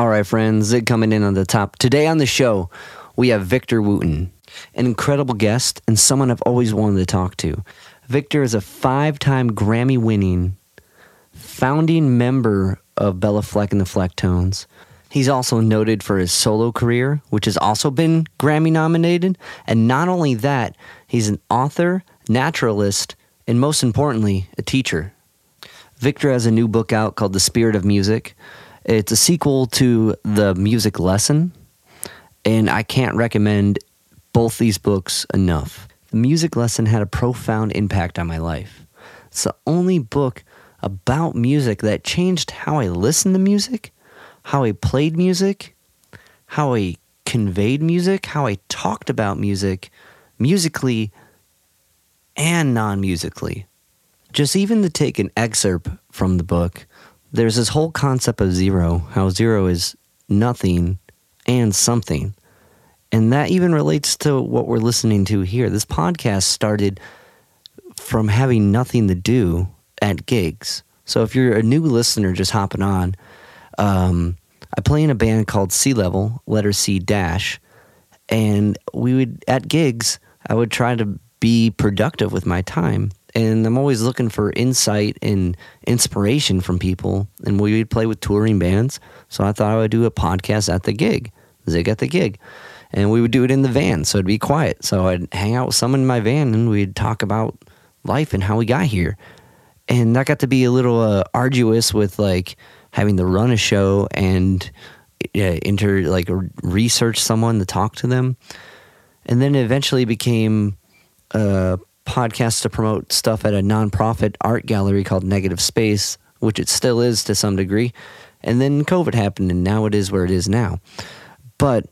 All right, friends, Zig coming in on the top. Today on the show, we have Victor Wooten, an incredible guest and someone I've always wanted to talk to. Victor is a five time Grammy winning founding member of Béla Fleck and the Flecktones. He's also noted for his solo career, which has also been Grammy nominated. And not only that, he's an author, naturalist, and most importantly, a teacher. Victor has a new book out called The Spirit of Music. It's a sequel to The Music Lesson, and I can't recommend both these books enough. The Music Lesson had a profound impact on my life. It's the only book about music that changed how I listened to music, how I played music, how I conveyed music, how I talked about music, musically and non musically. Just even to take an excerpt from the book, there's this whole concept of zero, how zero is nothing and something. And that even relates to what we're listening to here. This podcast started from having nothing to do at gigs. So if you're a new listener just hopping on, um, I play in a band called Sea Level, letter C dash, and we would at gigs I would try to be productive with my time, and I'm always looking for insight and inspiration from people. And we would play with touring bands, so I thought I would do a podcast at the gig, Zig at the gig, and we would do it in the van, so it'd be quiet. So I'd hang out with someone in my van, and we'd talk about life and how we got here and that got to be a little uh, arduous with like having to run a show and uh, like research someone to talk to them and then it eventually became a podcast to promote stuff at a nonprofit art gallery called negative space which it still is to some degree and then covid happened and now it is where it is now but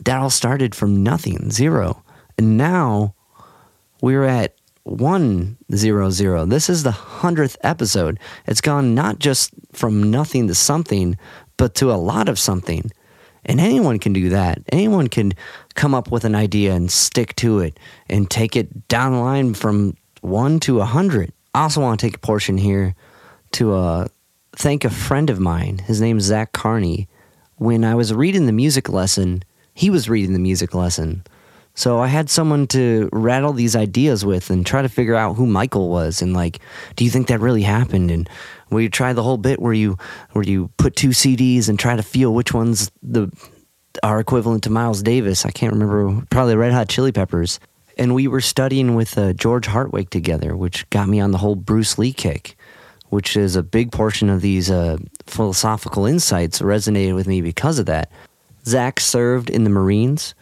that all started from nothing zero and now we're at one zero zero. This is the hundredth episode. It's gone not just from nothing to something, but to a lot of something. And anyone can do that. Anyone can come up with an idea and stick to it and take it down the line from one to a hundred. I also want to take a portion here to uh, thank a friend of mine. His name's Zach Carney. When I was reading the music lesson, he was reading the music lesson. So I had someone to rattle these ideas with and try to figure out who Michael was and like, do you think that really happened? And we try the whole bit where you where you put two CDs and try to feel which ones the are equivalent to Miles Davis. I can't remember, probably Red Hot Chili Peppers. And we were studying with uh, George Hartwig together, which got me on the whole Bruce Lee kick, which is a big portion of these uh, philosophical insights resonated with me because of that. Zach served in the Marines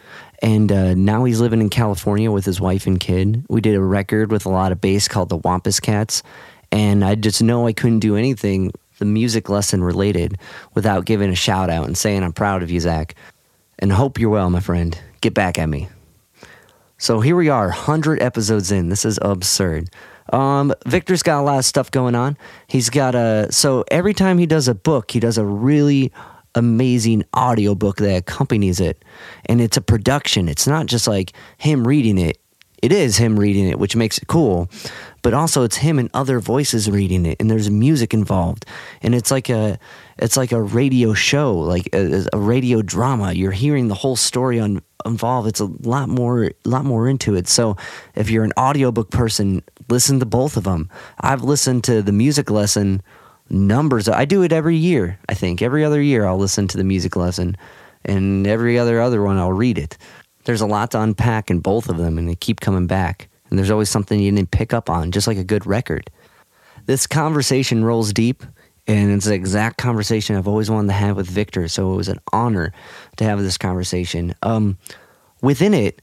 and uh, now he's living in California with his wife and kid. We did a record with a lot of bass called the Wampus Cats, and I just know I couldn't do anything the music lesson related without giving a shout out and saying I'm proud of you, Zach, and hope you're well, my friend. Get back at me. So here we are, hundred episodes in. This is absurd. Um, Victor's got a lot of stuff going on. He's got a so every time he does a book, he does a really amazing audiobook that accompanies it. And it's a production. It's not just like him reading it. It is him reading it, which makes it cool. But also it's him and other voices reading it and there's music involved. And it's like a it's like a radio show, like a, a radio drama. You're hearing the whole story on involved. It's a lot more lot more into it. So if you're an audiobook person, listen to both of them. I've listened to the music lesson numbers. I do it every year. I think every other year I'll listen to the music lesson, and every other other one I'll read it. There's a lot to unpack in both of them, and they keep coming back. And there's always something you didn't pick up on, just like a good record. This conversation rolls deep, and it's the exact conversation I've always wanted to have with Victor. So it was an honor to have this conversation. Um, within it,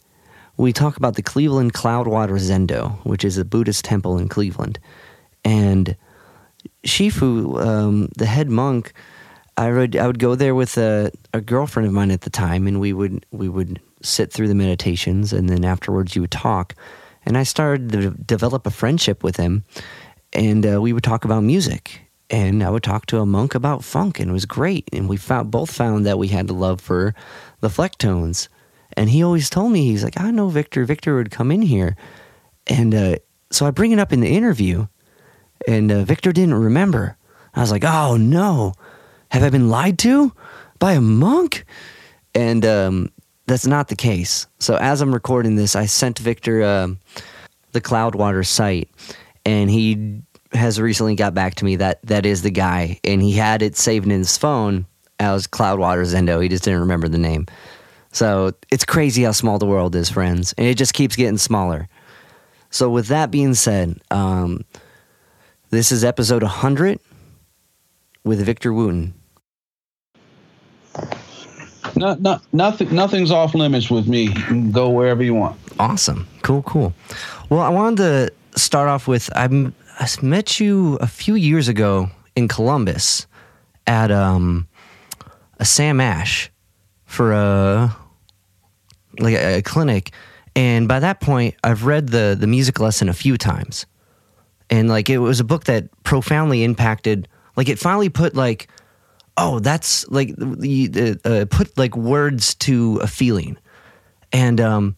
we talk about the Cleveland Cloudwater Zendo, which is a Buddhist temple in Cleveland, and Shifu, um, the head monk, I would I would go there with a, a girlfriend of mine at the time, and we would we would sit through the meditations, and then afterwards you would talk, and I started to develop a friendship with him, and uh, we would talk about music, and I would talk to a monk about funk, and it was great, and we found both found that we had a love for the Flecktones, and he always told me he's like I know Victor, Victor would come in here, and uh, so I bring it up in the interview and uh, Victor didn't remember. I was like, oh no, have I been lied to? by a monk? And um, that's not the case. So as I'm recording this, I sent Victor um the Cloudwater site, and he has recently got back to me that that is the guy, and he had it saved in his phone as Cloudwater Zendo. He just didn't remember the name. So it's crazy how small the world is, friends, and it just keeps getting smaller. So with that being said, um, this is episode 100 with Victor Wooten. No, no, nothing, nothing's off limits with me. You can go wherever you want. Awesome. Cool, cool. Well, I wanted to start off with I met you a few years ago in Columbus at um, a Sam Ash for a like a, a clinic, and by that point, I've read the the music lesson a few times, and like it was a book that profoundly impacted. Like it finally put like, oh, that's like the uh, put like words to a feeling, and um,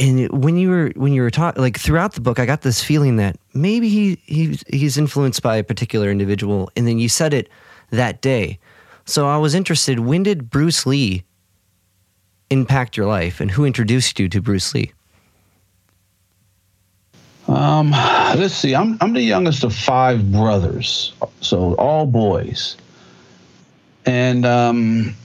and when you were when you were talking like throughout the book i got this feeling that maybe he, he he's influenced by a particular individual and then you said it that day so i was interested when did bruce lee impact your life and who introduced you to bruce lee Um, let's see. I'm I'm the youngest of five brothers, so all boys, and um,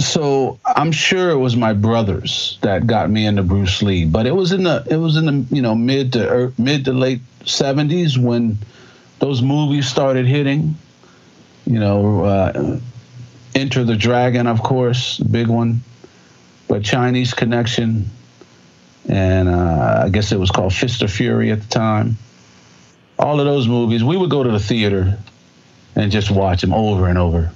so I'm sure it was my brothers that got me into Bruce Lee. But it was in the it was in the you know mid to er, mid to late '70s when those movies started hitting. You know, uh, Enter the Dragon, of course, big one, but Chinese Connection and uh, I guess it was called Fist of Fury at the time. All of those movies, we would go to the theater and just watch them over and over.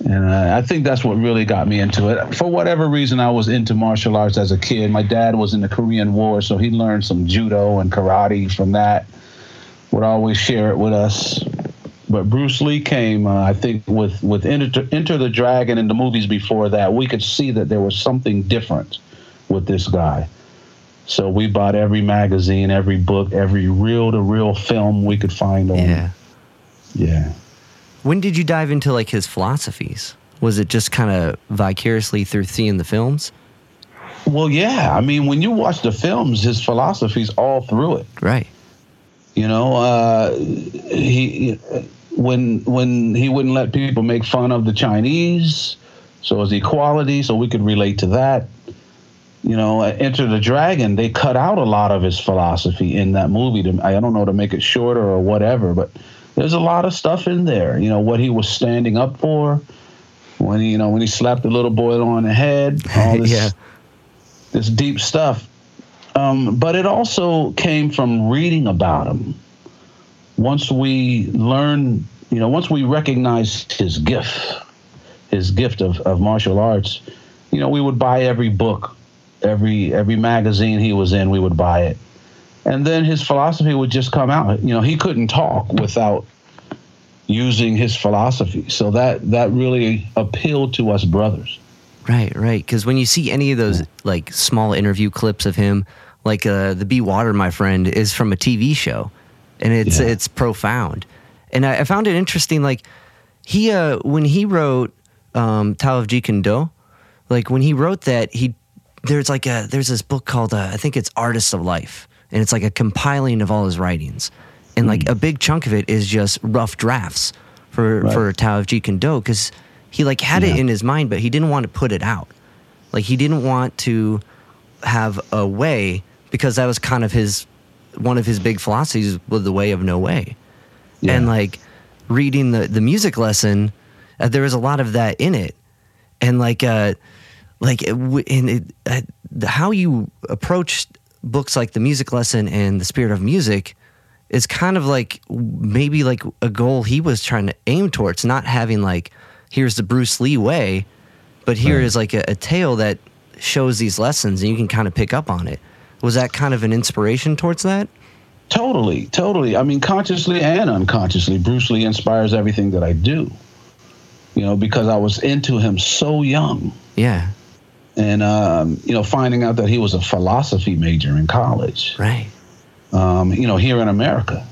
And uh, I think that's what really got me into it. For whatever reason, I was into martial arts as a kid. My dad was in the Korean War, so he learned some judo and karate from that. Would always share it with us. But Bruce Lee came, uh, I think, with with Enter, Enter the Dragon and the movies before that. We could see that there was something different with this guy. So we bought every magazine, every book, every reel to reel film we could find on. yeah Yeah. When did you dive into like his philosophies was it just kind of vicariously through seeing the films Well, yeah. I mean, when you watch the films, his philosophy's all through it. right You know, uh, he when when he wouldn't let people make fun of the Chinese, so it was equality, so we could relate to that. You know, Enter the Dragon, they cut out a lot of his philosophy in that movie. To, I don't know to make it shorter or whatever, but there's a lot of stuff in there. You know what he was standing up for when he, you know when he slapped the little boy on the head. All this, Yeah. this deep stuff. Um, but it also came from reading about him. Once we learn, you know, once we recognize his gift, his gift of, of martial arts, you know, we would buy every book, every every magazine he was in, we would buy it. And then his philosophy would just come out. You know, he couldn't talk without using his philosophy. So that that really appealed to us brothers. Right, right. Because when you see any of those like small interview clips of him, like uh, the Be Water, my friend, is from a TV show, and it's Yeah. it's profound. And I, I found it interesting. Like he, uh, when he wrote um, Tao of Jeet Do, like when he wrote that, he there's like a there's this book called uh, I think it's Artists of Life, and it's like a compiling of all his writings, and like a big chunk of it is just rough drafts for Right. for Tao of Jeet because he like had it in his mind, but he didn't want to put it out. Like he didn't want to have a way because that was kind of his one of his big philosophies was the way of no way. Yeah. And like reading the the music lesson, uh, there was a lot of that in it, and like uh, like it and it, uh, how you approach books like the music lesson and the spirit of music is kind of like maybe like a goal he was trying to aim towards, not having like here's the Bruce Lee way, but here is Right. like a, a tale that shows these lessons and you can kind of pick up on it. Was that kind of an inspiration towards that? Totally, totally. I mean, consciously and unconsciously, Bruce Lee inspires everything that I do. You know, because I was into him so young, Yeah, and um, you know, finding out that he was a philosophy major in college. right. Um, you know, here in America.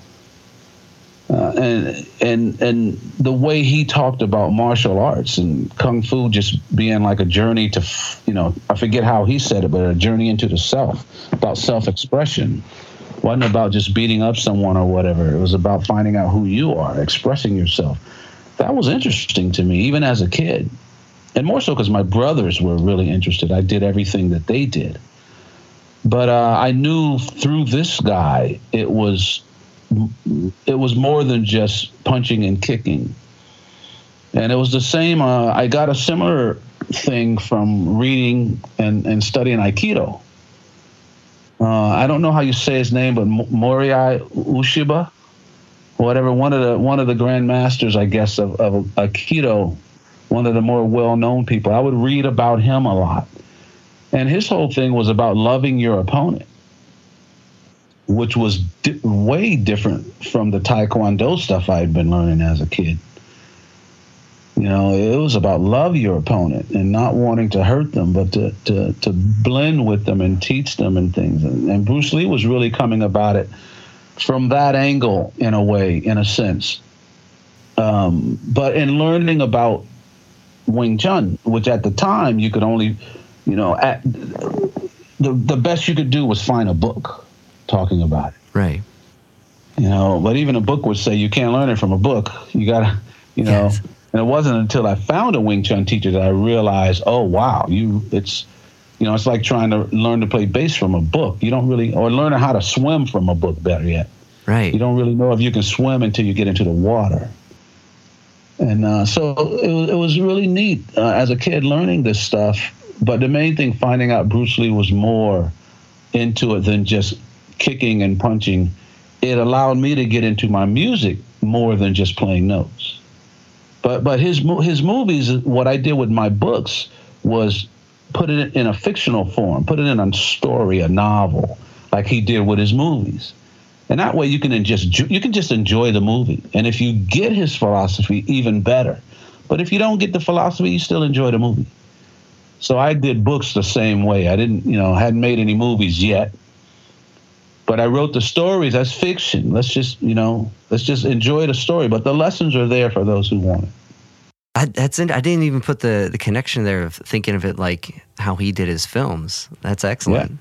Uh, and and and the way he talked about martial arts and kung fu just being like a journey to, you know, I forget how he said it, but a journey into the self, about self-expression. wasn't about just beating up someone or whatever. It was about finding out who you are, expressing yourself. That was interesting to me, even as a kid, and more so because my brothers were really interested. I did everything that they did, but uh, I knew through this guy it was it was more than just punching and kicking. And it was the same. Uh, I got a similar thing from reading and, and studying Aikido. Uh, I don't know how you say his name, but Morihei Ueshiba, whatever. One of the one of the grand masters, I guess, of, of Aikido, one of the more well known people. I would read about him a lot, and his whole thing was about loving your opponent which was di- way different from the Taekwondo stuff I had been learning as a kid. You know, it was about love your opponent and not wanting to hurt them, but to, to, to blend with them and teach them and things. And, and Bruce Lee was really coming about it from that angle, in a way, in a sense. Um, but in learning about Wing Chun, which at the time you could only, you know, at, the, the best you could do was find a book talking about it. Right. You know, but even a book would say you can't learn it from a book. You gotta, you know. Yes. And it wasn't until I found a Wing Chun teacher that I realized, oh wow, you it's you know, it's like trying to learn to play bass from a book. You don't really or learning how to swim from a book better yet. Right. You don't really know if you can swim until you get into the water. And uh, so it was, it was really neat uh, as a kid learning this stuff. But the main thing, finding out Bruce Lee was more into it than just kicking and punching, it allowed me to get into my music more than just playing notes. But but his his movies, what I did with my books was put it in a fictional form, put it in a story, a novel, like he did with his movies. And that way you can just you can just enjoy the movie. And if you get his philosophy, even better. But if you don't get the philosophy, you still enjoy the movie. So I did books the same way. I didn't, you know, hadn't made any movies yet. But I wrote the stories as fiction. Let's just, you know, let's just enjoy the story. But the lessons are there for those who want it. I, that's I didn't even put the the connection there of thinking of it like how he did his films. That's excellent.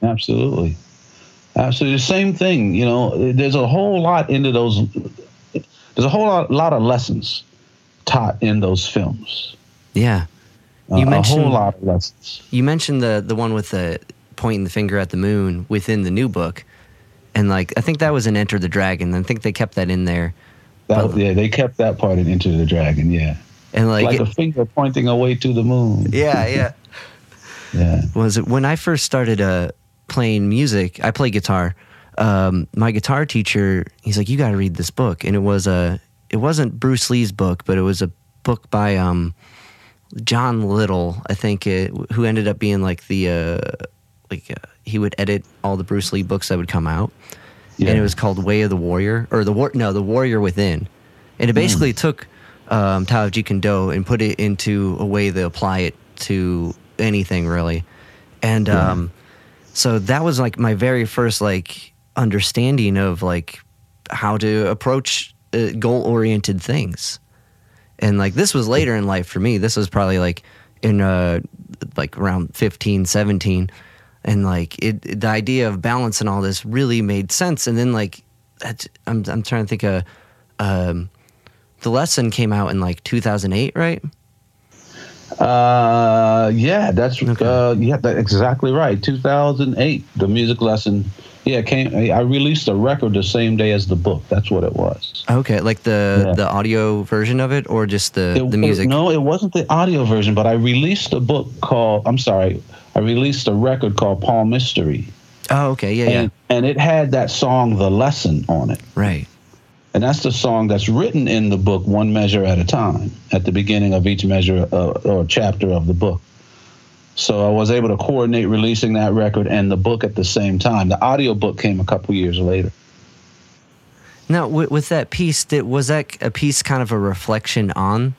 Yeah, absolutely, absolutely. The same thing. You know, there's a whole lot into those. There's a whole lot, lot of lessons taught in those films. Yeah, you uh, mentioned a whole lot of lessons. You mentioned the the one with the pointing the finger at the moon within the new book. And like I think that was in Enter the Dragon. I think they kept that in there. That, but, yeah, they kept that part in Enter the Dragon. Yeah, and like, like it, a finger pointing away to the moon. Yeah, yeah, yeah. Was it when I first started uh, playing music? I play guitar. Um, my guitar teacher, he's like, "You got to read this book," and it was a. It wasn't Bruce Lee's book, but it was a book by um, John Little, I think, it, who ended up being like the uh, like uh, he would edit all the Bruce Lee books that would come out, yeah. and it was called Way of the Warrior or the war no the Warrior Within, and it basically mm. took um, Tao Jeet Kune Do and put it into a way to apply it to anything really, and yeah. um, so that was like my very first like understanding of like how to approach uh, goal oriented things, and like this was later in life for me. This was probably like in uh like around 15 17 and like it, the idea of balance and all this really made sense. And then like I'm I'm trying to think of um, the lesson came out in like 2008, right? Uh, yeah, that's okay. uh, yeah, that's exactly right. 2008, the music lesson. Yeah, came. I released a record the same day as the book. That's what it was. Okay, like the yeah. the audio version of it, or just the it, the music. It, no, it wasn't the audio version, but I released a book called. I'm sorry, I released a record called Palmystery. Oh, okay, yeah, and, yeah. And it had that song, The Lesson, on it. Right. And that's the song that's written in the book, one measure at a time, at the beginning of each measure uh, or chapter of the book. So I was able to coordinate releasing that record and the book at the same time. The audio book came a couple years later. Now, with, with that piece, did, was that a piece kind of a reflection on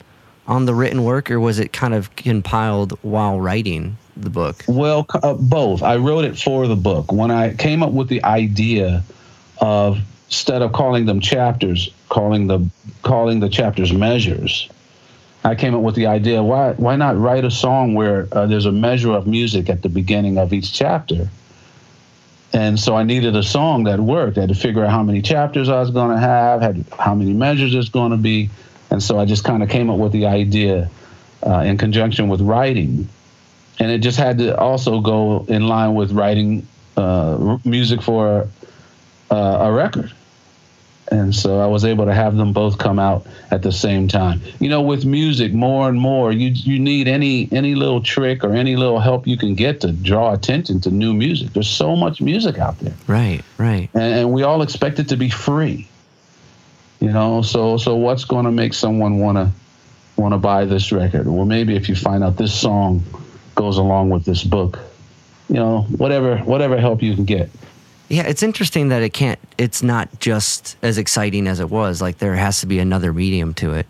on the written work, or was it kind of compiled while writing? the book? Well, uh, both. I wrote it for the book. When I came up with the idea of instead of calling them chapters, calling the calling the chapters measures. I came up with the idea why why not write a song where uh, there's a measure of music at the beginning of each chapter. And so I needed a song that worked. I had to figure out how many chapters I was going to have, had how many measures it's going to be, and so I just kind of came up with the idea uh, in conjunction with writing, and it just had to also go in line with writing uh, music for uh, a record and so I was able to have them both come out at the same time. You know, with music, more and more, you you need any any little trick or any little help you can get to draw attention to new music. There's so much music out there, right, right, and, and we all expect it to be free. You know, so so what's going to make someone want to want to buy this record? Well, maybe if you find out this song goes along with this book, you know, whatever whatever help you can get. Yeah, it's interesting that it can't. It's not just as exciting as it was. Like there has to be another medium to it,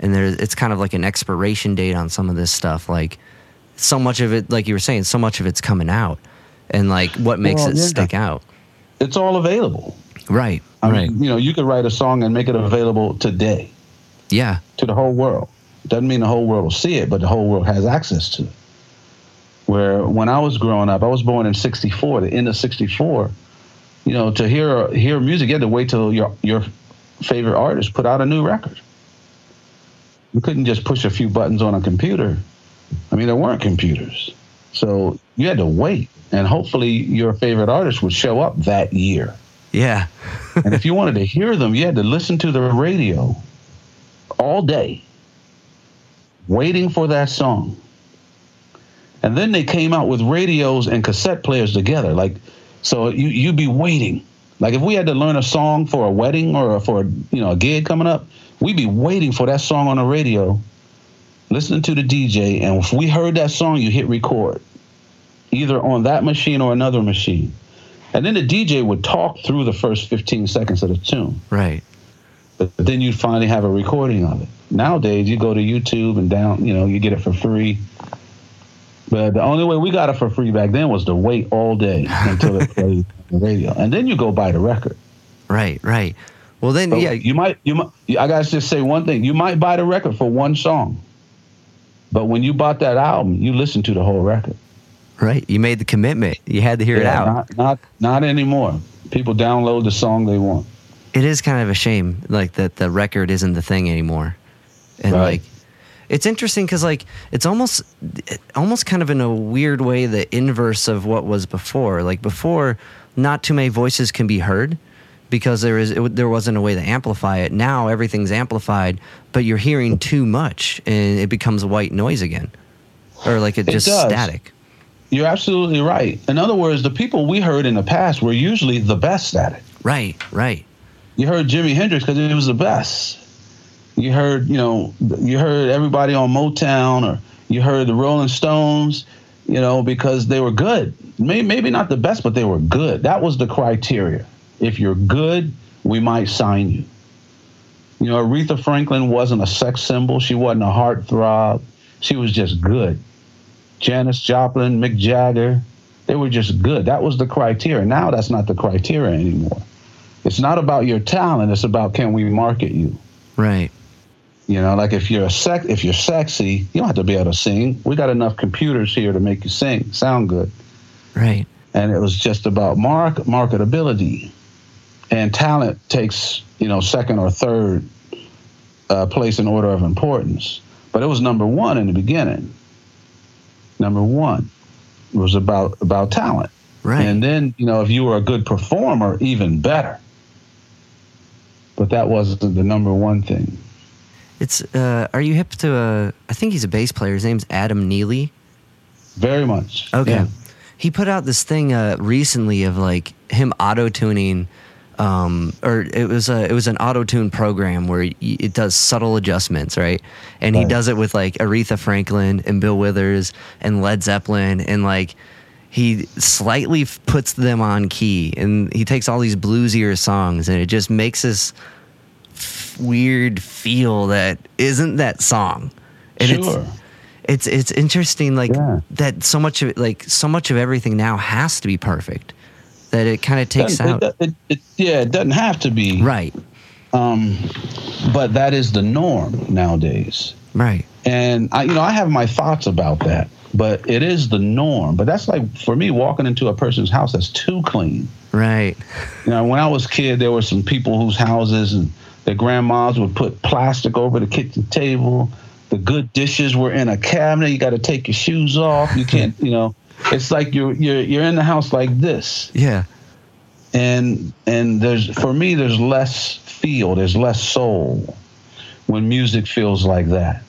and there it's kind of like an expiration date on some of this stuff. Like so much of it, like you were saying, so much of it's coming out, and like what makes well, it yeah. stick out. It's all available. Right. I right. Mean, you know, you could write a song and make it available today. Yeah. To the whole world. Doesn't mean the whole world will see it, but the whole world has access to it. Where when I was growing up, I was born in '64, the end of '64 you know, to hear hear music, you had to wait till your your favorite artist put out a new record. You couldn't just push a few buttons on a computer. I mean, there weren't computers, so you had to wait, and hopefully your favorite artist would show up that year. Yeah. and if you wanted to hear them, you had to listen to the radio all day, waiting for that song. And then they came out with radios and cassette players together. Like so you you'd be waiting. Like if we had to learn a song for a wedding or for you know a gig coming up, we'd be waiting for that song on the radio, listening to the DJ, and if we heard that song, you hit record, either on that machine or another machine, and then the DJ would talk through the first 15 seconds of the tune. Right. But then you'd finally have a recording of it. Nowadays, you go to YouTube and down, you know, you get it for free. But the only way we got it for free back then was to wait all day until it played on the radio, and then you go buy the record. Right, right. Well, then, so yeah, you might, you might. I gotta just say one thing: you might buy the record for one song, but when you bought that album, you listened to the whole record. Right, you made the commitment. You had to hear yeah, it out. Not, not, not anymore. People download the song they want. It is kind of a shame, like that the record isn't the thing anymore, and right. like it's interesting because like it's almost almost kind of in a weird way the inverse of what was before. Like before, not too many voices can be heard because there is it, there wasn't a way to amplify it. Now everything's amplified, but you're hearing too much and it becomes white noise again, or like it just static. You're absolutely right. In other words, the people we heard in the past were usually the best at it. Right, right. You heard Jimi Hendrix because it was the best you heard, you know, you heard everybody on Motown or you heard the Rolling Stones, you know, because they were good. Maybe, maybe not the best, but they were good. That was the criteria. If you're good, we might sign you. You know, Aretha Franklin wasn't a sex symbol. She wasn't a heartthrob. She was just good. Janis Joplin, Mick Jagger, they were just good. That was the criteria. Now that's not the criteria anymore. It's not about your talent. It's about can we market you. Right. You know, like if you're a sec, if you're sexy, you don't have to be able to sing. We got enough computers here to make you sing, sound good. Right. And it was just about mark marketability, and talent takes you know second or third uh, place in order of importance. But it was number one in the beginning. Number one it was about about talent. Right. And then you know if you were a good performer, even better. But that wasn't the number one thing. It's uh, are you hip to uh, I think he's a bass player. His name's Adam Neely. Very much. Okay. Yeah. He put out this thing uh, recently of like him auto tuning. Um, or it was a it was an auto tune program where it does subtle adjustments, right? And right. he does it with like Aretha Franklin and Bill Withers and Led Zeppelin, and like he slightly puts them on key, and he takes all these bluesier songs, and it just makes weird feel that isn't that song. And sure. It's, it's it's interesting like yeah. that so much of it like so much of everything now has to be perfect. that it kind of takes Doesn't- out. it- it- it- yeah, it doesn't have to be. right. Um, but that is the norm nowadays. Right. And I, you know, I have my thoughts about that, but it is the norm. But that's like for me walking into a person's house that's too clean. Right. You know, when I was a kid, there were some people whose houses and their grandmas would put plastic over the kitchen table. The good dishes were in a cabinet. You got to take your shoes off. You can't, you know. It's like you're you're you're in the house like this, Yeah. and and there's for me there's less feel, there's less soul when music feels like that.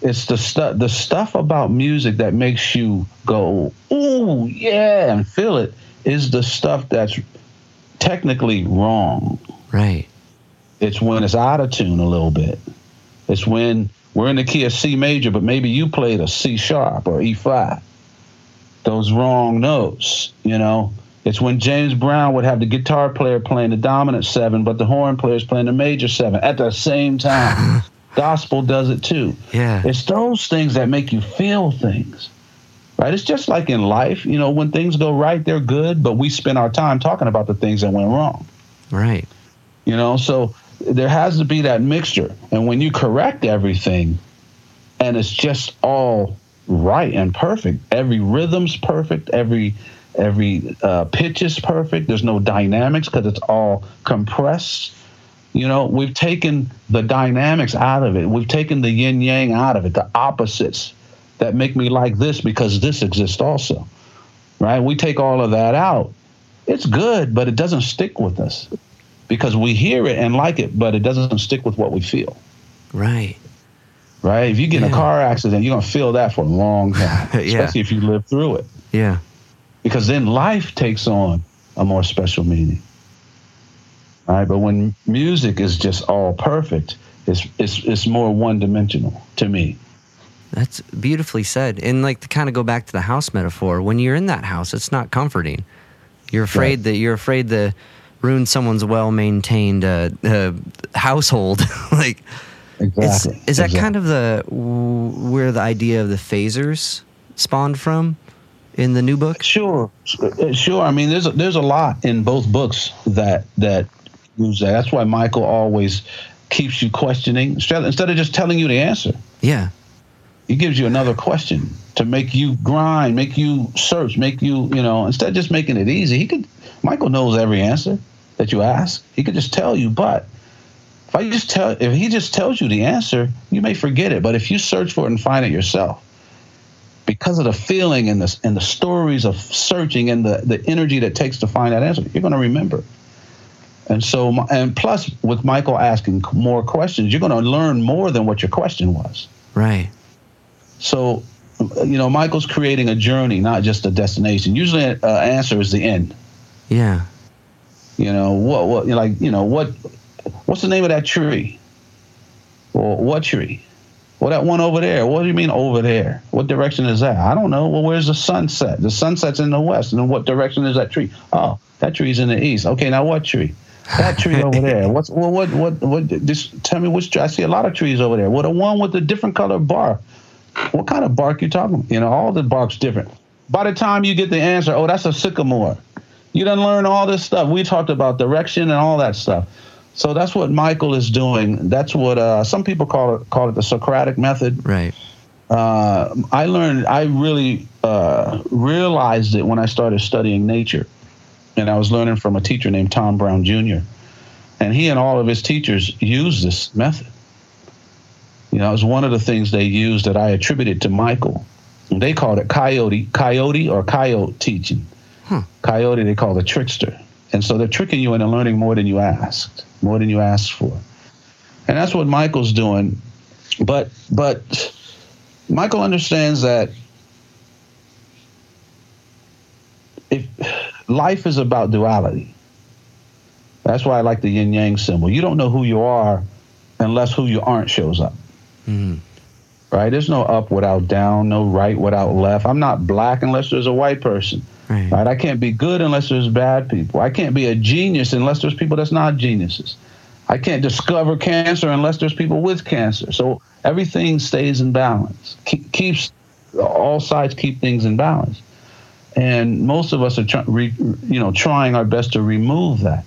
It's the stuff the stuff about music that makes you go, ooh, yeah, and feel it is the stuff that's technically wrong. Right. It's when it's out of tune a little bit. It's when we're in the key of C major, but maybe you played a C sharp or E flat. Those wrong notes, you know. It's when James Brown would have the guitar player playing the dominant seven, but the horn player's playing the major seven at the same time. Gospel does it too. Yeah. It's those things that make you feel things. Right? It's just like in life, you know, when things go right, they're good, but we spend our time talking about the things that went wrong. Right. You know, so there has to be that mixture. And when you correct everything and it's just all right and perfect, every rhythm's perfect, every every uh, pitch is perfect. There's no dynamics because it's all compressed. You know, we've taken the dynamics out of it. We've taken the yin yang out of it, the opposites that make me like this because this exists also. Right? We take all of that out. It's good, but it doesn't stick with us because we hear it and like it, but it doesn't stick with what we feel. Right. Right? If you get in a car accident, you're gonna feel that for a long time, Yeah. especially if you live through it, Yeah. because then life takes on a more special meaning. All right, but when music is just all perfect, it's it's it's more one dimensional to me. That's beautifully said. And like to kind of go back to the house metaphor, when you're in that house, it's not comforting. You're afraid Right. that you're afraid to ruin someone's well maintained uh, uh, household. like, Exactly. is, is that kind of the where the idea of the phasers spawned from in the new book? Sure, sure. I mean, there's a, there's a lot in both books that that use that. That's why Michael always keeps you questioning instead instead of just telling you the answer. Yeah. He gives you another question to make you grind, make you search, make you you know instead of just making it easy. He could Michael knows every answer that you ask. He could just tell you, but. If I just tell, if he just tells you the answer, you may forget it. But if you search for it and find it yourself, because of the feeling and the and the stories of searching and the the energy that it takes to find that answer, you're going to remember. And so, and plus, with Michael asking more questions, you're going to learn more than what your question was. Right. So, you know, Michael's creating a journey, not just a destination. Usually, an uh, answer is the end. Yeah. You know, what what like you know what what's the name of that tree? Or what tree? Well, that one over there. What do you mean over there? What direction is that? I don't know. Well, where's the sunset? The sunset's in the west. And then what direction is that tree? Oh, that tree's in the east. Okay, now what tree? That tree over there. What's well, what what what? Just tell me which tree. I see a lot of trees over there. What the one with the different color bark? What kind of bark you talking? You know, all the bark's different. By the time you get the answer, oh, that's a sycamore. You done learn all this stuff. We talked about direction and all that stuff. So that's what Michael is doing. That's what uh, some people call it call it the Socratic method. Right. Uh, I learned. I really uh, realized it when I started studying nature, and I was learning from a teacher named Tom Brown Jr. And he and all of his teachers used this method. You know, it was one of the things they used that I attributed to Michael. They called it coyote, coyote or coyote teaching. Huh. Coyote they call the trickster. And so they're tricking you into learning more than you asked, more than you asked for. And that's what Michael's doing. But but Michael understands that if life is about duality. That's why I like the yin yang symbol. You don't know who you are unless who you aren't shows up. Mm. Right? There's no up without down, no right without left. I'm not black unless there's a white person. Right. Right? I can't be good unless there's bad people. I can't be a genius unless there's people that's not geniuses. I can't discover cancer unless there's people with cancer. So everything stays in balance. Keep, keeps all sides keep things in balance. and most of us are try, re, you know trying our best to remove that.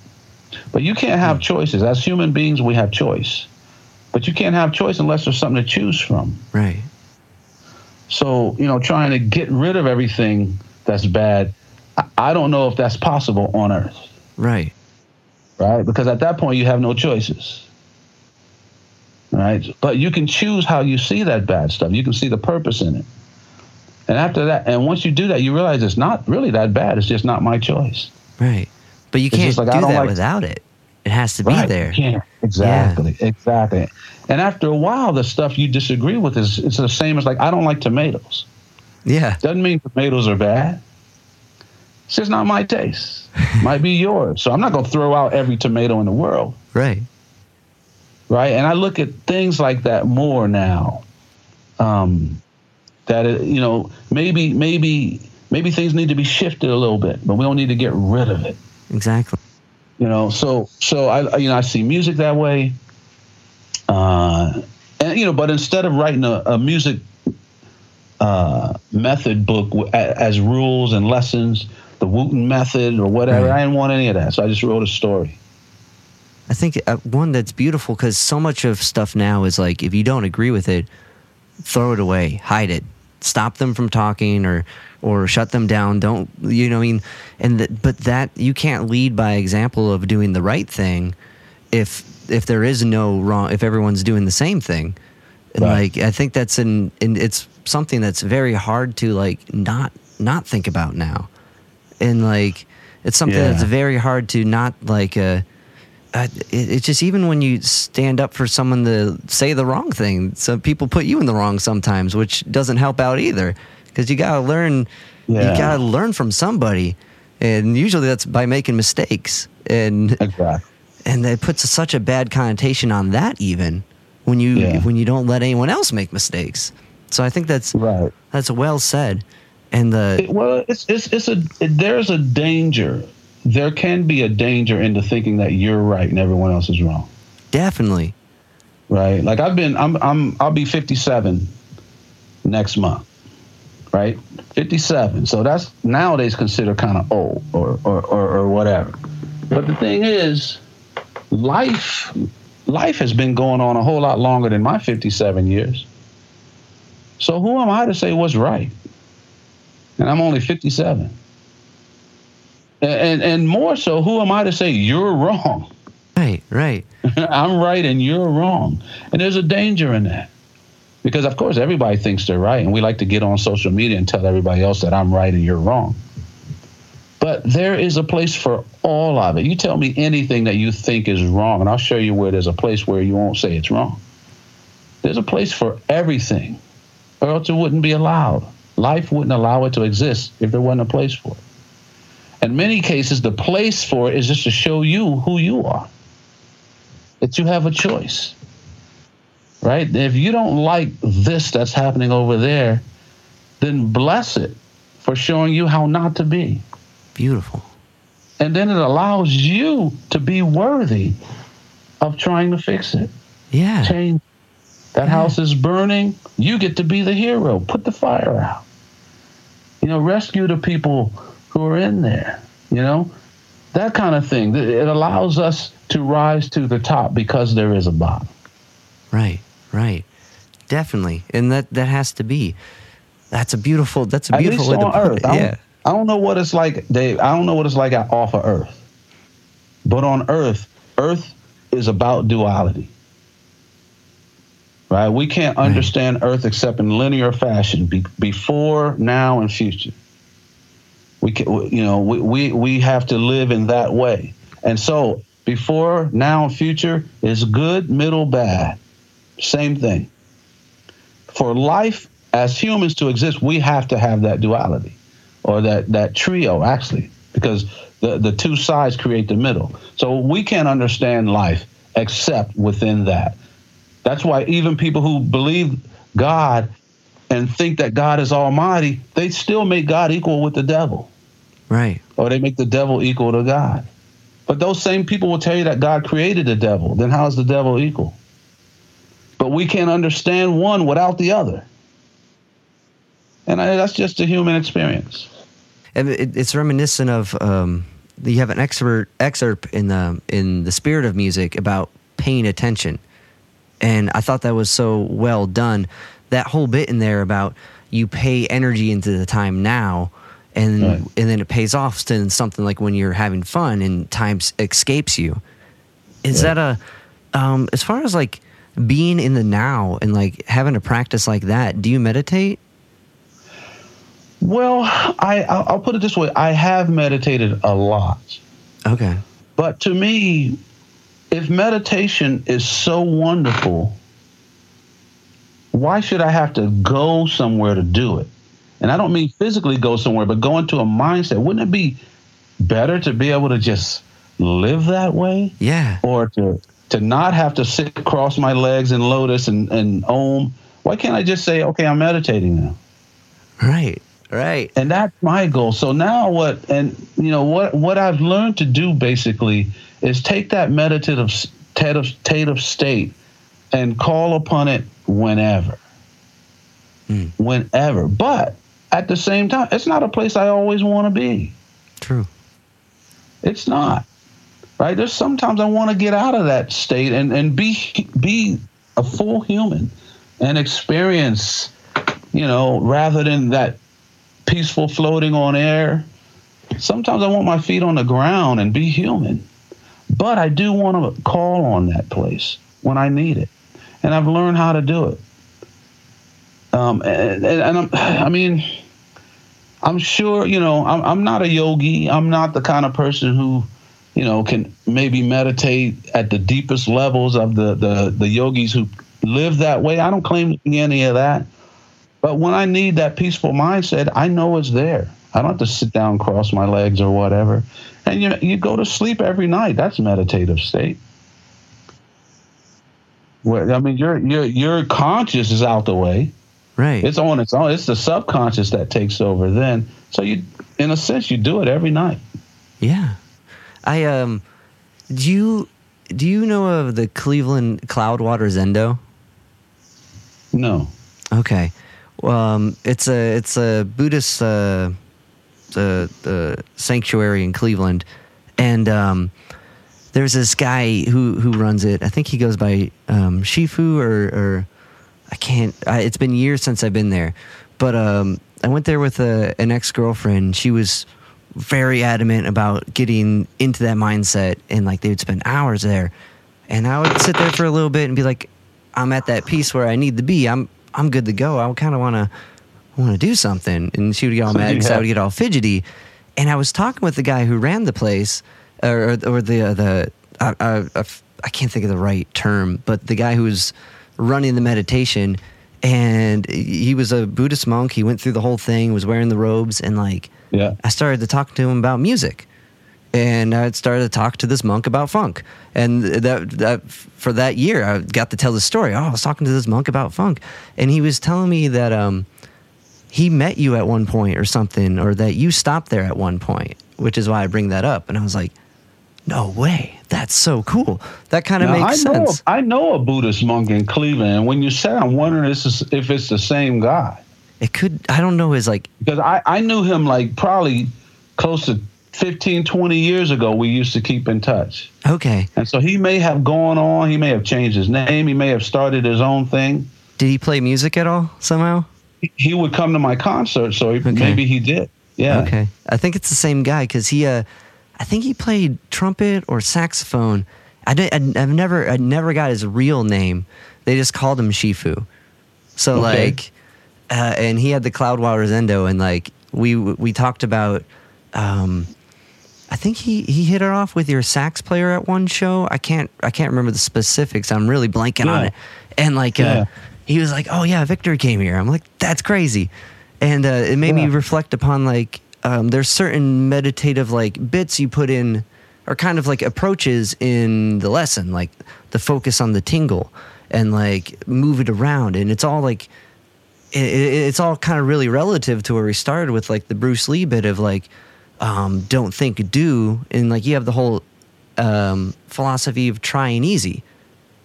But you can't have hmm. choices. As human beings, we have choice. But you can't have choice unless there's something to choose from. Right. So, you know, trying to get rid of everything that's bad, I don't know if that's possible on earth. Right. Right? Because at that point, you have no choices. Right? But you can choose how you see that bad stuff. You can see the purpose in it. And after that, and once you do that, you realize it's not really that bad. It's just not my choice. Right. But you can't like, do that like, without it. It has to be right, there. Yeah, exactly, yeah. exactly. And after a while, the stuff you disagree with is it's the same as like I don't like tomatoes. Yeah, doesn't mean tomatoes are bad. It's just not my taste. Might be yours. So I'm not going to throw out every tomato in the world. Right. Right. And I look at things like that more now. Um, that it, you know maybe maybe maybe things need to be shifted a little bit, but we don't need to get rid of it. Exactly. You know, so so I you know I see music that way. Uh, and you know, but instead of writing a, a music uh, method book as rules and lessons, the Wooten method or whatever, right. I didn't want any of that. So I just wrote a story. I think uh, one that's beautiful because so much of stuff now is like if you don't agree with it, throw it away, hide it, stop them from talking or or shut them down. Don't you know? I mean, and the, but that you can't lead by example of doing the right thing if if there is no wrong if everyone's doing the same thing. And right. like I think that's an and it's something that's very hard to like not not think about now, and like it's something yeah. that's very hard to not like uh, uh, it, it's just even when you stand up for someone to say the wrong thing, some people put you in the wrong sometimes, which doesn't help out either because you gotta learn. Yeah. You gotta learn from somebody, and usually that's by making mistakes. And exactly. and it puts such a bad connotation on that even when you yeah. when you don't let anyone else make mistakes. So I think that's right. That's well said. And the well, it's it's it's a there's a danger. There can be a danger into thinking that you're right and everyone else is wrong. Definitely. Right. Like I've been I'm I'm I'll be 57 next month right? 57. So that's nowadays considered kind of old or, or, or, or, whatever. But the thing is, life life has been going on a whole lot longer than my 57 years. So who am I to say what's right? And I'm only 57. And, and, and more so, who am I to say you're wrong? Right, right. I'm right and you're wrong. And there's a danger in that because of course everybody thinks they're right and we like to get on social media and tell everybody else that i'm right and you're wrong. But there is a place for all of it. You tell me anything that you think is wrong and i'll show you where there's a place where you won't say it's wrong. There's a place for everything or else it wouldn't be allowed. Life wouldn't allow it to exist if there wasn't a place for it. In many cases the place for it is just to show you who you are that you have a choice right? If you don't like this that's happening over there, then bless it for showing you how not to be. Beautiful. And then it allows you to be worthy of trying to fix it. Yeah. Change. That yeah. house is burning. You get to be the hero. Put the fire out. You know, rescue the people who are in there. You know, that kind of thing. It allows us to rise to the top because there is a bottom. Right. Right. Definitely. And that that has to be. That's a beautiful that's a beautiful way to put Earth. I yeah. I don't know what it's like, Dave. I don't know what it's like off of Earth. But on Earth, Earth is about duality. Right? We can't right. understand Earth except in linear fashion, be, before, now, and future. We can, you know, we, we we have to live in that way. And so, before, now, and future is good, middle, bad. Same thing. For life as humans to exist, we have to have that duality or that, that trio, actually, because the, the two sides create the middle. So we can't understand life except within that. That's why even people who believe God and think that God is almighty, they still make God equal with the devil. Right. Or they make the devil equal to God. But those same people will tell you that God created the devil. Then how is the devil equal? But we can't understand one without the other. And I, that's just a human experience. It's reminiscent of um, you have an excerpt excerpt in the in the spirit of music about paying attention, and I thought that was so well done. That whole bit in there about you pay energy into the time now, and Right. and then it pays off in something like when you're having fun and time escapes you. Is Right. that a um, as far as like being in the now and like having a practice like that? Do you meditate? Well, I I'll I'll put it this way: I have meditated a lot, Okay. but to me, if meditation is so wonderful, why should I have to go somewhere to do it? And I don't mean physically go somewhere, but go into a mindset. Wouldn't it be better to be able to just live that way, Yeah. or to to not have to sit cross my legs in lotus and and om? Why can't I just say, okay, I'm meditating now? Right. Right. and that's my goal. So now what and you know what what I've learned to do basically is take that meditative meditative state and call upon it whenever. Mm. Whenever. But at the same time, it's not a place I always want to be. True. It's not. Right? There's sometimes I want to get out of that state and, and be be a full human and experience, you know, rather than that peaceful floating on air. Sometimes I want my feet on the ground and be human. But I do want to call on that place when I need it. And I've learned how to do it. Um, and, and, and I mean, I'm sure, you know, I'm, I'm not a yogi. I'm not the kind of person who, you know, can maybe meditate at the deepest levels of the, the, the yogis who live that way. I don't claim any of that. But when I need that peaceful mindset, I know it's there. I don't have to sit down, cross my legs, or whatever. And you you go to sleep every night. That's meditative state. Where I mean, your your your conscious is out the way. Right. It's on its own. It's the subconscious that takes over then. So you, in a sense, you do it every night. yeah. I um do you do you know of the Cleveland Cloudwater Zendo? No. Okay. Um, it's a it's a Buddhist uh, uh, uh, sanctuary in Cleveland, and um, there's this guy who who runs it. I think he goes by um, Shifu or or I can't. I, it's been years since I've been there, but um, I went there with a, an ex girlfriend. She was very adamant about getting into that mindset, and like they would spend hours there, and I would sit there for a little bit and be like, I'm at that piece where I need to be. I'm I'm good to go. I kind of want to want to do something. And she would get all mad because I would get all fidgety. And I was talking with the guy who ran the place, or or the uh, the I, I, I f- I can't think of the right term, but the guy who was running the meditation, and he was a Buddhist monk. He went through the whole thing, was wearing the robes, and like Yeah. I started to talk to him about music, and I started to talk to this monk about funk. And that that for that year, I got to tell the story. Oh, I was talking to this monk about funk, and he was telling me that um, he met you at one point or something, or that you stopped there at one point, which is why I bring that up. And I was like, no way, that's so cool. That kind of Now, makes I know, sense. I know a Buddhist monk in Cleveland. And when you said, I'm wondering if it's, if it's the same guy. It could. I don't know his like. Because I, I knew him like probably close to 15, 20 years ago. We used to keep in touch. Okay, And so he may have gone on. He may have changed his name. He may have started his own thing. did he play music at all somehow? He- He would come to my concert, so he, Okay. maybe he did. Yeah. Okay. I think it's the same guy because he, uh, I think he played trumpet or saxophone. I did, I've never, I never got his real name. They just called him Shifu. So Okay. like, uh, and he had the cloud Cloudwater Zendo, and like we we talked about. Um, I think he he hit it off with your sax player at one show. I can't I can't remember the specifics. I'm really blanking on it. And like, Yeah. uh, he was like, "Oh yeah, Victor came here." I'm like, "That's crazy," and uh, it made me reflect upon like um, there's certain meditative like bits you put in or kind of like approaches in the lesson, like the focus on the tingle and like move it around, and it's all like it, it, it's all kind of really relative to where we started with like the Bruce Lee bit of like um, don't think do. And like you have the whole um, philosophy of trying easy.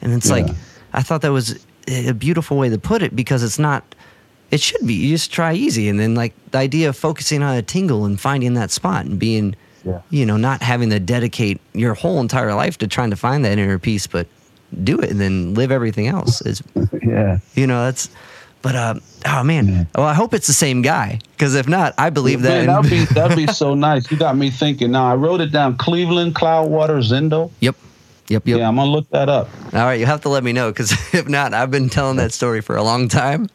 And it's like I thought that was a beautiful way to put it because it's not it should be. You just try easy, and then like the idea of focusing on a tingle and finding that spot and being, Yeah. you know, not having to dedicate your whole entire life to trying to find that inner peace, but do it and then live everything else. Is Yeah. you know that's. But uh, oh man, Yeah. well I hope it's the same guy because if not, I believe that. Man, that'd be that'd be so nice. You got me thinking. Now I wrote it down. Cleveland Cloudwater Zendo. yep, yep, yep. Yeah, I'm gonna look that up. All right, you have to let me know because if not, I've been telling that story for a long time.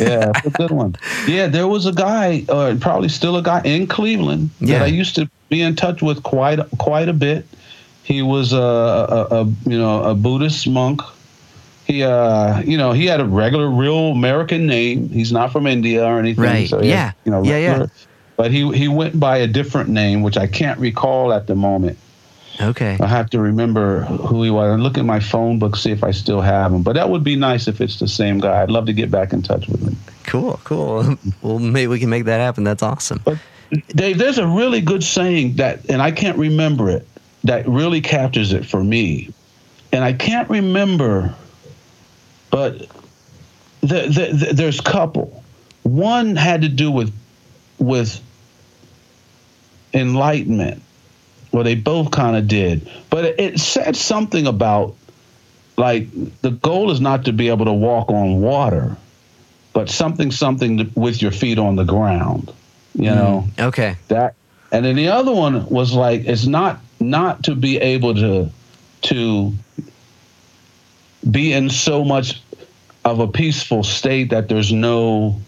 Yeah, it's a good one. Yeah, there was a guy, uh, probably still a guy in Cleveland Yeah. that I used to be in touch with quite quite a bit. He was a, a, a you know a Buddhist monk. He uh you know he had a regular real American name. He's not from India or anything. Right. So he had, Yeah. you know Yeah, yeah. But he he went by a different name, which I can't recall at the moment. Okay. I have to remember who he was. I look at my phone book, see if I still have him. But that would be nice if it's the same guy. I'd love to get back in touch with him. Cool, cool. Well, maybe we can make that happen. That's awesome. But Dave, there's a really good saying that, and I can't remember it, that really captures it for me. And I can't remember, but the, the, the, there's a couple. One had to do with with enlightenment. Well, they both kind of did, but it, it said something about like the goal is not to be able to walk on water, but something something to, with your feet on the ground. You mm-hmm. know Okay. that, and then the other one was like it's not not to be able to to be in so much of a peaceful state that there's no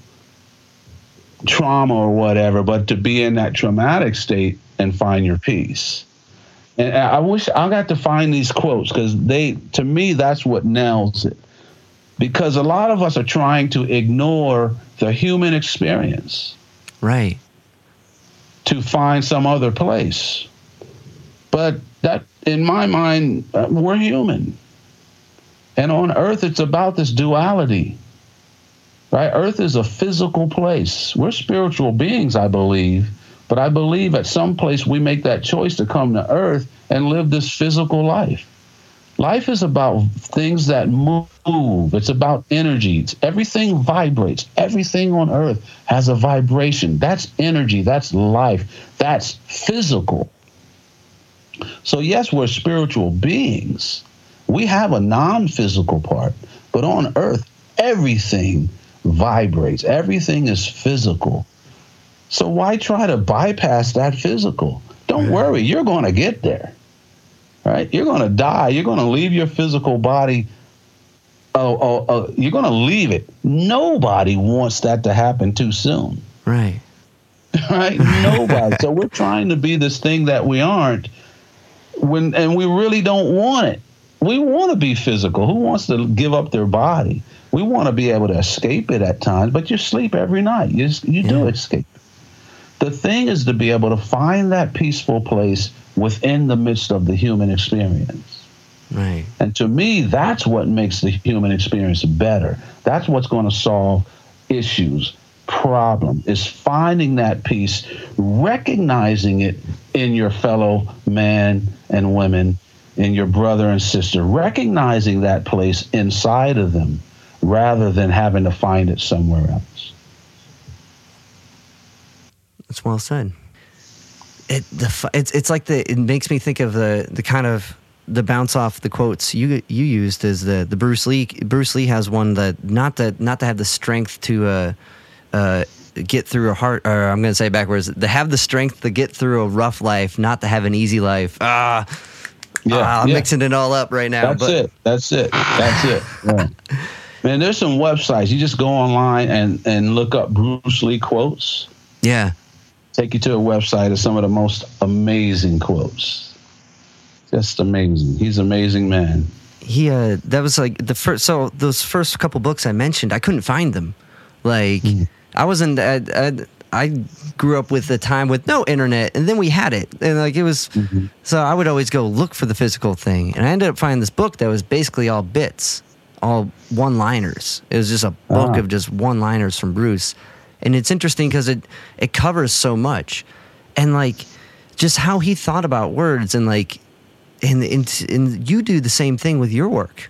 trauma or whatever, but to be in that traumatic state and find your peace. And I wish I got to find these quotes because they, to me, that's what nails it. Because a lot of us are trying to ignore the human experience Right. to find some other place. But that, in my mind, uh, we're human. And on earth, it's about this duality. Right? Earth is a physical place. We're spiritual beings, I believe. But I believe at some place we make that choice to come to earth and live this physical life. Life is about things that move. It's about energy. Everything vibrates. Everything on earth has a vibration. That's energy. That's life. That's physical. So, yes, we're spiritual beings. We have a non physical part, but on earth, everything vibrates, everything is physical. So, why try to bypass that physical? Don't worry, you're going to get there right? You're going to die. You're going to leave your physical body. Oh, oh, oh, you're going to leave it. Nobody wants that to happen too soon, Right. right? Nobody. so we're trying to be this thing that we aren't, when and we really don't want it. We want to be physical. Who wants to give up their body? We want to be able to escape it at times, but you sleep every night. You you do Yeah. escape. The thing is to be able to find that peaceful place within the midst of the human experience. Right. And to me, that's what makes the human experience better. That's what's going to solve issues, problem is finding that peace, recognizing it in your fellow man and women, in your brother and sister, recognizing that place inside of them rather than having to find it somewhere else. That's well said. It the it's it's like the it makes me think of the the kind of the bounce off the quotes you you used as the the Bruce Lee Bruce Lee has one that not that not to have the strength to uh uh get through a hard or I'm going to say backwards to have the strength to get through a rough life not to have an easy life ah Yeah, ah, I'm yeah. mixing it all up right now That's but it. That's it. That's it. Yeah. Man, there's some websites. You just go online and, and look up Bruce Lee quotes. yeah Take you to a website of some of the most amazing quotes. Just amazing. He's an amazing man. he uh that was like the first so those first couple books i mentioned i couldn't find them like i wasn't I, I, I grew up with a time with no internet and then we had it and like it was so i would always go look for the physical thing and i ended up finding this book that was basically all bits all one liners it was just a book Ah. of just one liners from bruce and it's interesting because it it covers so much and like just how he thought about words and like and, and and you do the same thing with your work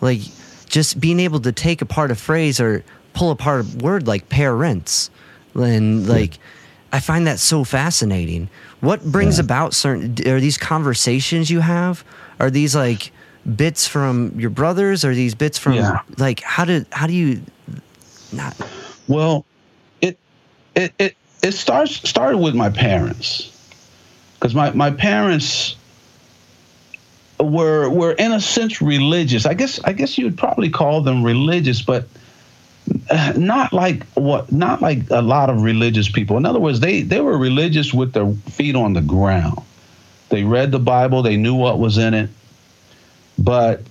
like just being able to take apart a phrase or pull apart a word like parents, and like I find that so fascinating. What brings Yeah. about certain? Are these conversations you have? Are these like bits from your brothers? Are these bits from Yeah. like how did how do you not? Well, it it it starts started with my parents because my my parents were were in a sense religious. I guess I guess you would probably call them religious, but uh, not like what not like a lot of religious people. In other words, they they were religious with their feet on the ground. They read the Bible, they knew what was in it, but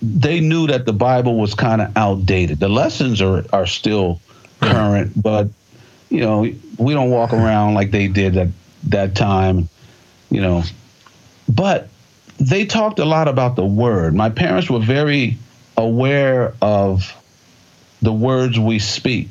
they knew that the Bible was kind of outdated. The lessons are are still current, but you know, we don't walk around like they did at that time, you know. But they talked a lot about the word. My parents were very aware of the words we speak.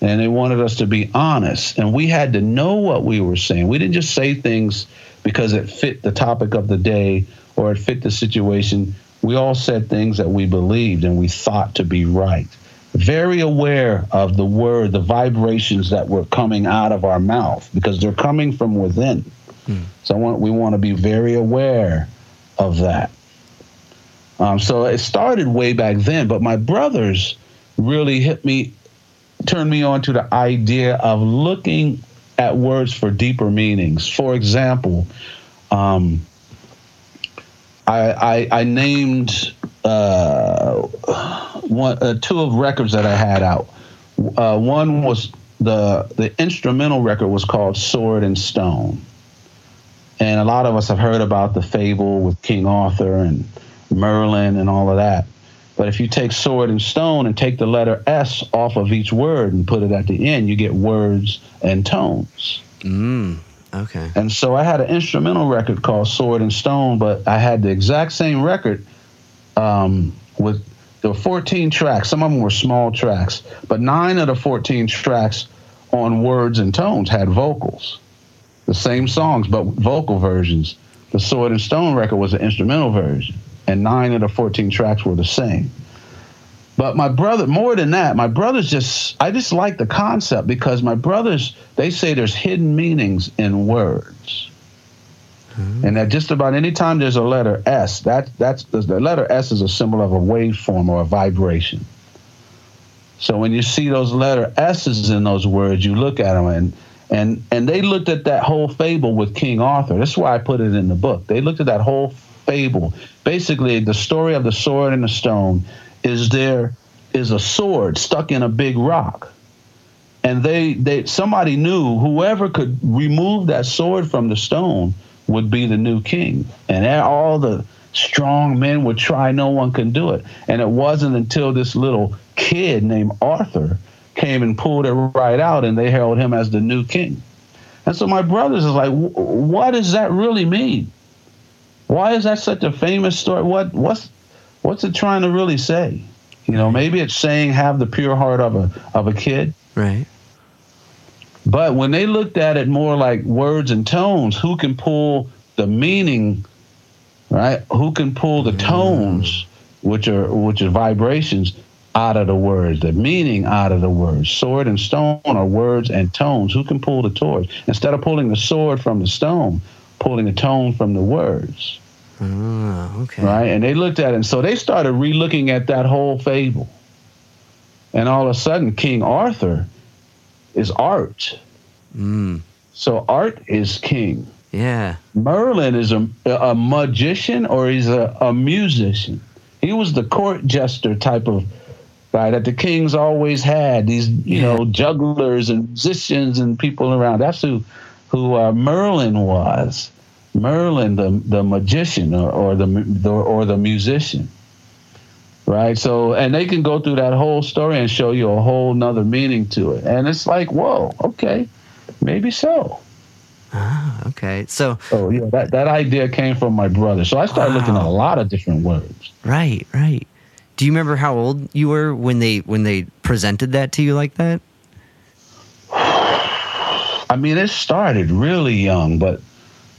And they wanted us to be honest. And we had to know what we were saying. We didn't just say things because it fit the topic of the day or it fit the situation. We all said things that we believed and we thought to be right. Very aware of the word, the vibrations that were coming out of our mouth because they're coming from within. So I want, we want to be very aware of that. Um, so it started way back then, but my brothers really hit me, turned me on to the idea of looking at words for deeper meanings. For example, um, I, I, I named uh, one, uh, two of records that I had out. Uh, one was the the instrumental record was called Sword and Stone, and a lot of us have heard about the fable with King Arthur and Merlin and all of that. But if you take sword and stone and take the letter S off of each word and put it at the end, you get words and tones. Mm, okay. And so I had an instrumental record called Sword and Stone, but I had the exact same record um, with there were 14 tracks. Some of them were small tracks, but nine of the 14 tracks on words and tones had vocals. The same songs, but vocal versions. The Sword and Stone record was an instrumental version, and nine of the 14 tracks were the same. But my brother, more than that, my brothers just, I just like the concept because my brothers, they say there's hidden meanings in words. And that just about any time there's a letter S, that, that's the letter S is a symbol of a waveform or a vibration. So when you see those letter S's in those words, you look at them and and and they looked at that whole fable with King Arthur. That's why I put it in the book. They looked at that whole fable. Basically, the story of the sword and the stone is there is a sword stuck in a big rock. And they they somebody knew whoever could remove that sword from the stone would be the new king. And all the strong men would try, no one can do it. And it wasn't until this little kid named Arthur came and pulled it right out, and they heralded him as the new king. And so my brothers is like, what does that really mean? Why is that such a famous story? What what's what's it trying to really say? You know, maybe it's saying have the pure heart of a of a kid. Right. But when they looked at it more like words and tones, who can pull the meaning, right? Who can pull the mm. tones, which are which are vibrations, out of the words, the meaning out of the words. Sword and stone are words and tones. Who can pull the tones instead of pulling the sword from the stone, pulling the tone from the words, Oh, okay. right? And they looked at it, and so they started re-looking at that whole fable. And all of a sudden, King Arthur is art. Mm, So art is king. yeah. Merlin is a, a magician or he's a, a musician. He was the court jester type of guy that the kings always had. These, you Yeah. know, jugglers and musicians and people around. That's who who uh, Merlin was. Merlin, the the magician or, or the, the or the musician. Right. So, and they can go through that whole story and show you a whole nother meaning to it. And it's like, whoa, okay, maybe so. Ah, okay. So, So yeah, that, that idea came from my brother. So I started looking at a lot of different words. right, right. Do you remember how old you were when they when they presented that to you like that? I mean, it started really young, but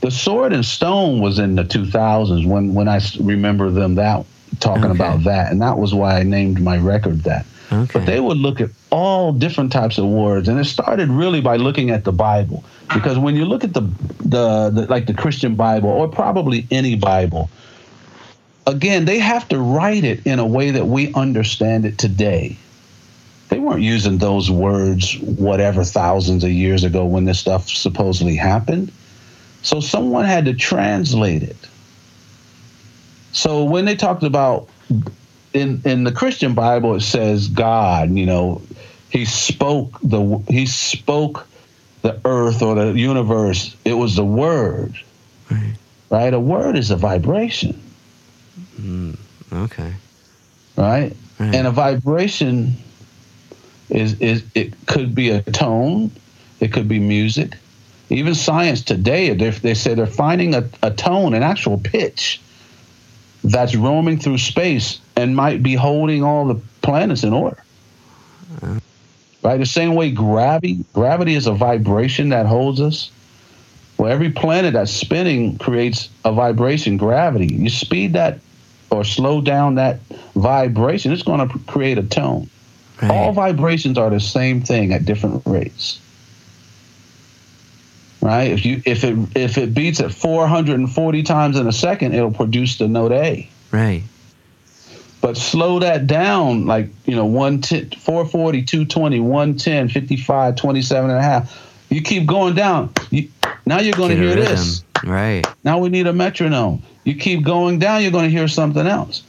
the Sword and Stone was in the 2000s when when i remember them that talking Okay. about that, and that was why I named my record that. Okay. But they would look at all different types of words, and it started really by looking at the Bible. Because when you look at the the, the like the Christian Bible or probably any Bible, again they have to write it in a way that we understand it today. They weren't using those words whatever thousands of years ago when this stuff supposedly happened. So someone had to translate it. So when they talked about in in the Christian Bible, it says God. You know, He spoke the He spoke the earth or the universe. It was the Word. Right. Right. A word is a vibration. Mm, okay. Right? Right. And a vibration is is it could be a tone. It could be music. Even science today, they, they say they're finding a, a tone, an actual pitch that's roaming through space and might be holding all the planets in order. Right? The same way gravity gravity is a vibration that holds us. Well, every planet that's spinning creates a vibration, gravity. You speed that or slow down that vibration, it's going to create a tone. Right. All vibrations are the same thing at different rates. Right? If you if it if it beats at 440 times in a second, it'll produce the note A. right. But slow that down, like, you know, 110, 440, 220, 110, 55, 27 and a half. You keep going down. You, now you're going to Get hear this. Right. Now we need a metronome. You keep going down, you're going to hear something else.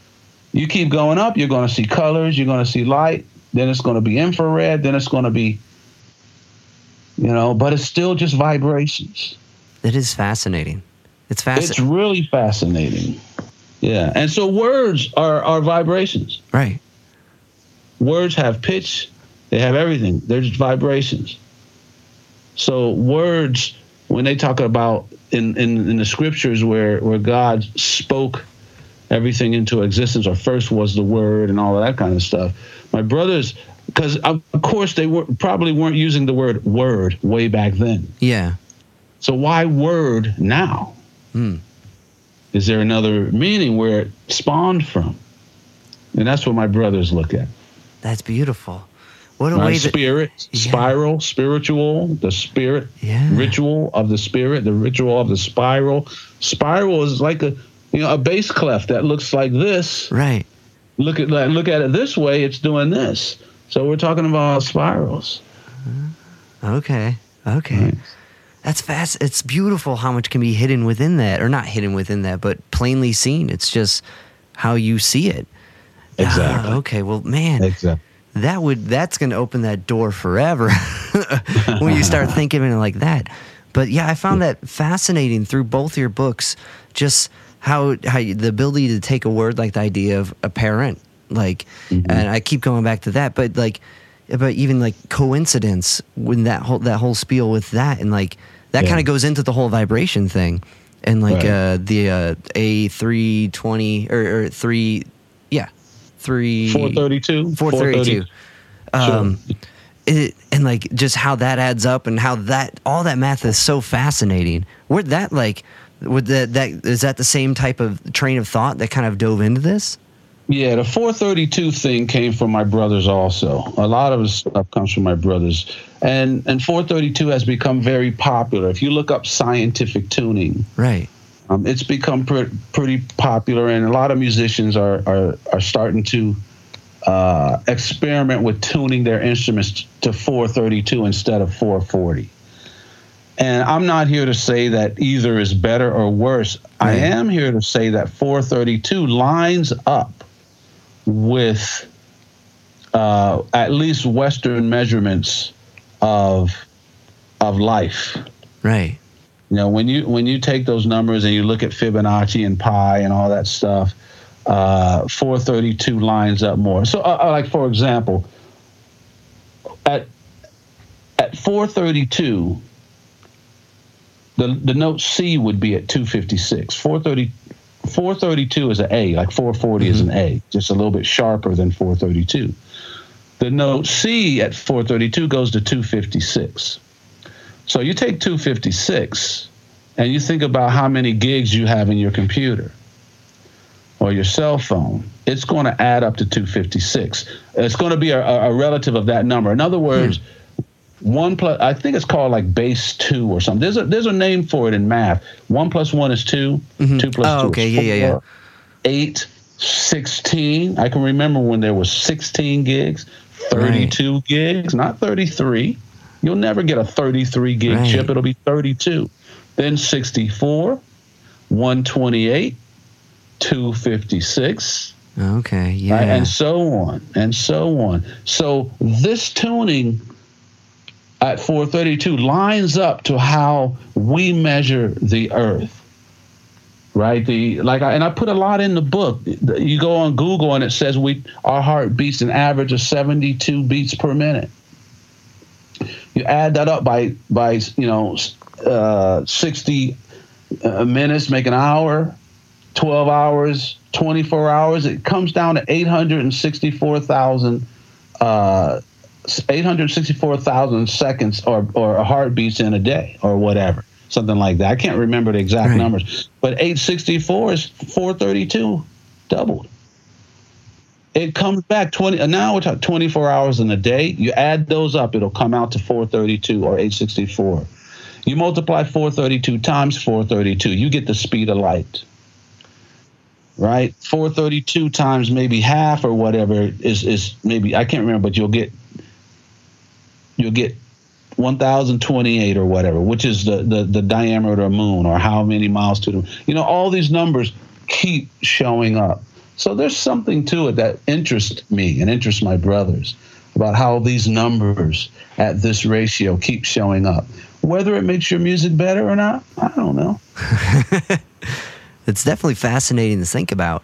You keep going up, you're going to see colors, you're going to see light, then it's going to be infrared, then it's going to be, you know, but it's still just vibrations. It is fascinating. It's fascinating. It's really fascinating. Yeah. And so words are, are vibrations. Right. Words have pitch, they have everything. They're just vibrations. So words, when they talk about in, in, in the scriptures where, where God spoke everything into existence, or first was the word and all of that kind of stuff, my brothers, because of course they were probably weren't using the word word way back then. Yeah. So why word now? Hmm. Is there another meaning where it spawned from? And that's what my brothers look at. That's beautiful. What a Right? way that. Spirit, Yeah. spiral, spiritual, the spirit, Yeah. ritual of the spirit, the ritual of the spiral. Spiral is like a you know a bass clef that looks like this. Right. Look at that. Look at it this way. It's doing this. So we're talking about spirals. Okay. Okay. Right. That's fast. It's beautiful how much can be hidden within that, or not hidden within that, but plainly seen. It's just how you see it. Exactly. Ah, okay. Well, man, Exactly. that would that's going to open that door forever when you start thinking of it like that. But yeah, I found that fascinating through both your books. Just how how you, the ability to take a word like the idea of a parent, like, Mm-hmm. and I keep going back to that, but like, but even like coincidence when that whole that whole spiel with that and like that Yeah. kind of goes into the whole vibration thing, and like Right. uh, the uh, A three twenty or, or three, yeah, three 432. 432 um Sure. it, and like just how that adds up and how that all that math is so fascinating would that like would that that is that the same type of train of thought that kind of dove into this Yeah, the 432 thing came from my brothers also. A lot of the stuff comes from my brothers. And and 432 has become very popular. If you look up scientific tuning, right um, it's become pre- pretty popular, and a lot of musicians are are, are starting to uh, experiment with tuning their instruments to 432 instead of 440. And I'm not here to say that either is better or worse. I am here to say that 432 lines up with uh, at least Western measurements of of life. right You know, when you when you take those numbers and you look at Fibonacci and pi and all that stuff, uh, 432 lines up more. So, uh, uh, like for example, at at 432, the the note C would be at 256. 430, 432 is an A, like 440 is an A, just a little bit sharper than 432. The note C at 432 goes to 256. So you take 256 and you think about how many gigs you have in your computer. Or your cell phone, it's going to add up to 256. It's going to be a, a relative of that number. In other words, hmm. One plus I think it's called like base two or something. There's a there's a name for it in math. One plus one is 2 mm-hmm. Two plus oh, two okay. is four. Yeah, yeah, yeah. Eight, 16. I can remember when there was 16 gigs, 32 right. gigs, not 33. You'll never get a 33 gig right. chip. It'll be 32. Then 64, 128, 256. Okay, yeah. Right? And so on, and so on. So this tuning at 432 lines up to how we measure the earth. Right, the like, I, and I put a lot in the book. You go on Google and it says we our heart beats an average of 72 beats per minute. You add that up by by you know uh, 60 uh, minutes, make an hour, 12 hours, 24 hours. It comes down to 864,000 uh, 864,000 seconds or, or heartbeats in a day or whatever, something like that. I can't remember the exact right. numbers, but 864 is 432 doubled. It comes back 20, uh, now we're talking 24 hours in a day. You add those up, it'll come out to 432 or 864. You multiply 432 times 432, you get the speed of light. Right? 432 times maybe half or whatever is is maybe I can't remember, but you'll get you'll get 1028 or whatever, which is the, the, the diameter of the moon or how many miles to the you know, all these numbers keep showing up. So there's something to it that interests me and interests my brothers about how these numbers at this ratio keep showing up. Whether it makes your music better or not, I don't know. it's definitely fascinating to think about.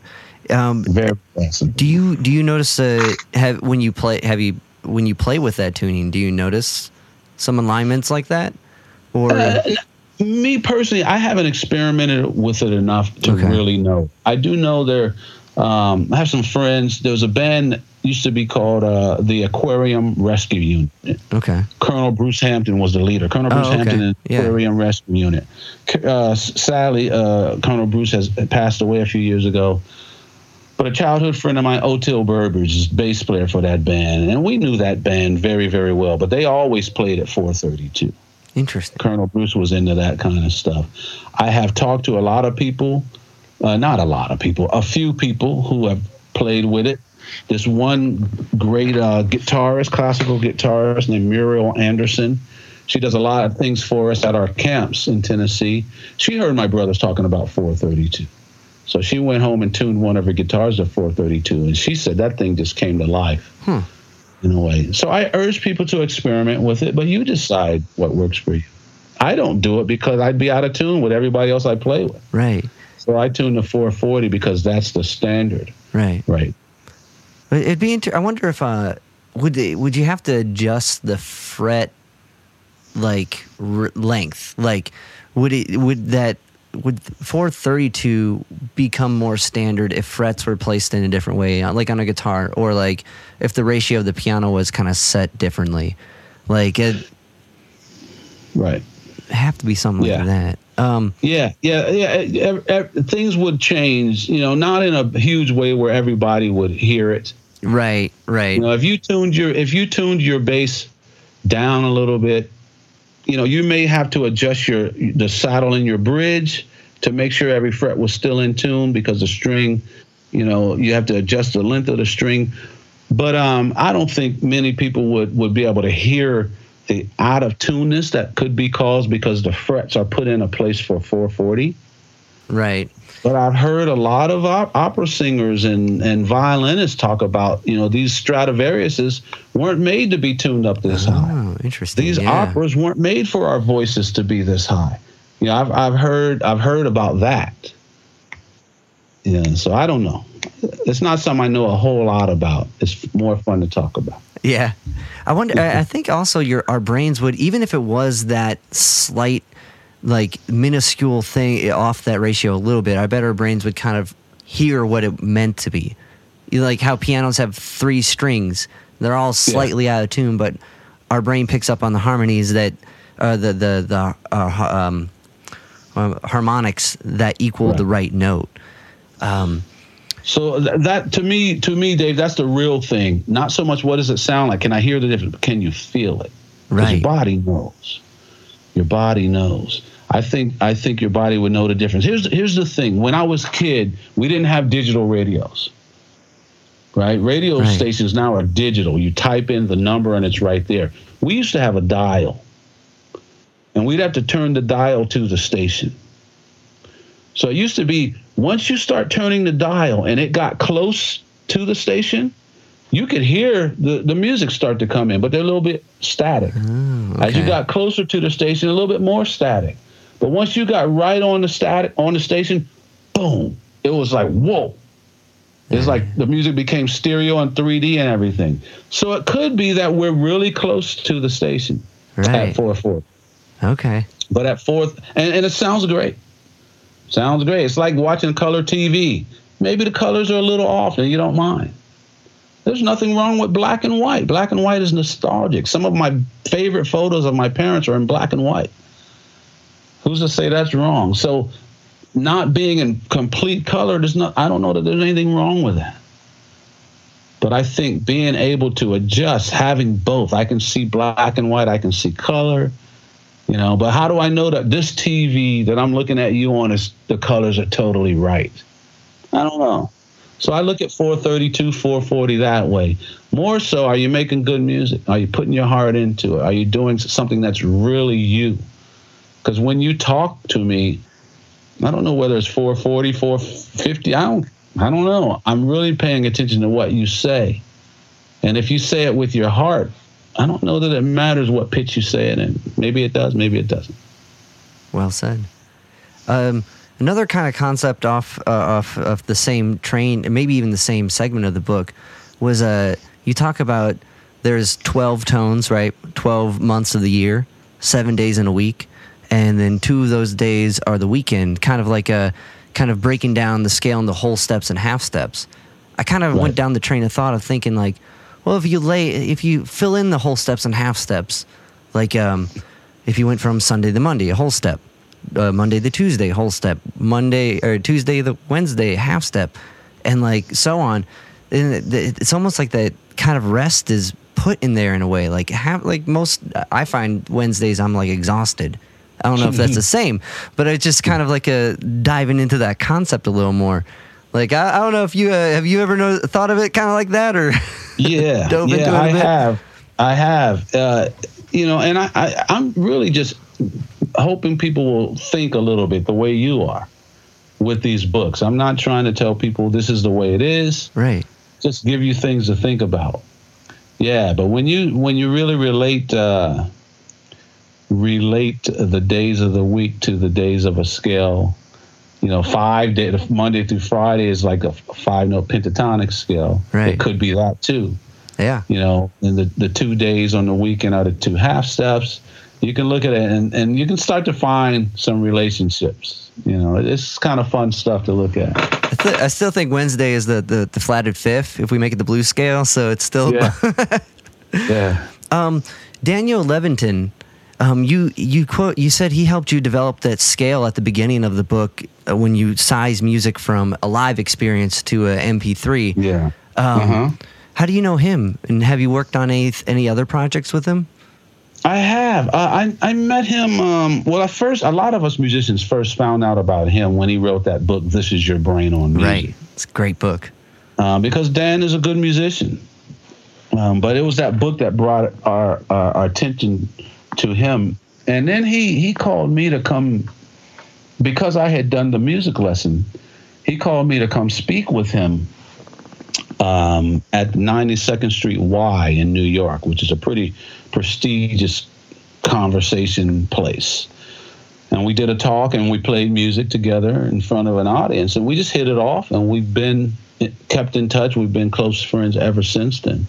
Um, Very fascinating. Do you do you notice uh, have when you play have you when you play with that tuning? Do you notice some alignments like that, or? Uh, me personally, I haven't experimented with it enough to okay. really know. I do know there um, I have some friends. There was a band that used to be called uh, the Aquarium Rescue Unit. Okay. Colonel Bruce Hampton was the leader. Colonel Bruce oh, okay. Hampton and yeah. Aquarium Rescue Unit. Uh, sadly, uh, Colonel Bruce has passed away a few years ago. But a childhood friend of mine, Oteil Burbridge, is bass player for that band, and we knew that band very, very well. But they always played at 432. Interesting. Colonel Bruce was into that kind of stuff. I have talked to a lot of people uh, not a lot of people, a few people who have played with it. This one great uh, guitarist, classical guitarist named Muriel Anderson. She does a lot of things for us at our camps in Tennessee. She heard my brothers talking about 432. So she went home and tuned one of her guitars to 432, and she said that thing just came to life hmm. in a way. So I urge people to experiment with it, but you decide what works for you. I don't do it because I'd be out of tune with everybody else I play with. Right. So I tune to 440 because that's the standard. Right. Right. It'd be. Inter- I wonder if uh, would they, would you have to adjust the fret like r- length? Like would it would that would 432 become more standard if frets were placed in a different way, uh, like on a guitar, or like if the ratio of the piano was kind of set differently? Like it. Right. Have to be something yeah. like that. Um, yeah, yeah, yeah. things would change, you know, not in a huge way where everybody would hear it. Right, right. You know, if you tuned your if you tuned your bass down a little bit, you know, you may have to adjust your the saddle in your bridge to make sure every fret was still in tune because the string, you know, you have to adjust the length of the string. But um, I don't think many people would would be able to hear the out of tuneness that could be caused because the frets are put in a place for 440. Right. But I've heard a lot of op- opera singers and, and violinists talk about, you know, these Stradivariuses weren't made to be tuned up this high. oh, high. interesting. These yeah. operas weren't made for our voices to be this high. You know, I've, I've heard I've heard about that. Yeah, so I don't know. It's not something I know a whole lot about. It's more fun to talk about. Yeah, I wonder. I think also your our brains would even if it was that slight, like minuscule thing off that ratio a little bit. I bet our brains would kind of hear what it meant to be. Like how pianos have three strings, they're all slightly yeah. out of tune, but our brain picks up on the harmonies that uh, the the the uh, um, uh, harmonics that equal right. the right note. Um, So that to me, to me, Dave, that's the real thing. Not so much what does it sound like. Can I hear the difference? But can you feel it? Right. Your body knows. Your body knows. I think I think your body would know the difference. Here's here's the thing. When I was a kid, we didn't have digital radios. Right? Radio Right. stations now are digital. You type in the number and it's right there. We used to have a dial. And we'd have to turn the dial to the station. So it used to be once you start turning the dial and it got close to the station, you could hear the, the music start to come in, but they're a little bit static. Oh, As you got closer to the station, a little bit more static. But once you got right on the static on the station, boom! It was like whoa. It's like the music became stereo and 3D and everything. So it could be that we're really close to the station Right. at 440. Okay. But at fourth, and, and it sounds great. Sounds great. It's like watching color TV. Maybe the colors are a little off and you don't mind. There's nothing wrong with black and white. Black and white is nostalgic. Some of my favorite photos of my parents are in black and white. Who's to say that's wrong? So, not being in complete color, there's not. I don't know that there's anything wrong with that. But I think being able to adjust, having both, I can see black and white, I can see color, you know. But how do I know that this TV that I'm looking at you on is the colors are totally right? I don't know. So I look at 432, 440 that way. More so, are you making good music? Are you putting your heart into it? Are you doing something that's really you? Because when you talk to me, I don't know whether it's 440, 450. I don't. I don't know. I'm really paying attention to what you say, and if you say it with your heart, I don't know that it matters what pitch you say it in. Maybe it does. Maybe it doesn't. Well said. Um, another kind of concept off uh, off of the same train, maybe even the same segment of the book, was uh, you talk about there's 12 tones, right? 12 months of the year, seven days in a week, and then two of those days are the weekend. Kind of like a kind of breaking down the scale into whole steps and half steps. I kind of Right. went down the train of thought of thinking like, well, if you lay, if you fill in the whole steps and half steps, like um, if you went from Sunday to Monday, a whole step, uh, Monday to Tuesday, whole step, Monday or Tuesday to Wednesday, half step, and like so on. And it- it- it's almost like that kind of rest is put in there in a way. Like have like most, I find Wednesdays I'm like exhausted. I don't know if that's the same, but it's just kind of like a diving into that concept a little more. Like I, I don't know if you uh, have you ever know, thought of it kind of like that or Yeah, Dove yeah, into it I have, I have. Uh, you know, and I, I, I'm really just hoping people will think a little bit the way you are with these books. I'm not trying to tell people this is the way it is. right? Just give you things to think about. Yeah, but when you when you really relate uh, relate the days of the week to the days of a scale, you know, five day Monday through Friday is like a five note pentatonic scale. Right. It could be that too Yeah, you know, and the, the two days on the weekend are the two half steps. You can look at it and, and you can start to find some relationships. You know, it's kind of fun stuff to look at. I, th- I still think Wednesday is the, the the flatted fifth if we make it the blue scale. So it's still Yeah. yeah. Um, Daniel Levitin, um, you you quote you said he helped you develop that scale at the beginning of the book uh, when you size music from a live experience to a MP3. Yeah. Um, Uh-huh. How do you know him? And have you worked on any any other projects with him? I have. Uh, I I met him. Um, well, at first, a lot of us musicians first found out about him when he wrote that book. This is your brain on music. It's a great book. um, because Dan is a good musician. Um, but it was that book that brought our, our, our attention to him. And then he, he called me to come, because I had done the music lesson, he called me to come speak with him um, at 92nd Street Y in New York, which is a pretty prestigious conversation place. And we did a talk and we played music together in front of an audience, and we just hit it off, and we've been kept in touch. We've been close friends ever since then.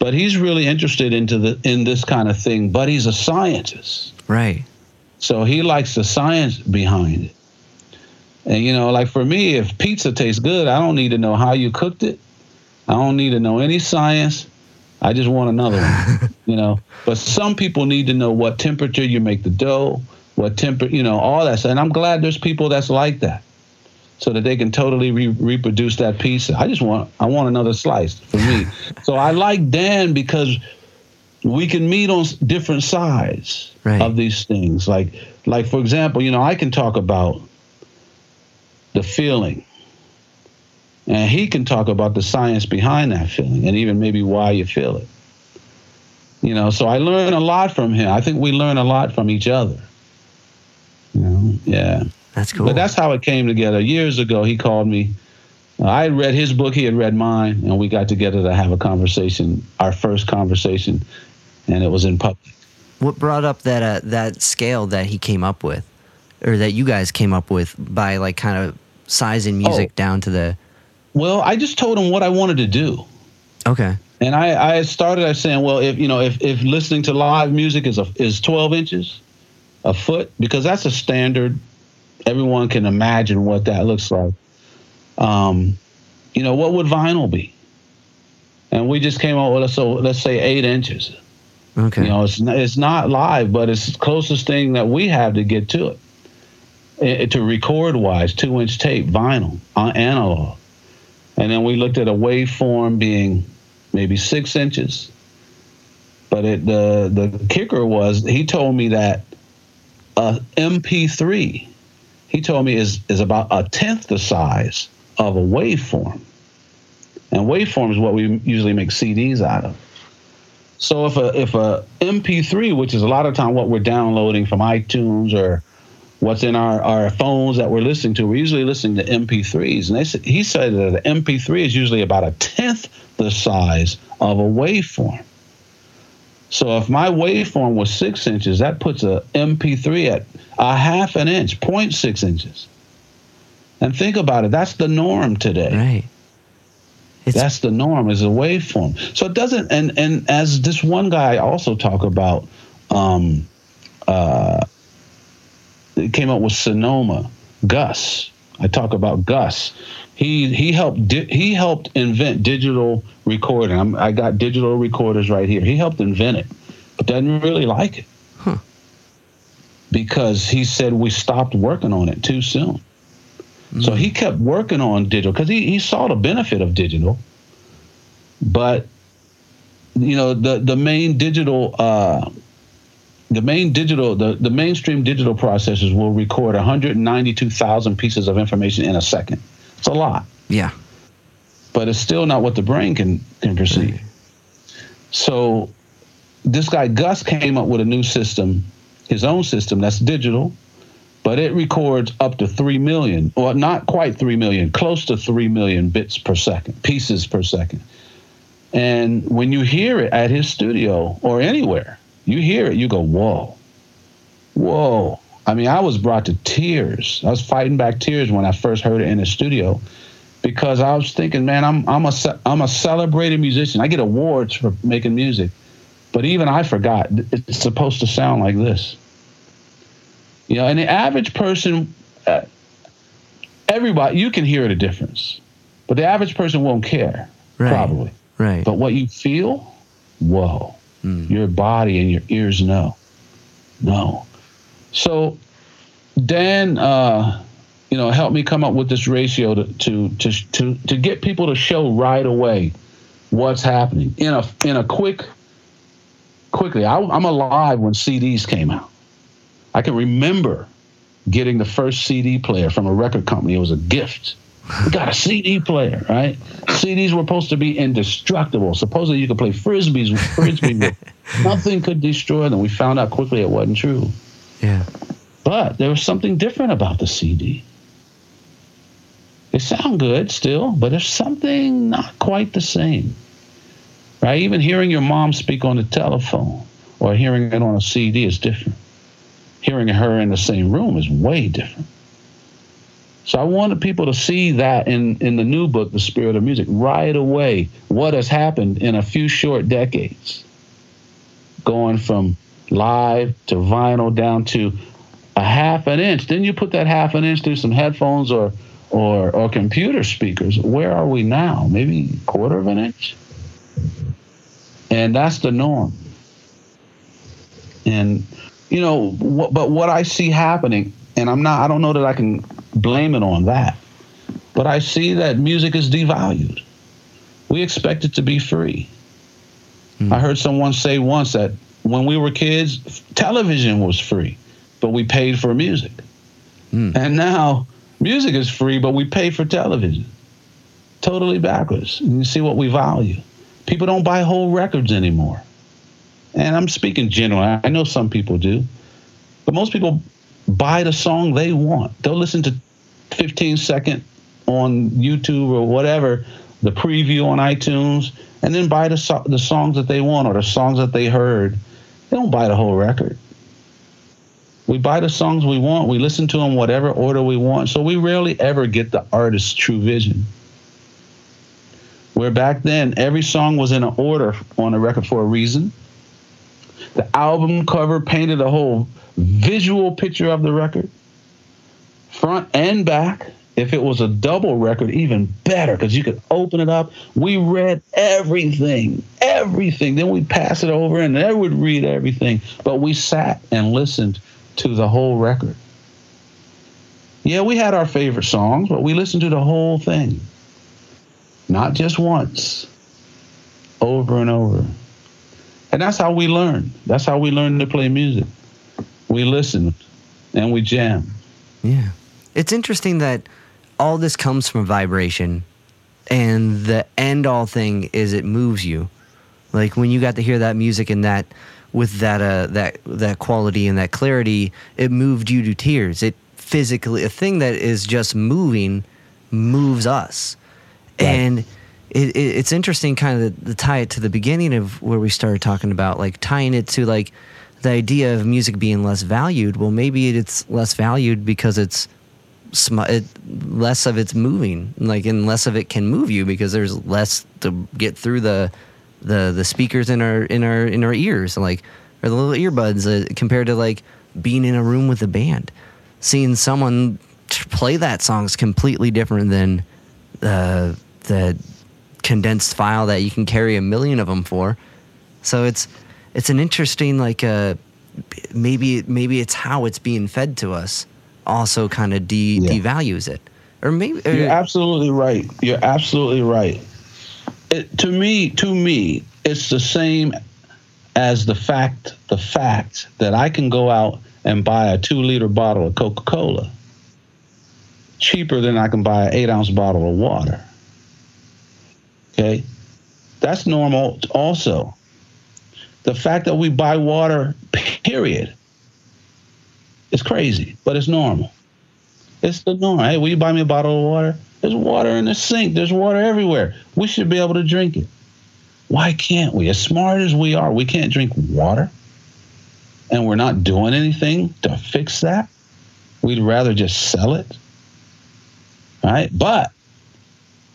But he's really interested into the in this kind of thing. But he's a scientist, Right. so he likes the science behind it. And you know, like for me, if pizza tastes good, I don't need to know how you cooked it. I don't need to know any science. I just want another one, you know. But some people need to know what temperature you make the dough, what temper, you know, all that. And I'm glad there's people that's like that. So that they can totally re- reproduce that piece. I just want I want another slice for me. so I like Dan because we can meet on different sides Right. of these things. Like like for example, you know, I can talk about the feeling. And he can talk about the science behind that feeling and even maybe why you feel it. You know, so I learn a lot from him. I think we learn a lot from each other. You know, yeah. That's cool. But that's how it came together. Years ago, he called me. Uh, I had read his book, he had read mine, and we got together to have a conversation, our first conversation, and it was in public. what brought up that uh, that scale that he came up with, or that you guys came up with by like kind of sizing music Oh. down to the? Well, I just told him what I wanted to do. Okay. And I, I started by saying, well, if you know, if, if listening to live music is a, is 12 inches, a foot, because that's a standard. Everyone can imagine what that looks like. Um, you know, what would vinyl be? And we just came out with so let's say eight inches. Okay. You know, it's not, it's not live, but it's the closest thing that we have to get to it. Eh, to record wise, two inch tape, vinyl, uh, analog. And then we looked at a waveform being maybe six inches. But it, the the kicker was he told me that a MP3, he told me is is about a tenth the size of a waveform. And waveform is what we usually make CDs out of. So if a if a MP3, which is a lot of time what we're downloading from iTunes or what's in our, our phones that we're listening to, we're usually listening to MP3s. And they he said that an MP3 is usually about a tenth the size of a waveform. So if my waveform was six inches, that puts a MP3 at a half an inch, 0.6 inches. And think about it, that's the norm today. Right. It's That's the norm is a waveform. So it doesn't and and as this one guy also talk about um uh it came up with Sonoma, Gus. I talk about Gus. He he helped di- he helped invent digital recording. I'm, I got digital recorders right here. He helped invent it, but doesn't really like it Huh. because he said we stopped working on it too soon. So he kept working on digital because he, he saw the benefit of digital. But you know the the main digital uh, the main digital the, the mainstream digital processors will record 192,000 pieces of information in a second. It's a lot, yeah. but it's still not what the brain can can perceive. So this guy Gus came up with a new system, his own system that's digital, but it records up to 3 million, or not quite 3 million, close to 3 million bits per second, pieces per second. And when you hear it at his studio or anywhere, you hear it, you go, whoa, whoa. I mean, I was brought to tears. I was fighting back tears when I first heard it in the studio because I was thinking, man, I'm, I'm, a, I'm a celebrated musician. I get awards for making music. But even I forgot it's supposed to sound like this. You know, and the average person, uh, everybody, you can hear the difference, but the average person won't care, Right. probably. Right. But what you feel, whoa, your body and your ears know. No. So Dan, uh, you know, helped me come up with this ratio to, to to to to get people to show right away what's happening in a in a quick quickly. I, I'm alive when CDs came out. I can remember getting the first CD player from a record company. It was a gift. We got a CD player, right? CDs were supposed to be indestructible. Supposedly you could play frisbees with frisbee. with- Nothing could destroy them. We found out quickly it wasn't true. Yeah. But there was something different about the CD. They sound good still, but there's something not quite the same. Right? Even hearing your mom speak on the telephone or hearing it on a CD is different. Hearing her in the same room is way different. So I wanted people to see that in, in the new book, The Spirit of Music, right away, what has happened in a few short decades. Going from live to vinyl down to a half an inch. Then you put that half an inch through some headphones or or or computer speakers. Where are we now? Maybe quarter of an inch. And that's the norm. And you know, but what I see happening, and I'm not, I don't know that I can blame it on that. But I see that music is devalued. We expect it to be free. Mm. I heard someone say once that when we were kids, television was free, but we paid for music. Mm. And now music is free, but we pay for television. Totally backwards. You see what we value. People don't buy whole records anymore. And I'm speaking general. I know some people do. But most people buy the song they want. They'll listen to 15 second on YouTube or whatever, the preview on iTunes, and then buy the, so- the songs that they want or the songs that they heard. They don't buy the whole record. We buy the songs we want. We listen to them whatever order we want. So we rarely ever get the artist's true vision. Where back then, every song was in an order on a record for a reason. The album cover painted a whole visual picture of the record, front and back. If it was a double record, even better because you could open it up. We read everything, everything. Then we'd pass it over and they would read everything. But we sat and listened to the whole record. Yeah, we had our favorite songs, but we listened to the whole thing. Not just once, over and over. And that's how we learn. That's how we learn to play music. We listen and we jam. Yeah. It's interesting that all this comes from vibration and the end all thing is it moves you. Like when you got to hear that music and that with that uh that that quality and that clarity, it moved you to tears. It physically a thing that is just moving moves us. Right. And it, it, it's interesting kind of to tie it to the beginning of where we started talking about like tying it to like the idea of music being less valued well maybe it's less valued because it's sm- it, less of it's moving like and less of it can move you because there's less to get through the the the speakers in our in our in our ears like or the little earbuds uh, compared to like being in a room with a band seeing someone play that song is completely different than uh, the condensed file that you can carry a million of them for. So it's it's an interesting like uh maybe maybe it's how it's being fed to us also kind of de- yeah. devalues it. Or maybe or, You're absolutely right. You're absolutely right. It, to me, to me, it's the same as the fact the fact that I can go out and buy a two liter bottle of Coca Cola cheaper than I can buy an eight ounce bottle of water. Okay. That's normal also. The fact that we buy water, period, is crazy, but it's normal. It's the norm. Hey, will you buy me a bottle of water? There's water in the sink. There's water everywhere. We should be able to drink it. Why can't we? As smart as we are, we can't drink water. And we're not doing anything to fix that. We'd rather just sell it. Right? But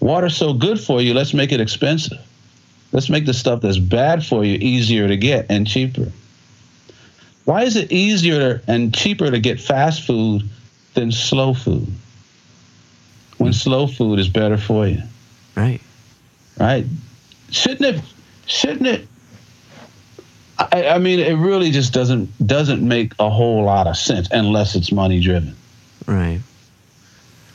Water's so good for you, let's make it expensive. Let's make the stuff that's bad for you easier to get and cheaper. Why is it easier and cheaper to get fast food than slow food? When slow food is better for you. Right. Right. Shouldn't it shouldn't it I, I mean it really just doesn't doesn't make a whole lot of sense unless it's money driven. Right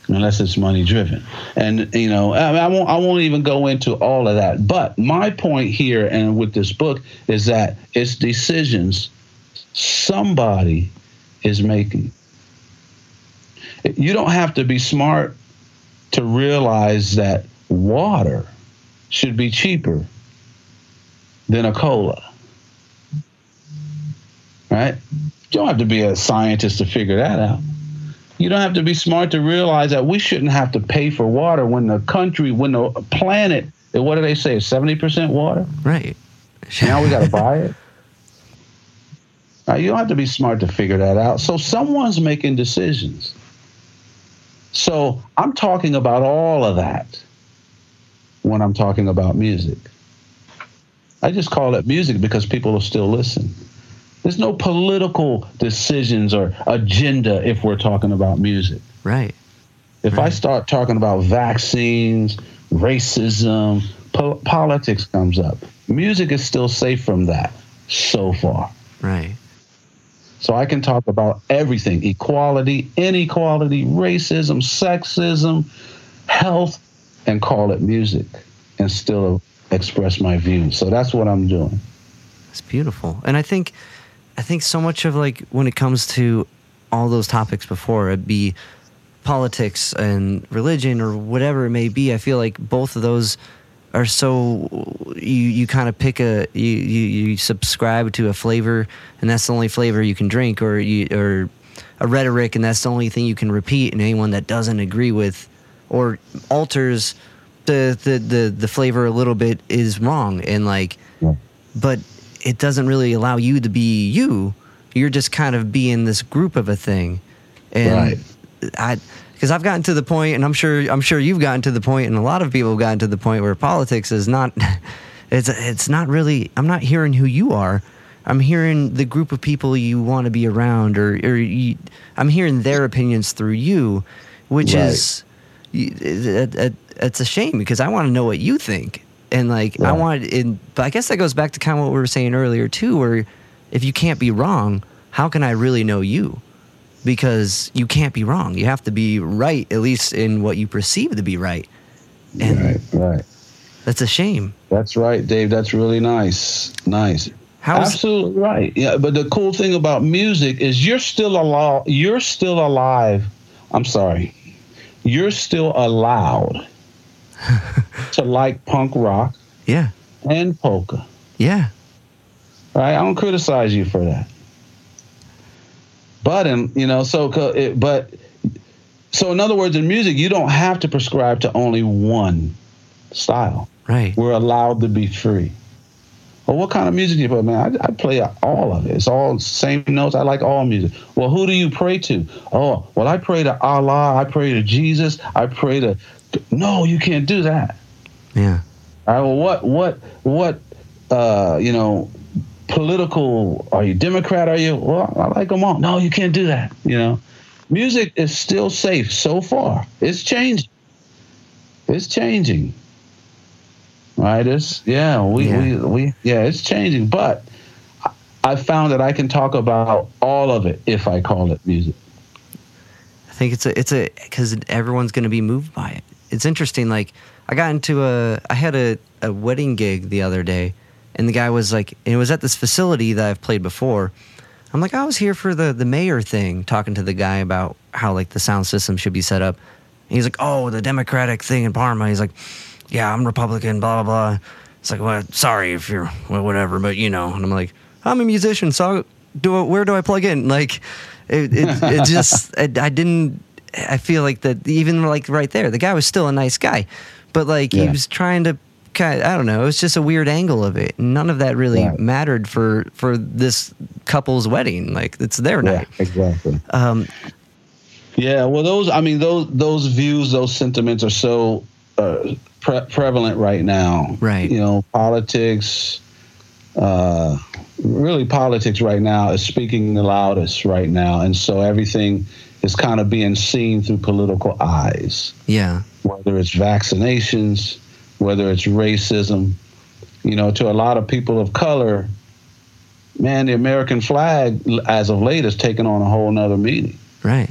unless it's money driven. And you know, I, I, won't I won't even go into all of that. But my point here and with this book is that it's decisions somebody is making. You don't have to be smart to realize that water should be cheaper than a cola. Right? You don't have to be a scientist to figure that out. You don't have to be smart to realize that we shouldn't have to pay for water when the country, when the planet, what do they say, 70% water? Right. now we got to buy it. Now, you don't have to be smart to figure that out. So someone's making decisions. So I'm talking about all of that when I'm talking about music. I just call it music because people will still listen. There's no political decisions or agenda if we're talking about music. Right. If right. I start talking about vaccines, racism, po- politics comes up. Music is still safe from that so far. Right. So I can talk about everything equality, inequality, racism, sexism, health and call it music and still express my views. So that's what I'm doing. It's beautiful. And I think I think so much of like when it comes to all those topics before it'd be politics and religion or whatever it may be, I feel like both of those are so you you kind of pick a you, you you subscribe to a flavor and that's the only flavor you can drink or you or a rhetoric and that's the only thing you can repeat and anyone that doesn't agree with or alters the the the, the flavor a little bit is wrong and like Yeah. but it doesn't really allow you to be you you're just kind of being this group of a thing and Right. i because i've gotten to the point and i'm sure i'm sure you've gotten to the point and a lot of people have gotten to the point where politics is not it's it's not really i'm not hearing who you are i'm hearing the group of people you want to be around or, or you, i'm hearing their opinions through you which Right. is it, it, it's a shame because I want to know what you think, and like I want. And but I guess that goes back to kind of what we were saying earlier too, where if you can't be wrong, how can I really know you? Because you can't be wrong. You have to be right, at least in what you perceive to be right, and right, right. that's a shame. That's right, Dave. That's really nice. Nice. Absolutely right. Yeah, but the cool thing about music is you're still alive. You're still alive. I'm sorry. You're still allowed to like punk rock yeah, and polka. yeah, Right? I don't criticize you for that. But in you know, so it, but so in other words, in music, you don't have to prescribe to only one style. right, We're allowed to be free. Well, what kind of music do you play, man? I, I play all of it. It's all same notes. I like all music. Well, who do you pray to? Oh, well, I pray to Allah. I pray to Jesus. I pray to. No, you can't do that. yeah, All right. Well, what, what, what? Uh, you know, political. Are you Democrat? Are you? Well, I like them all. No, you can't do that. You know, music is still safe so far. It's changing. It's changing. Right? It's yeah. We Yeah. we we yeah. It's changing, but. I- found that I can talk about all of it if I call it music. I think it's a it's a because everyone's going to be moved by it. It's interesting. Like I got into a I had a, a wedding gig the other day, and the guy was like, and it was at this facility that I've played before. I'm like, I was here for the the mayor thing, talking to the guy about how like the sound system should be set up. And he's like, oh, the Democratic thing in Parma. He's like, yeah, I'm Republican, blah blah blah. It's like, well, sorry if you're well, whatever, but you know. And I'm like, I'm a musician, so do I, where do I plug in? Like, it it, it just I, I didn't. I feel like that even like right there, the guy was still a nice guy, but like he was trying to kind. I don't know. It was just a weird angle of it. None of that really Right. mattered for for this couple's wedding. Like it's their night. exactly. Um, Yeah, well, those I mean those those views, those sentiments are so uh, pre- prevalent right now. Right. You know, politics, uh, really politics right now is speaking the loudest right now, and so everything is kind of being seen through political eyes. yeah. Whether it's vaccinations, whether it's racism, you know, to a lot of people of color, man, the American flag, as of late, has taken on a whole nother meaning Right.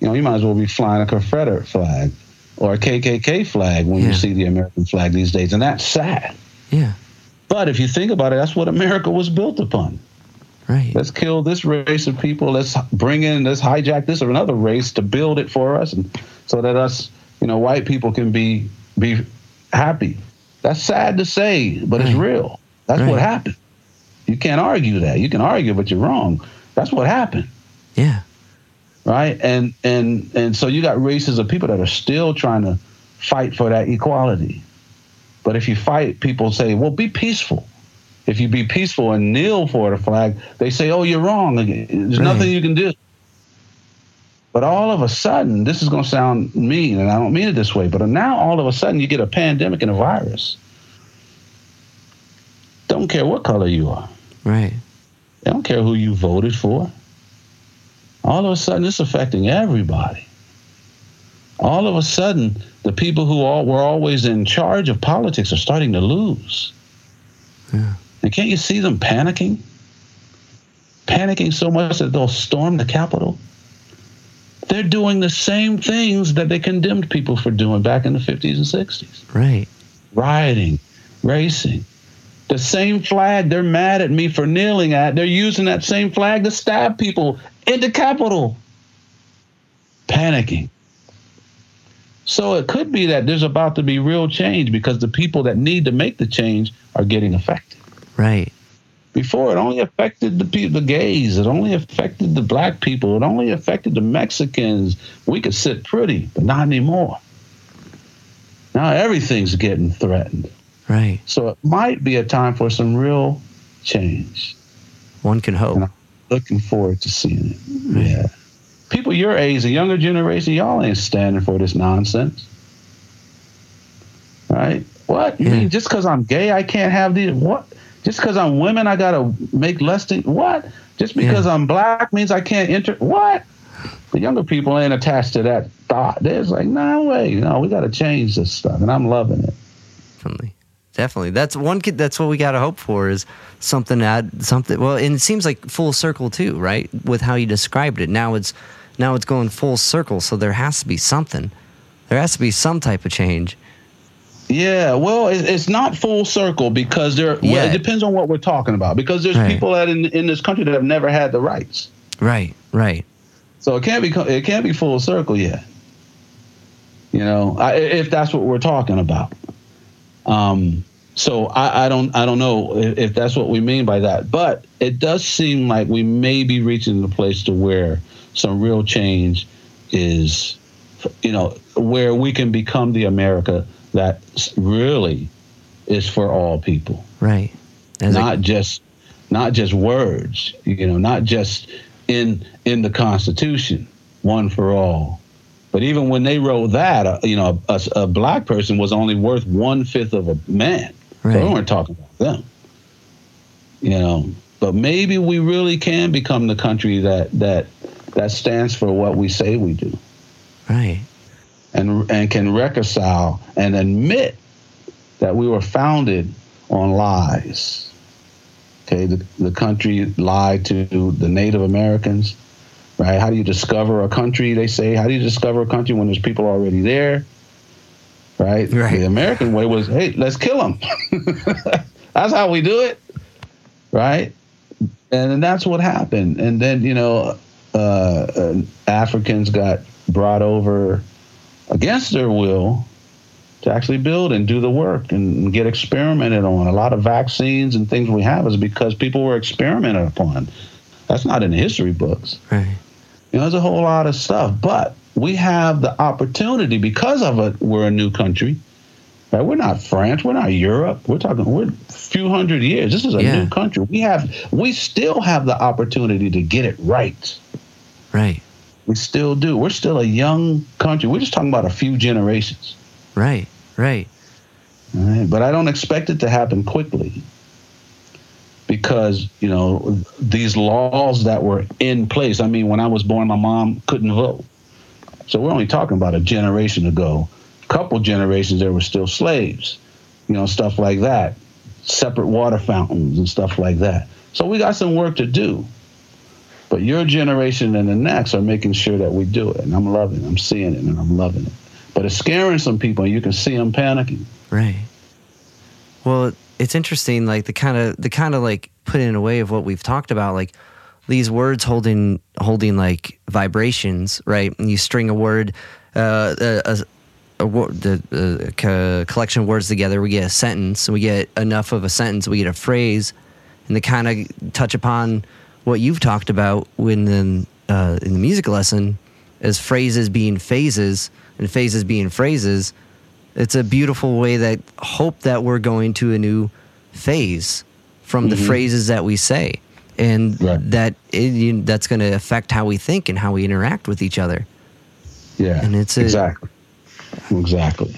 you know, you might as well be flying a Confederate flag or a KKK flag when Yeah. you see the American flag these days, and that's sad. Yeah. But if you think about it, that's what America was built upon. Right. Let's kill this race of people. Let's bring in, let's hijack this or another race to build it for us, and so that us, you know, white people can be be happy. That's sad to say, but it's real. That's Right. what happened. You can't argue that. You can argue, but you're wrong. That's what happened. Yeah. right? And and and so you got races of people that are still trying to fight for that equality. But if you fight, people say, "Well, be peaceful." If you be peaceful and kneel for the flag, they say, "Oh, you're wrong. There's Right. nothing you can do." But all of a sudden, this is going to sound mean, and I don't mean it this way, but now all of a sudden you get a pandemic and a virus. Don't care what color you are. Right. They don't care who you voted for. All of a sudden, it's affecting everybody. All of a sudden, the people who all, were always in charge of politics are starting to lose. Yeah. And can't you see them panicking? Panicking so much that they'll storm the Capitol, they're doing the same things that they condemned people for doing back in the 50s and 60s. Right. Rioting, racing. The same flag they're mad at me for kneeling at, they're using that same flag to stab people in the Capitol. Panicking. So it could be that there's about to be real change because the people that need to make the change are getting affected. Right. Before it only affected the people, the gays. It only affected the black people. It only affected the Mexicans. We could sit pretty, but not anymore. Now everything's getting threatened. Right. So it might be a time for some real change. One can hope. Looking forward to seeing it. Yeah. People your age, the younger generation, y'all ain't standing for this nonsense. Right? What? You Yeah. mean just because I'm gay, I can't have these? What? Just because I'm women, I gotta make less than what? Just because I'm black means I can't enter? What? The younger people ain't attached to that thought. They're like, no way, no, we got to change this stuff, and I'm loving it. Definitely. Definitely. That's one that's what we got to hope for is something add something well and it seems like full circle too, right? With how you described it. Now it's now it's going full circle, so there has to be something. There has to be some type of change. Yeah, well, it's not full circle because there. Well, Yeah. it depends on what we're talking about. Because there's Right. people that in in this country that have never had the rights, Right, right. so it can't be it can't be full circle yet. You know, I, if that's what we're talking about. Um, so I, I don't I don't know if, if that's what we mean by that, but it does seem like we may be reaching the place to where some real change is, you know, where we can become the America that really is for all people. Right. As a- not just not just words you know not just in in the constitution one for all. But even when they wrote that uh, you know a, a black person was only worth one fifth of a man. So we weren't talking about them. You know but maybe we really can become the country that that that stands for what we say we do. Right. And and can reconcile and admit that we were founded on lies. Okay, the, the country lied to the Native Americans, right? How do you discover a country? They say, how do you discover a country when there's people already there? Right? Right. The American way was, hey, let's kill them. that's how we do it, right? And then that's what happened. And then you know, uh, uh, Africans got brought over against their will to actually build and do the work and get experimented on. A lot of vaccines and things we have is because people were experimented upon. That's not in the history books. Right. You know, there's a whole lot of stuff, but we have the opportunity because of it. We're a new country. Right? We're not France. We're not Europe. We're talking. We're a few hundred years. This is a Yeah. new country. We have. We still have the opportunity to get it right. Right. We still do. We're still a young country. We're just talking about a few generations. Right. Right. Right? But I don't expect it to happen quickly because, you know, these laws that were in place. I mean, when I was born, my mom couldn't vote. So we're only talking about a generation ago. A couple generations, there were still slaves, you know, stuff like that, separate water fountains and stuff like that. So we got some work to do. But your generation and the next are making sure that we do it. And I'm loving it. I'm seeing it and I'm loving it. But it's scaring some people. and You can see them panicking. Right. Well, it's interesting, like the kind of the kind of like put in a way of what we've talked about, like these words holding holding like vibrations, right? And you string a word, uh, a, a, a a collection of words together, we get a sentence. We get enough of a sentence, we get a phrase, and they kind of touch upon what you've talked about when in, uh, in the music lesson as phrases being phases and phases being phrases it's a beautiful way that hope that we're going to a new phase from the phrases that we say and Right. that it, you, that's going to affect how we think and how we interact with each other Yeah, And it's a- exactly, exactly.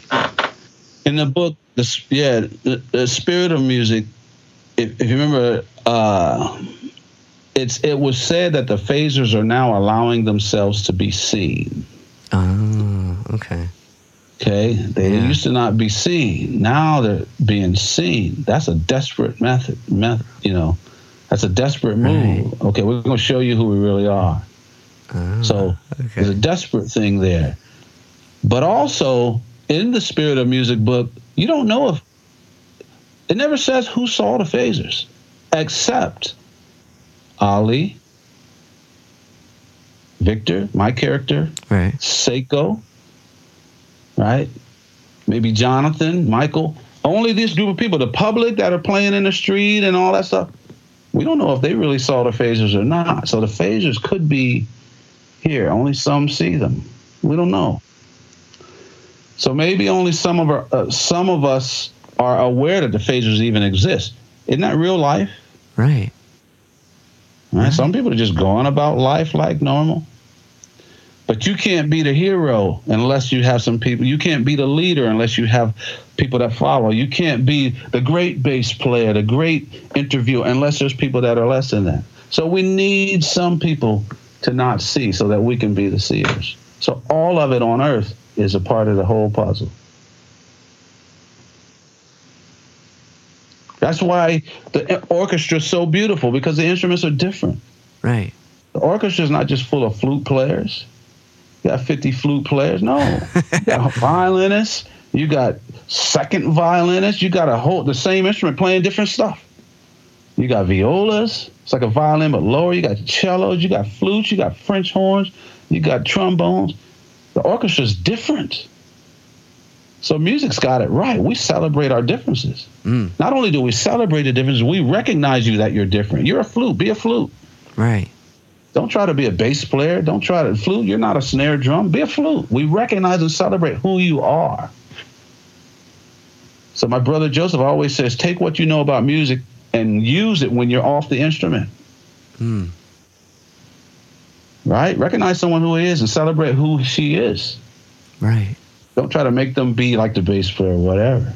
In the book, the yeah, the, the spirit of music. If, if you remember, uh, it's it was said that the phasers are now allowing themselves to be seen. oh okay Okay, they Yeah. used to not be seen. Now they're being seen. That's a desperate method. Method, you know, that's a desperate move. Okay, we're going to show you who we really are. Ah, so okay. there's a desperate thing there. But also in the spirit of music book, you don't know if it never says who saw the phasers, except Ali, Victor, my character, Right. Seiko, right? Maybe Jonathan, Michael. Only this group of people, the public that are playing in the street and all that stuff. We don't know if they really saw the phasers or not. So the phasers could be here. Only some see them. We don't know. So maybe only some of our, uh, some of us are aware that the phasers even exist. Isn't that real life? Right. Right? Mm-hmm. Some people are just going about life like normal. But you can't be the hero unless you have some people. You can't be the leader unless you have people that follow. You can't be the great bass player, the great interviewer, unless there's people that are less than that. So we need some people to not see so that we can be the seers. So all of it on earth is a part of the whole puzzle. That's why the orchestra is so beautiful because the instruments are different. Right. The orchestra is not just full of flute players. You got 50 flute players. No. you got violinists. You got second violinists. You got a whole, the same instrument playing different stuff. You got violas. It's like a violin, but lower. You got cellos. You got flutes. You got French horns. You got trombones. The orchestra is different. So music's got it right. We celebrate our differences. Mm. Not only do we celebrate the differences, we recognize you that you're different. You're a flute. Be a flute. Right. Don't try to be a bass player. Don't try to flute. You're not a snare drum. Be a flute. We recognize and celebrate who you are. So my brother Joseph always says, take what you know about music and use it when you're off the instrument. Mm. Right? Recognize someone who is and celebrate who she is. Right. Don't try to make them be like the bass player or whatever.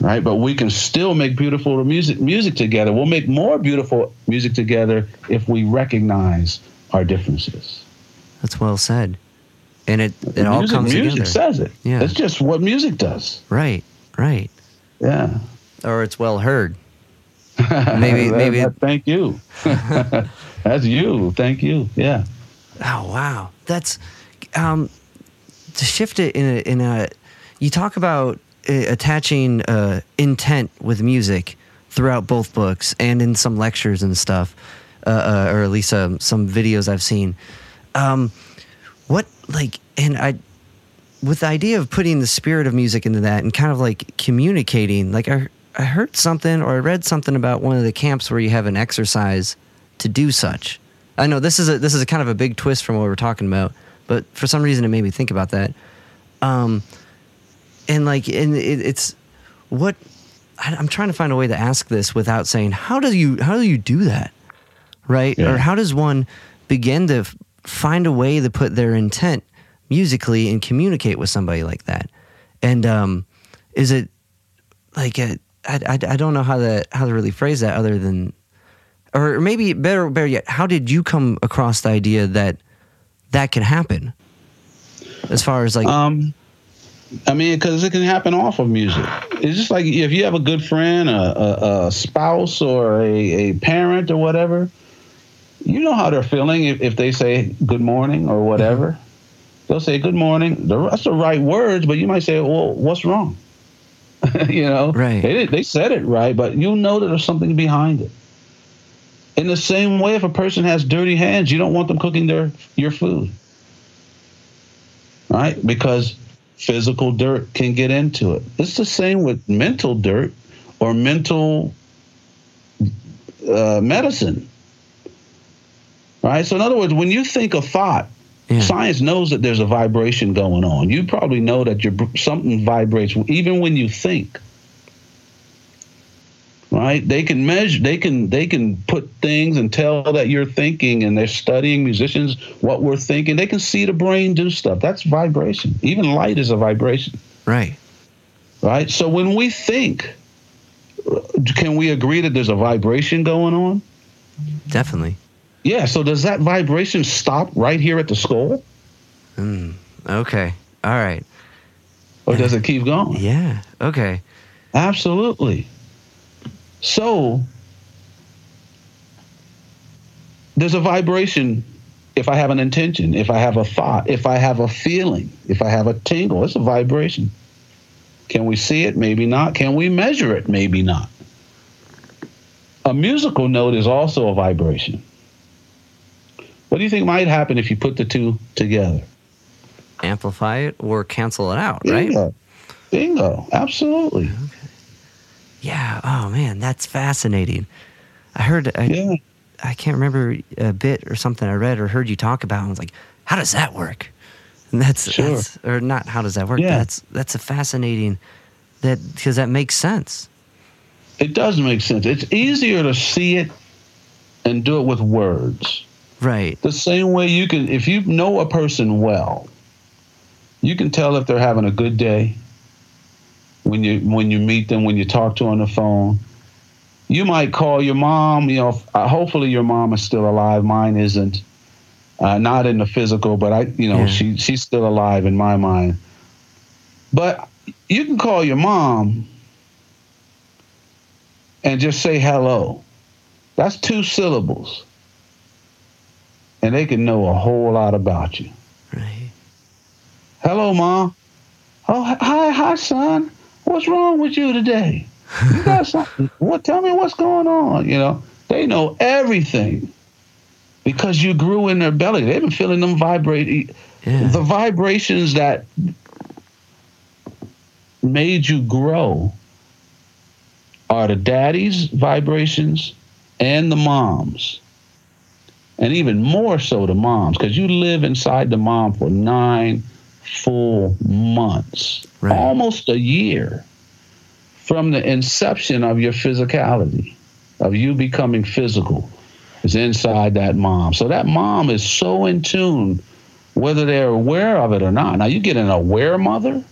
Right? But we can still make beautiful music music together. We'll make more beautiful music together if we recognize our differences. That's well said. And it it all music, comes music together. says it. Yeah. It's just what music does. Right. Right. Yeah. Or it's well heard. Maybe- maybe- thank you. That's you. Thank you. Yeah. Oh wow, that's um, to shift it in a, in a. You talk about uh, attaching uh, intent with music throughout both books and in some lectures and stuff, uh, uh, or at least um, some videos I've seen. Um, what like and I with the idea of putting the spirit of music into that and kind of like communicating like I I heard something or I read something about one of the camps where you have an exercise to do such. I know this is a this is a kind of a big twist from what we're talking about, but for some reason it made me think about that. Um, and like, and it, it's what I, I'm trying to find a way to ask this without saying how do you how do you do that, right? Yeah. Or how does one begin to f- find a way to put their intent musically and communicate with somebody like that? And um, is it like a, I, I, I don't know how to how to really phrase that other than or maybe better better yet how did you come across the idea that that can happen as far as like Um, I mean, because it can happen off of music. It's just like if you have a good friend, a, a, a spouse, or a, a parent, or whatever, you know how they're feeling if, if they say good morning or whatever. They'll say good morning. That's the right words, but you might say, well, what's wrong? you know, Right. They, they said it right, but you know that there's something behind it. In the same way, if a person has dirty hands, you don't want them cooking their your food, right? Because physical dirt can get into it. It's the same with mental dirt or mental uh, medicine, right? So, in other words, when you think a thought, Yeah. science knows that there's a vibration going on. You probably know that your something vibrates even when you think. Right? They can measure. They can. They can put things and tell that you're thinking, and they're studying musicians what we're thinking. They can see the brain do stuff. That's vibration. Even light is a vibration right right? So when we think, can we agree that there's a vibration going on? definitely Yeah. So does that vibration stop right here at the skull, mm, okay all right or does it keep going? yeah okay Absolutely. So there's a vibration if I have an intention, if I have a thought, if I have a feeling, if I have a tingle, it's a vibration. Can we see it? Maybe not. Can we measure it? Maybe not. A musical note is also a vibration. What do you think might happen if you put the two together? Amplify it or cancel it out, Bingo. right? Bingo. Absolutely. Yeah. Oh man, that's fascinating. I heard. I, Yeah. I can't remember a bit or something I read or heard you talk about. And I was like, how does that work? And that's, Sure. that's or not. How does that work? Yeah. That's that's a fascinating. That because that makes sense. It does make sense. It's easier to see it and do it with words. Right. The same way you can, if you know a person well, you can tell if they're having a good day when you when you meet them, when you talk to them on the phone. You might call your mom. You know, uh, hopefully your mom is still alive. Mine isn't. Uh, not in the physical, but I, you know, Yeah. she she's still alive in my mind. But you can call your mom and just say hello. That's two syllables and they can know a whole lot about you. Right. Hello, mom. Oh, hi, hi, son. What's wrong with you today? You got something? What? Tell me what's going on. You know, they know everything because you grew in their belly. They've been feeling them vibrate. Yeah. The vibrations that made you grow are the daddy's vibrations and the mom's and even more so the moms, because you live inside the mom for nine full months, Right. almost a year from the inception of your physicality, of you becoming physical, is inside that mom. So that mom is so in tune, whether they're aware of it or not. Now you get an aware mother,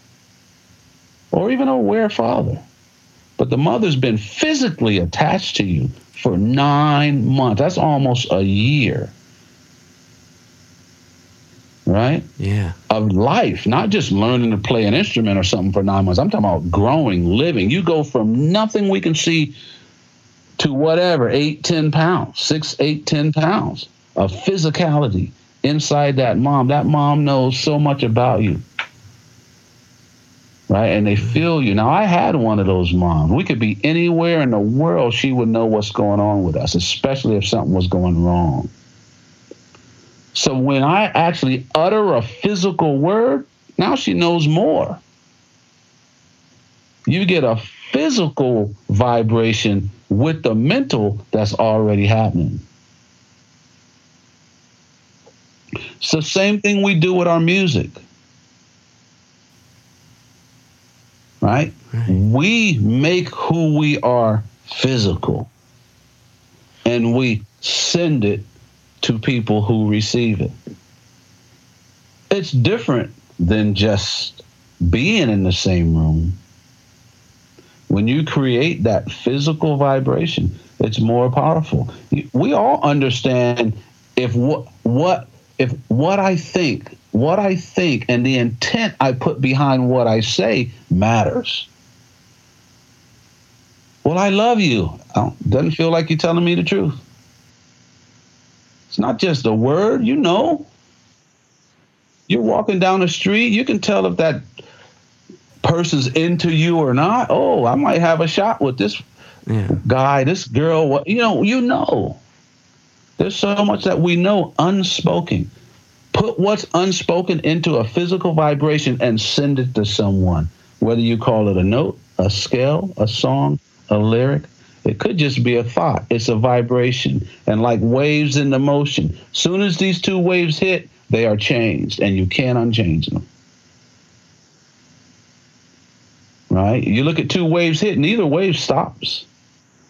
or even an aware father, but the mother's been physically attached to you for nine months. That's almost a year. Right? Yeah. Of life, not just learning to play an instrument or something for nine months. I'm talking about growing, living. You go from nothing we can see to whatever, eight, ten pounds, six, eight, ten pounds of physicality inside that mom. That mom knows so much about you. Right? And they feel you. Now, I had one of those moms. We could be anywhere in the world. She would know what's going on with us, especially if something was going wrong. So when I actually utter a physical word, now she knows more. You get a physical vibration with the mental that's already happening. It's the same thing we do with our music. Right? Right. We make who we are physical and we send it to people who receive it. It's different than just being in the same room. When you create that physical vibration, it's more powerful. We all understand if what what if what I think, what I think and the intent I put behind what I say matters. Well, I love you. Oh, doesn't feel like you're telling me the truth. It's not just a word, you know. You're walking down the street, you can tell if that person's into you or not. Oh, I might have a shot with this Yeah. guy, this girl. What you know, you know. There's so much that we know unspoken. Put what's unspoken into a physical vibration and send it to someone. Whether you call it a note, a scale, a song, a lyric, it could just be a thought. It's a vibration. And like waves in the motion, soon as these two waves hit, they are changed and you can't unchange them. Right? You look at two waves hit, neither wave stops.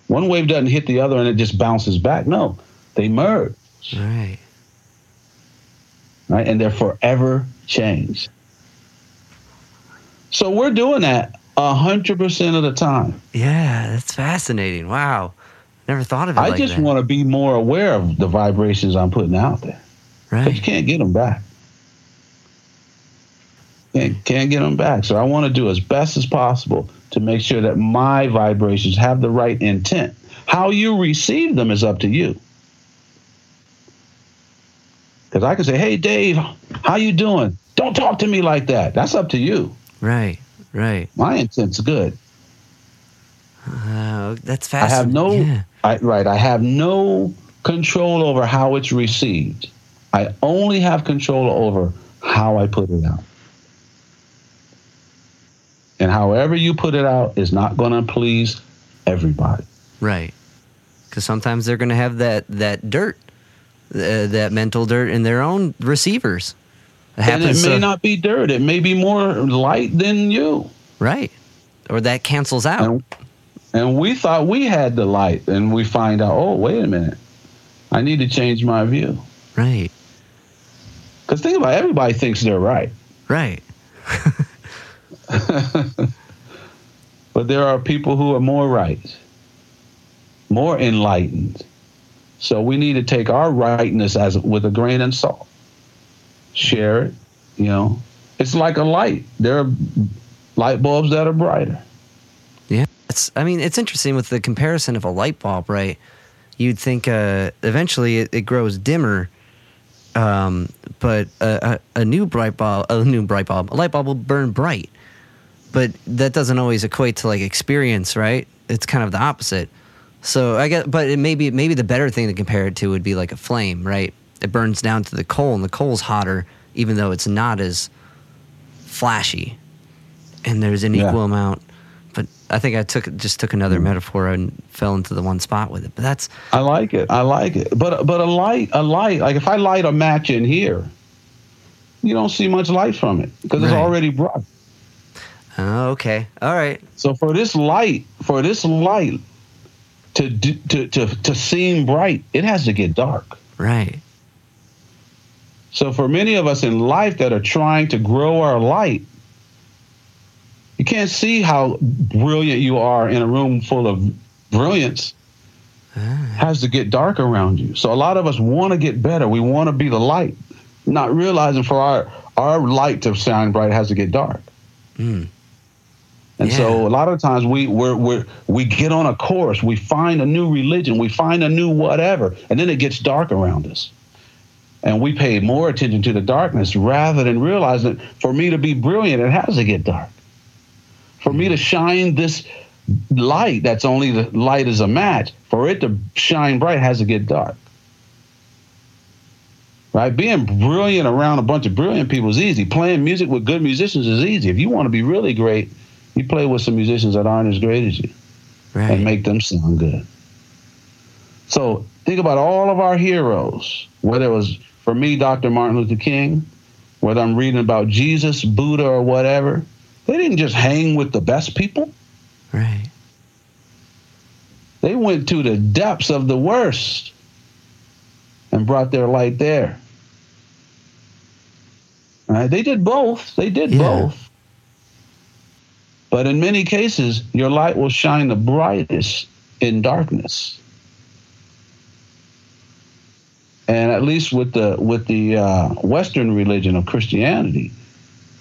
One wave doesn't hit the other and it just bounces back. No, they merge. Right. right? And they're forever changed. So we're doing that hundred percent of the time. Yeah. That's fascinating. Wow. Never thought of it I like just that. want to be more aware of the vibrations I'm putting out there, Right, but you can't get them back. Can't, can't get them back. So I want to do as best as possible to make sure that my vibrations have the right intent. How you receive them is up to you. Because I can say, "Hey, Dave, how you doing? Don't talk to me like that." That's up to you. Right. Right. My intent's good. Uh, that's I have no Yeah. I, right. I have no control over how it's received. I only have control over how I put it out. And however you put it out is not going to please everybody. Right. Because sometimes they're going to have that that dirt, uh, that mental dirt in their own receivers. It And it may so- not be dirt. It may be more light than you. right. Or that cancels out. And, and we thought we had the light, and we find out, oh, wait a minute. I need to change my view. Right. Because think about it, everybody thinks they're right. Right. But there are people who are more right, more enlightened. So we need to take our rightness as with a grain of salt, share it. You know, it's like a light. There are light bulbs that are brighter. Yeah. It's. I mean, it's interesting with the comparison of a light bulb, right? You'd think uh, eventually it, it grows dimmer, um, but a, a, a new bright bulb, a new bright bulb, a light bulb will burn bright. But that doesn't always equate to like experience, right? It's kind of the opposite. So I guess, but it maybe maybe the better thing to compare it to would be like a flame, right? It burns down to the coal, and the coal's hotter, even though it's not as flashy. And there's an Yeah. equal amount. But I think I took just took another mm. metaphor and fell into the one spot with it. But that's I like it. I like it. But but a light, a light. Like if I light a match in here, you don't see much light from it because it's already bright. oh, okay, all right, So for this light, for this light to to to to seem bright, it has to get dark. right, So for many of us in life that are trying to grow our light, you can't see how brilliant you are in a room full of brilliance. Has to get dark around you. So a lot of us want to get better. We want to be the light, not realizing for our our light to shine bright has to get dark. Mm. And Yeah. so a lot of times we we're, we're, we get on a course, we find a new religion, we find a new whatever, and then it gets dark around us. And we pay more attention to the darkness rather than realizing for me to be brilliant, it has to get dark. For me to shine this light that's only the light as a match, for it to shine bright has to get dark. Right? Being brilliant around a bunch of brilliant people is easy. Playing music with good musicians is easy. If you want to be really great, you play with some musicians that aren't as great as you right, and make them sound good. So think about all of our heroes, whether it was for me, Dr. Martin Luther King, whether I'm reading about Jesus, Buddha, or whatever. They didn't just hang with the best people. right, They went to the depths of the worst and brought their light there. Right? They did both. They did Yeah. both. But in many cases, your light will shine the brightest in darkness. And at least with the with the uh, Western religion of Christianity,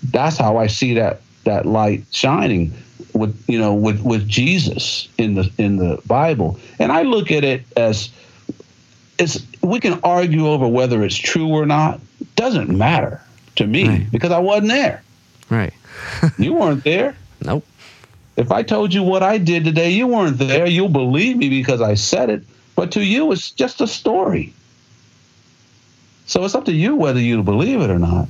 that's how I see that that light shining with you know with with Jesus in the in the Bible. And I look at it as it's we can argue over whether it's true or not. Doesn't matter to me Right. because I wasn't there. right. You weren't there. Nope. If I told you what I did today, you weren't there. You'll believe me because I said it. But to you, it's just a story. So it's up to you whether you believe it or not.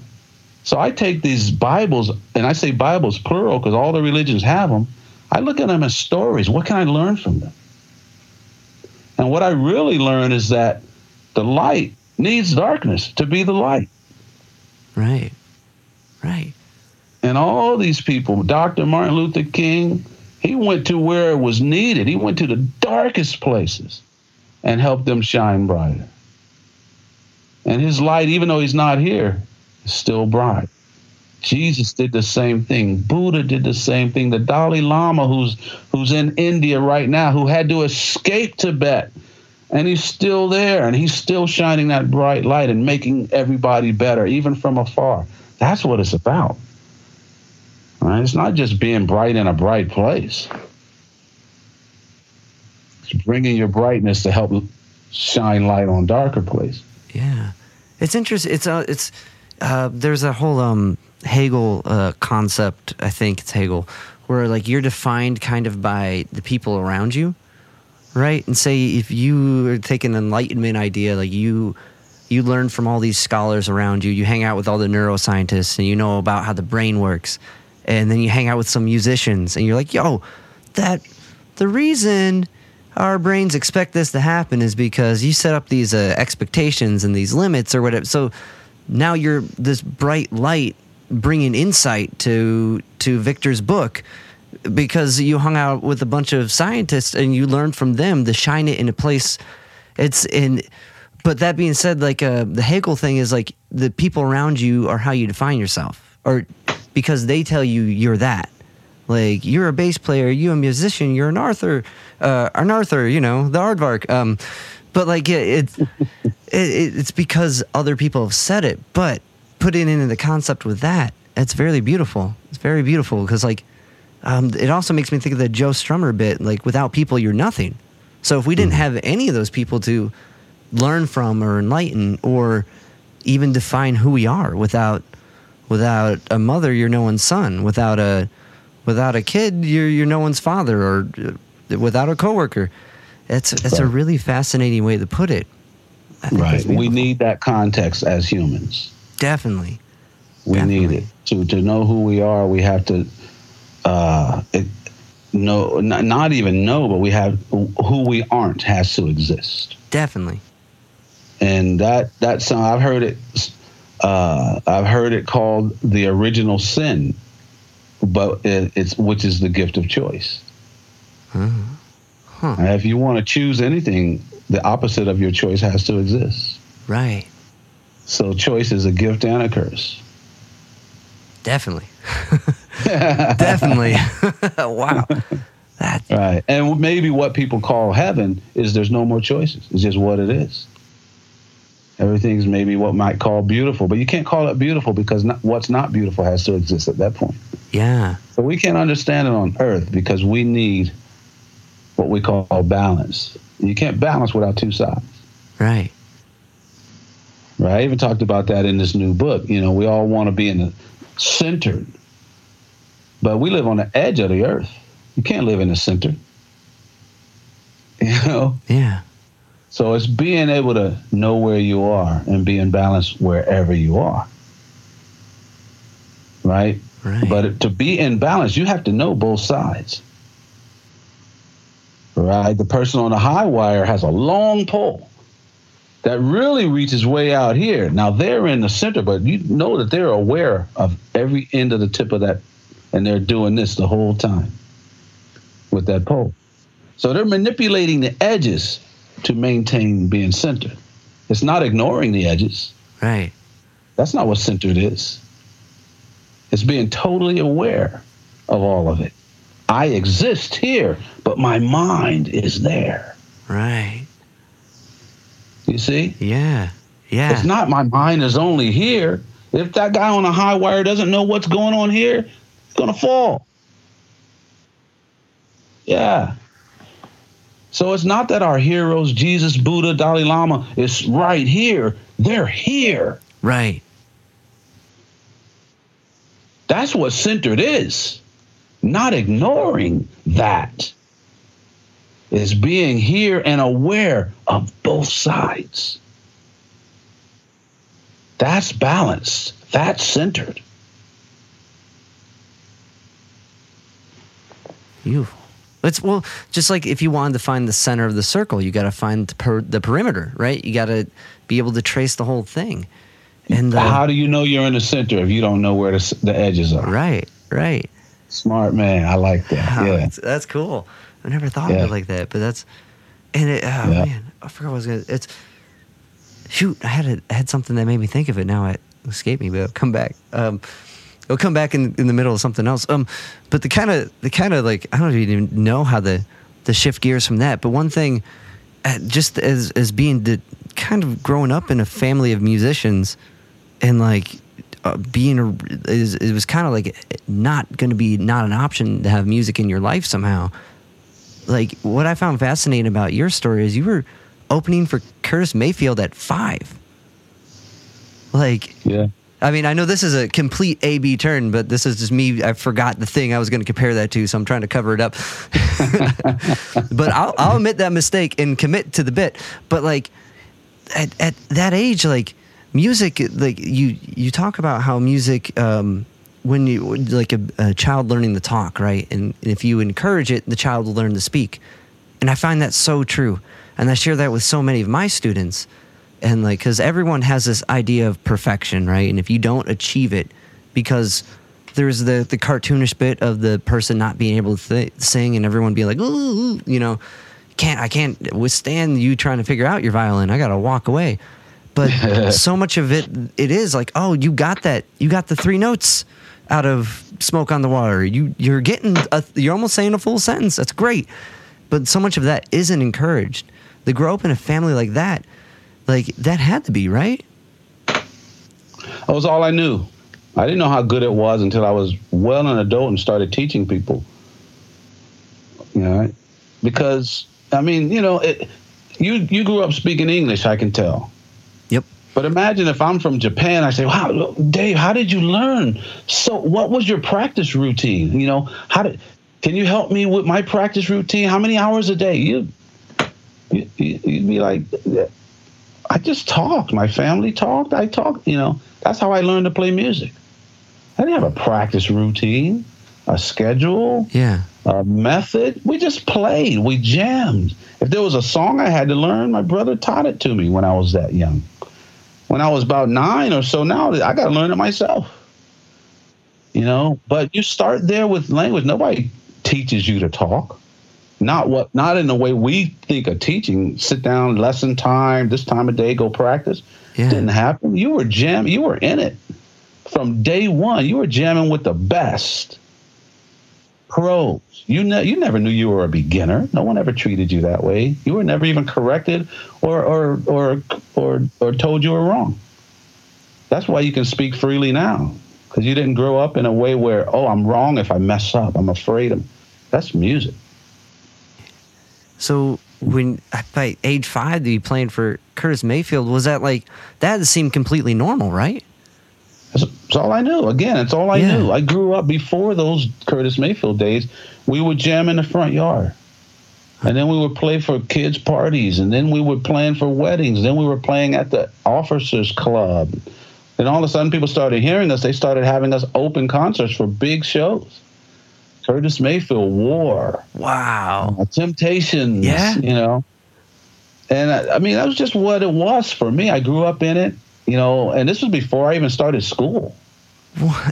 So I take these Bibles, and I say Bibles plural because all the religions have them. I look at them as stories. What can I learn from them? And what I really learn is that the light needs darkness to be the light. Right. Right. And all these people, Dr. Martin Luther King, he went to where it was needed. He went to the darkest places and helped them shine brighter. And his light, even though he's not here, is still bright. Jesus did the same thing. Buddha did the same thing. The Dalai Lama, who's who's in India right now, who had to escape Tibet, and he's still there, and he's still shining that bright light and making everybody better, even from afar. That's what it's about. Right? It's not just being bright in a bright place. It's bringing your brightness to help shine light on darker places. Yeah. It's interesting. It's uh, it's uh, there's a whole um, Hegel uh, concept. I think it's Hegel, where like you're defined kind of by the people around you, right? And say if you take an enlightenment idea, like you you learn from all these scholars around you, you hang out with all the neuroscientists, and you know about how the brain works, and then you hang out with some musicians, and you're like, yo, that the reason our brains expect this to happen is because you set up these uh, expectations and these limits or whatever. So now you're this bright light bringing insight to to Victor's book because you hung out with a bunch of scientists and you learned from them to shine it in a place. It's in. But that being said, like uh, the Hegel thing is like the people around you are how you define yourself, or because they tell you you're that. Like you're a bass player, you're a musician, you're an Arthur, uh, an Arthur, you know, the aardvark. Um, but like it, it's it, it's because other people have said it. But putting into the concept with that, it's very beautiful. It's very beautiful because like um, it also makes me think of the Joe Strummer bit. Like without people, you're nothing. So if we didn't have any of those people to learn from or enlighten or even define who we are, without without a mother, you're no one's son. Without a without a kid, you're you're no one's father, or uh, without a coworker. It's it's a really fascinating way to put it. Right. We need that context as humans. definitely. We need it to to know who we are. We have to uh, it, know, not, not even know, but we have who we aren't has to exist. Definitely. And that that song I've heard it. Uh, I've heard it called the original sin, but it, it's which is the gift of choice. Mm-hmm. Huh. If you want to choose anything, the opposite of your choice has to exist. Right. So choice is a gift and a curse. Definitely. Definitely. wow. That Right. And maybe what people call heaven is there's no more choices. It's just what it is. Everything's maybe what might call beautiful, but you can't call it beautiful because not, what's not beautiful has to exist at that point. yeah. So we can't understand it on earth because we need what we call balance. You can't balance without two sides. Right. Right. I even talked about that in this new book. You know, we all want to be in the centered, but we live on the edge of the earth. You can't live in the center. You know? Yeah. So it's being able to know where you are and be in balance wherever you are. Right? Right. But to be in balance, you have to know both sides. Right? The person on the high wire has a long pole that really reaches way out here. Now they're in the center, but you know that they're aware of every end of the tip of that, and they're doing this the whole time with that pole. So they're manipulating the edges to maintain being centered. It's not ignoring the edges. right. That's not what centered is. It's being totally aware of all of it. I exist here, but my mind is there. Right. You see? Yeah. Yeah. It's not my mind is only here. If that guy on a high wire doesn't know what's going on here, he's going to fall. Yeah. So it's not that our heroes, Jesus, Buddha, Dalai Lama, is right here. They're here. right. That's what centered is. Not ignoring that. Is being here and aware of both sides. That's balanced. That's centered. Beautiful. It's well, just like if you wanted to find the center of the circle, you got to find the, per, the perimeter, right? You got to be able to trace the whole thing. And uh, How do you know you're in the center if you don't know where the, the edges are? right, right. Smart man. I like that. Wow, Yeah. that's, that's cool. I never thought of it like that, but that's and it. Oh Yeah. man, I forgot what I was gonna. It's shoot. I had a, I had something that made me think of it. Now it escaped me, but it'll come back. Um, it'll come back in in the middle of something else. Um, but the kind of the kind of like I don't even know how the the shift gears from that. But one thing, uh, just as as being the kind of growing up in a family of musicians, and like uh, being a, it was kind of like not going to be not an option to have music in your life somehow. Like what I found fascinating about your story is you were opening for Curtis Mayfield at five. Like, Yeah. I mean, I know this is a complete A B turn, but this is just me. I forgot the thing I was going to compare that to, so I'm trying to cover it up. but I'll, I'll admit that mistake and commit to the bit. But like at, at that age, like music, like you you talk about how music. Um, when you like a, a child learning to talk, right? And, and if you encourage it, the child will learn to speak. And I find that so true. And I share that with so many of my students and like because everyone has this idea of perfection right? And if you don't achieve it because there's the the cartoonish bit of the person not being able to th- sing and everyone being like ooh, you know? Can't i can't withstand you trying to figure out your violin. I gotta walk away. But so much of it it is like oh you got that you got the three notes out of smoke on the water. You you're getting a, you're almost saying a full sentence. That's great. But so much of that isn't encouraged. To grow up in a family like that like that had to be right. That was all I knew. I didn't know how good it was until I was well an adult and started teaching people. You know, because I mean, you know, it, you you grew up speaking English, I can tell. Yep. But imagine if I'm from Japan, I say, "Wow, Dave, how did you learn? So, what was your practice routine? You know, how did? Can you help me with my practice routine? How many hours a day? You, you you'd be like, I just talked. My family talked. I talked. You know, that's how I learned to play music. I didn't have a practice routine, a schedule, Yeah. a method. We just played. We jammed. If there was a song I had to learn, my brother taught it to me when I was that young. When I was about nine or so, now I got to learn it myself. You know, but you start there with language. Nobody teaches you to talk not what not in the way we think of teaching. Sit down lesson time this time of day go practice. Yeah. didn't happen. You were jam you were in it from day one. You were jamming with the best pros. You ne- you never knew you were a beginner. No one ever treated you that way. You were never even corrected or or or or, or told you were wrong. That's why you can speak freely now because you didn't grow up in a way where oh i'm wrong if i mess up. I'm afraid of that's music So when by age five to be playing for Curtis Mayfield, was that like that seemed completely normal, right? That's, that's all I knew. Again, it's all I Yeah. knew. I grew up before those Curtis Mayfield days. We would jam in the front yard. And then we would play for kids' parties. And then we were playing for weddings. Then we were playing at the officers' club. And all of a sudden, people started hearing us. They started having us open concerts for big shows. Curtis Mayfield, War, Wow. uh, Temptations, Yeah. you know. And I, I mean, that was just what it was for me. I grew up in it, you know, and this was before I even started school.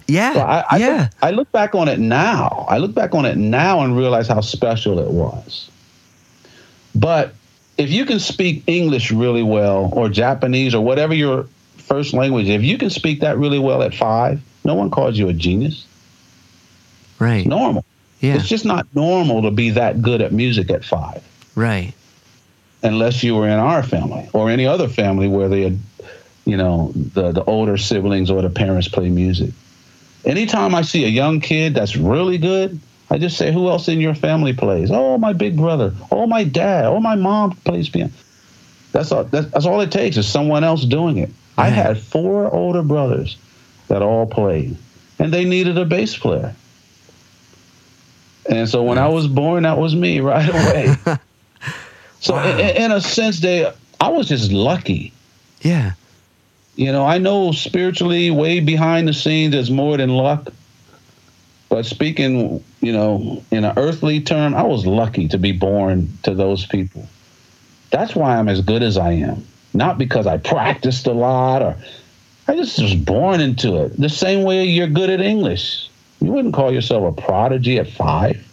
Yeah. So I, I, yeah. look, I look back on it now. I look back on it now and realize how special it was. But if you can speak English really well, or Japanese, or whatever your first language, if you can speak that really well at five, no one calls you a genius. Right. Normal. Yeah. It's just not normal to be that good at music at five. right. unless you were in our family or any other family where they had, you know, the, the older siblings or the parents play music. Anytime I see a young kid that's really good, I just say, who else in your family plays? Oh, my big brother. Oh, my dad. Oh, my mom plays piano. That's all, that's, that's all it takes is someone else doing it. I had four older brothers that all played, and they needed a bass player. And so when I was born, that was me right away. So Wow. in, in a sense, they I was just lucky. Yeah. You know, I know spiritually, way behind the scenes, there's more than luck. But speaking, you know, in an earthly term, I was lucky to be born to those people. That's why I'm as good as I am. Not because I practiced a lot or I just was born into it. The same way you're good at English. You wouldn't call yourself a prodigy at five.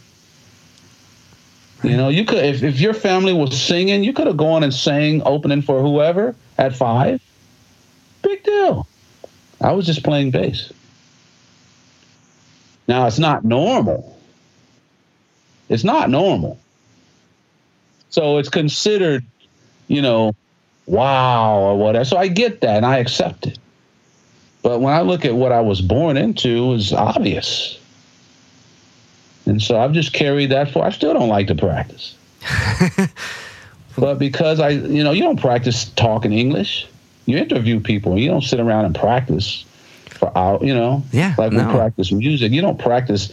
You know, you could if, if your family was singing, you could have gone and sang opening for whoever at five. Big deal. I was just playing bass. Now it's not normal. It's not normal. So it's considered, you know, wow or whatever. So I get that and I accept it. But when I look at what I was born into, it's obvious. And so I've just carried that for. I still don't like to practice. but because I, you know, you don't practice talking English. You interview people. You don't sit around and practice for hours. You know, Yeah, like no. we practice music. You don't practice,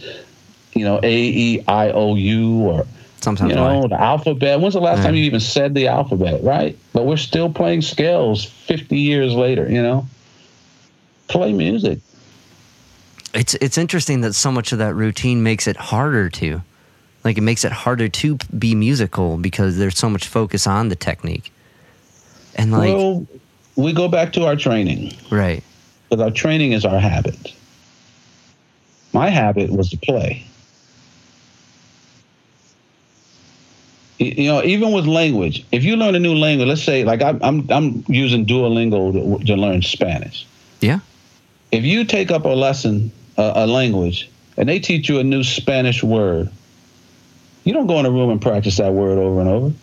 you know, A E I O U or Sometimes you know the alphabet. When's the last Yeah. time you even said the alphabet? Right? But we're still playing scales fifty years later. You know, play music. It's it's interesting that so much of that routine makes it harder to, like it makes it harder to be musical because there's so much focus on the technique. And like, well, we go back to our training. right, because our training is our habit. My habit was to play. You know, even with language, if you learn a new language, let's say, like I'm, I'm, I'm using Duolingo to, to learn Spanish. yeah, If you take up a lesson, a, a language, and they teach you a new Spanish word, you don't go in a room and practice that word over and over.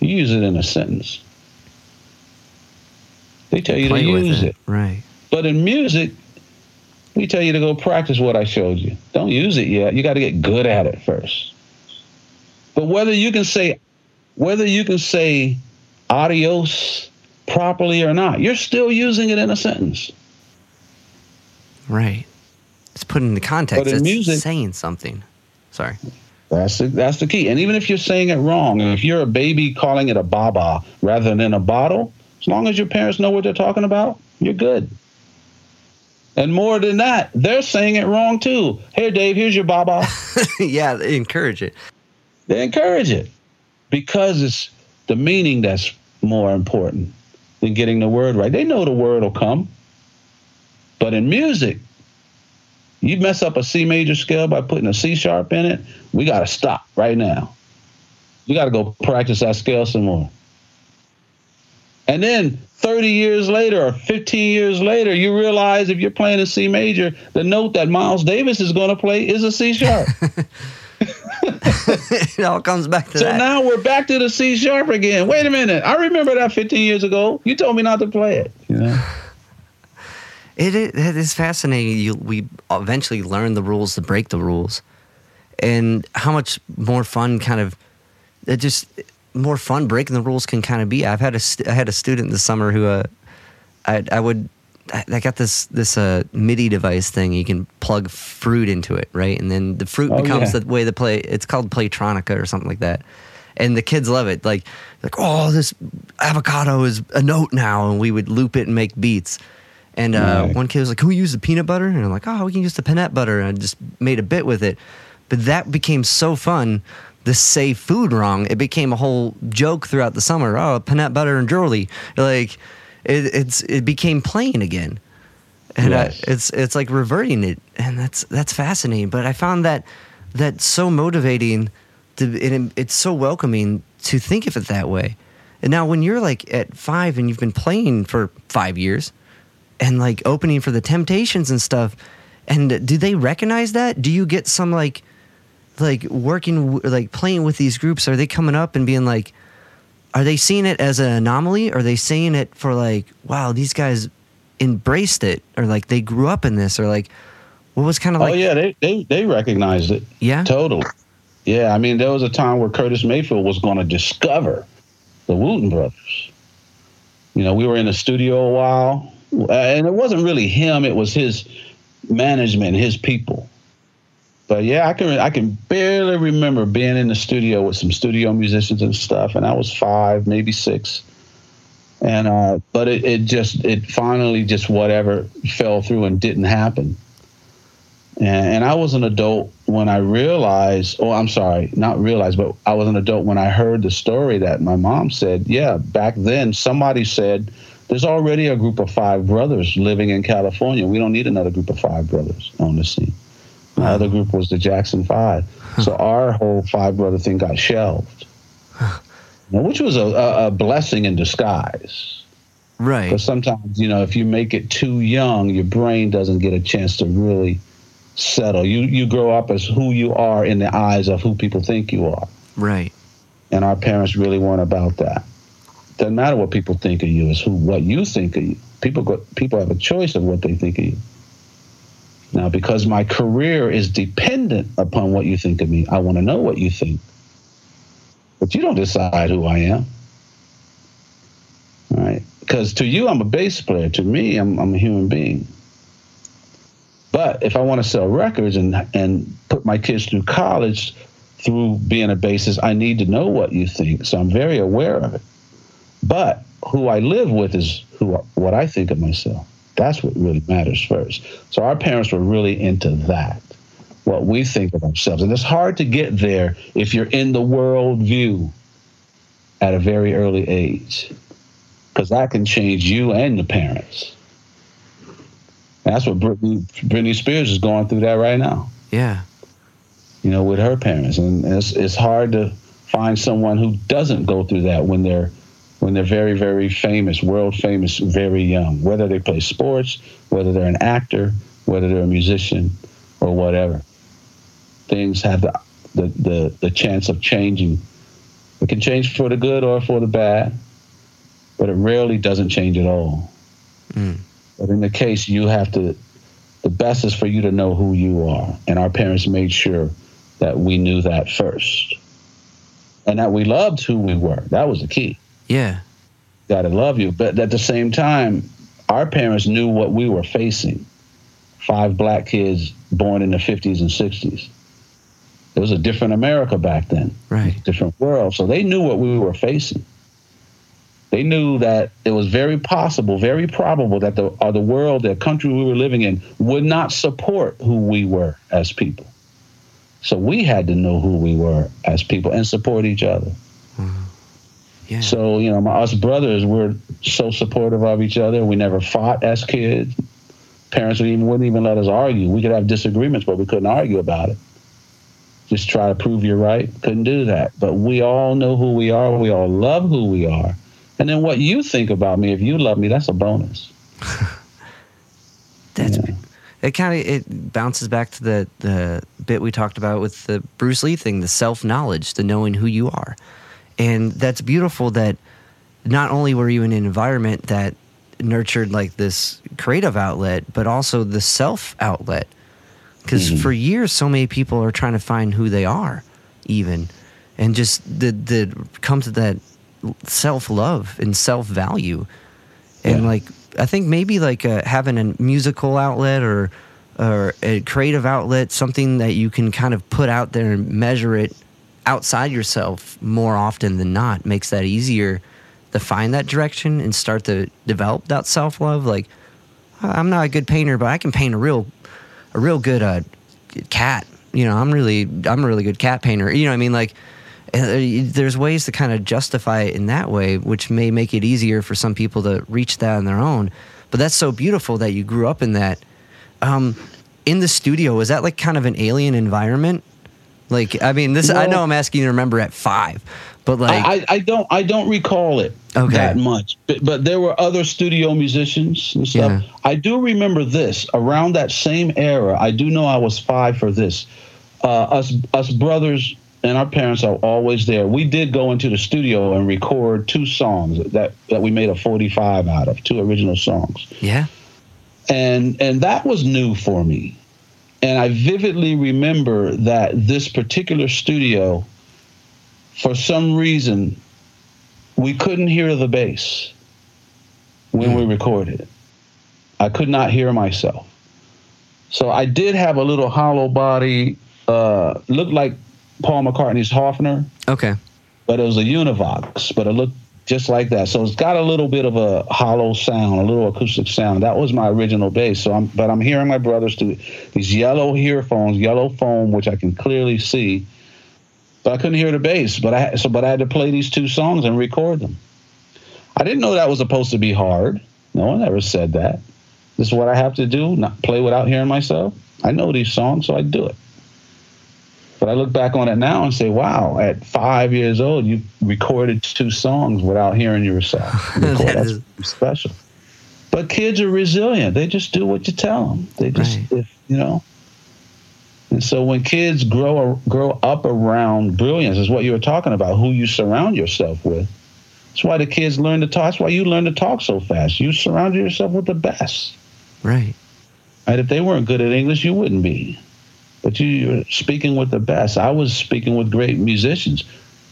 You use it in a sentence. They tell you to play with use it. it. right, But in music, we tell you to go practice what I showed you. Don't use it yet. You got to get good at it first. But whether you can say whether you can say adios properly or not, you're still using it in a sentence. right. It's put in the context. But in it's music- saying something. Sorry. That's the, that's the key. And even if you're saying it wrong, and if you're a baby calling it a baba rather than a bottle, as long as your parents know what they're talking about, you're good. And more than that, they're saying it wrong too. Here, Dave, here's your baba. yeah, they encourage it. they encourage it because it's the meaning that's more important getting the word right. They know the word will come. But in music, you mess up a C major scale by putting a C sharp in it, we got to stop right now. We got to go practice that scale some more. And then 30 years later or 15 years later, you realize if you're playing a C major, the note that Miles Davis is going to play is a C sharp. it all comes back to So that. So now we're back to the C sharp again. Wait a minute. I remember that 15 years ago. You told me not to play it. You know? It is, it is fascinating. You, we eventually learn the rules to break the rules, and how much more fun, kind of, it just more fun breaking the rules can kind of be. I've had a st- I had a student this summer who uh, I I would I got this this uh, MIDI device thing. You can plug fruit into it, right? And then the fruit Oh, becomes yeah. the way the play. It's called Playtronica or something like that. And the kids love it. Like like oh, this avocado is a note now, and we would loop it and make beats. And uh, Right. one kid was like, "Can we use the peanut butter?" And I'm like, "Oh, we can use the peanut butter." And I just made a bit with it. But that became so fun. To say food wrong, it became a whole joke throughout the summer. Oh, peanut butter and jewelry. Like, it, it's it became playing again, and Yes. I, it's it's like reverting it, and that's that's fascinating. But I found that that's so motivating. To, and it, it's so welcoming to think of it that way. And now, when you're like at five and you've been playing for five years, and like opening for the Temptations and stuff. And do they recognize that? Do you get some like, like working, like playing with these groups? Are they coming up and being like, are they seeing it as an anomaly? Are they seeing it for like, wow, these guys embraced it, or like they grew up in this, or like, what was kind of oh, like, oh, yeah. They, they, they recognized it. yeah, Totally. Yeah. I mean, there was a time where Curtis Mayfield was going to discover the Wooten brothers. You know, we were in the studio a while, and it wasn't really him, it was his management, his people. But yeah, I can I can barely remember being in the studio with some studio musicians and stuff, and I was five, maybe six. And uh, but it, it just it finally just whatever fell through and didn't happen. And, and I was an adult when I realized, oh, I'm sorry, not realized, but I was an adult when I heard the story that my mom said, yeah, back then somebody said, there's already a group of five brothers living in California. We don't need another group of five brothers on the scene. The other group was the Jackson Five. So our whole five brother thing got shelved, which was a, a, blessing in disguise. right, Because sometimes, you know, if you make it too young, your brain doesn't get a chance to really settle. You you grow up as who you are in the eyes of who people think you are. right, And our parents really weren't about that. Doesn't matter what people think of you, it's who what you think of you. People go, people have a choice of what they think of you. Now, because my career is dependent upon what you think of me, I want to know what you think. But you don't decide who I am. Right. because to you, I'm a bass player. To me, I'm, I'm a human being. But if I want to sell records and and put my kids through college through being a bassist, I need to know what you think. So I'm very aware of it. But who I live with is who what I think of myself. That's what really matters first. So our parents were really into that, what we think of ourselves. And it's hard to get there if you're in the world view at a very early age, because that can change you and the parents. That's what Britney, Britney Spears is going through that right now. Yeah. You know, with her parents, and it's it's hard to find someone who doesn't go through that when they're when they're very very famous, world famous, very young. Whether they play sports, whether they're an actor, whether they're a musician, or whatever, things have the the the, the chance of changing. It can change for the good or for the bad, but it rarely doesn't change at all. Mm. But in the case, you have to, the best is for you to know who you are. And our parents made sure that we knew that first and that we loved who we were. That was the key. Yeah. Got to love you. But at the same time, our parents knew what we were facing. Five black kids born in the 50s and 60s. It was a different America back then, right? different world. So they knew what we were facing. They knew that it was very possible, very probable that the or the world, the country we were living in, would not support who we were as people. So we had to know who we were as people and support each other. Mm-hmm. Yeah. So you know, my, us brothers were so supportive of each other. We never fought as kids. Parents would even, wouldn't even let us argue. We could have disagreements, but we couldn't argue about it. Just try to prove you're right. Couldn't do that. But we all know who we are. We all love who we are. And then what you think about me, if you love me, that's a bonus. that's yeah. it. Kind of it bounces back to the the bit we talked about with the Bruce Lee thing, the self knowledge, the knowing who you are, and that's beautiful. That not only were you in an environment that nurtured like this creative outlet, but also the self outlet. Because mm-hmm. for years, so many people are trying to find who they are, even, and just the the come to that self love and self value, and yeah. like I think maybe like uh, having a musical outlet or or a creative outlet, something that you can kind of put out there and measure it outside yourself more often than not makes that easier to find that direction and start to develop that self love. Like I'm not a good painter, but I can paint a real a real good uh, cat. You know, I'm really I'm a really good cat painter. You know, I mean, like uh, there's ways to kind of justify it in that way, which may make it easier for some people to reach that on their own. But that's so beautiful that you grew up in that. Um, in the studio, was that like kind of an alien environment? Like, I mean, this well, I know I'm asking you to remember at five, but like I, I don't I don't recall it okay. that much. But, but, there were other studio musicians and stuff. Yeah. I do remember this around that same era. I do know I was five for this. Uh, us us brothers and our parents are always there. We did go into the studio and record two songs that, that we made a 45 out of, two original songs. Yeah. And and that was new for me. And I vividly remember that this particular studio, for some reason, we couldn't hear the bass when we recorded. I could not hear myself. So I did have a little hollow body, uh, looked like Paul McCartney's Hofner. Okay. But it was a Univox, but it looked just like that. So it's got a little bit of a hollow sound, a little acoustic sound. That was my original bass. So I'm, but I'm hearing my brothers do these yellow earphones, yellow foam, which I can clearly see. But I couldn't hear the bass. But I so but I had to play these two songs and record them. I didn't know that was supposed to be hard. No one ever said that. This is what I have to do, not play without hearing myself. I know these songs, so I do it. But I look back on it now and say, wow, at five years old, you recorded two songs without hearing yourself. That's is... special. But kids are resilient. They just do what you tell them. They just, right. if, you know. And so when kids grow grow up around brilliance, is what you were talking about, who you surround yourself with. That's why the kids learn to talk. That's why you learn to talk so fast. You surround yourself with the best. Right. Right. If they weren't good at English, you wouldn't be but you're speaking with the best. I was speaking with great musicians.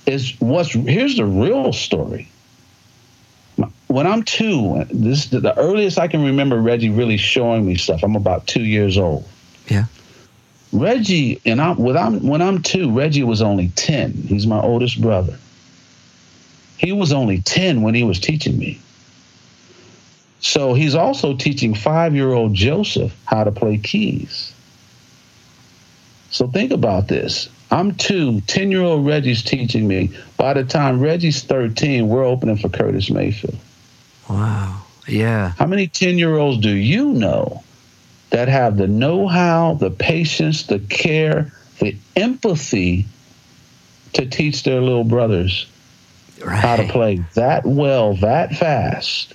Is what's here's the real story. when I'm two, this the earliest I can remember Reggie really showing me stuff. I'm about two years old. Yeah. Reggie and I when I'm when I'm two, Reggie was only ten. He's my oldest brother. He was only ten when he was teaching me. So he's also teaching five-year-old Joseph how to play keys. So think about this. I'm two, 10 year old Reggie's teaching me. By the time Reggie's 13, we're opening for Curtis Mayfield. Wow. Yeah. How many 10 year olds do you know that have the know how, the patience, the care, the empathy to teach their little brothers Right. how to play that well, that fast,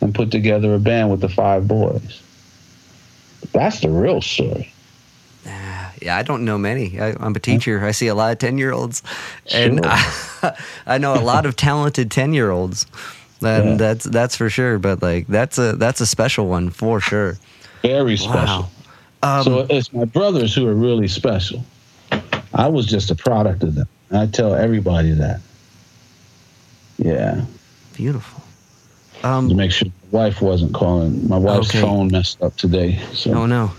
and put together a band with the five boys? That's the real story. Yeah, I don't know many. I, I'm a teacher. I see a lot of 10 year olds. And Sure. I, I know a lot of talented 10 year olds. And Yeah. that's that's for sure. But like that's a that's a special one for sure. Very special. Wow. Um, so it's my brothers who are really special. I was just a product of them. I tell everybody that. Yeah, beautiful. to Um, make sure my wife wasn't calling. My wife's Okay. phone messed up today. So oh no.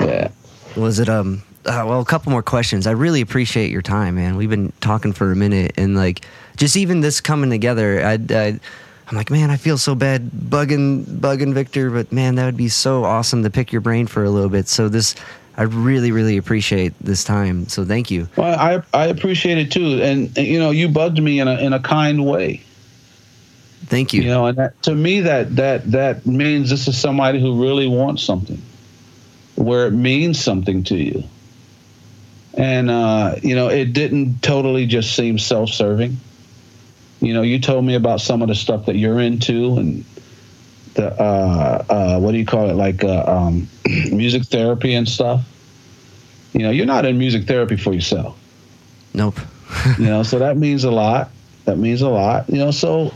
yeah, Was it um? Uh, well, a couple more questions. I really appreciate your time, man. We've been talking for a minute, and like, just even this coming together, I, I, I'm like, man, I feel so bad bugging, bugging Victor, but man, that would be so awesome to pick your brain for a little bit. So this, I really, really appreciate this time. So thank you. well, I I appreciate it too, and, and, you know, you bugged me in a in a kind way. Thank you. You know, and that, to me, that that that means this is somebody who really wants something, where it means something to you. And uh, you know, it didn't totally just seem self-serving. You know, you told me about some of the stuff that you're into, and the uh, uh, what do you call it, like uh, um, music therapy and stuff. You know, you're not in music therapy for yourself Nope. you know so that means a lot that means a lot you know so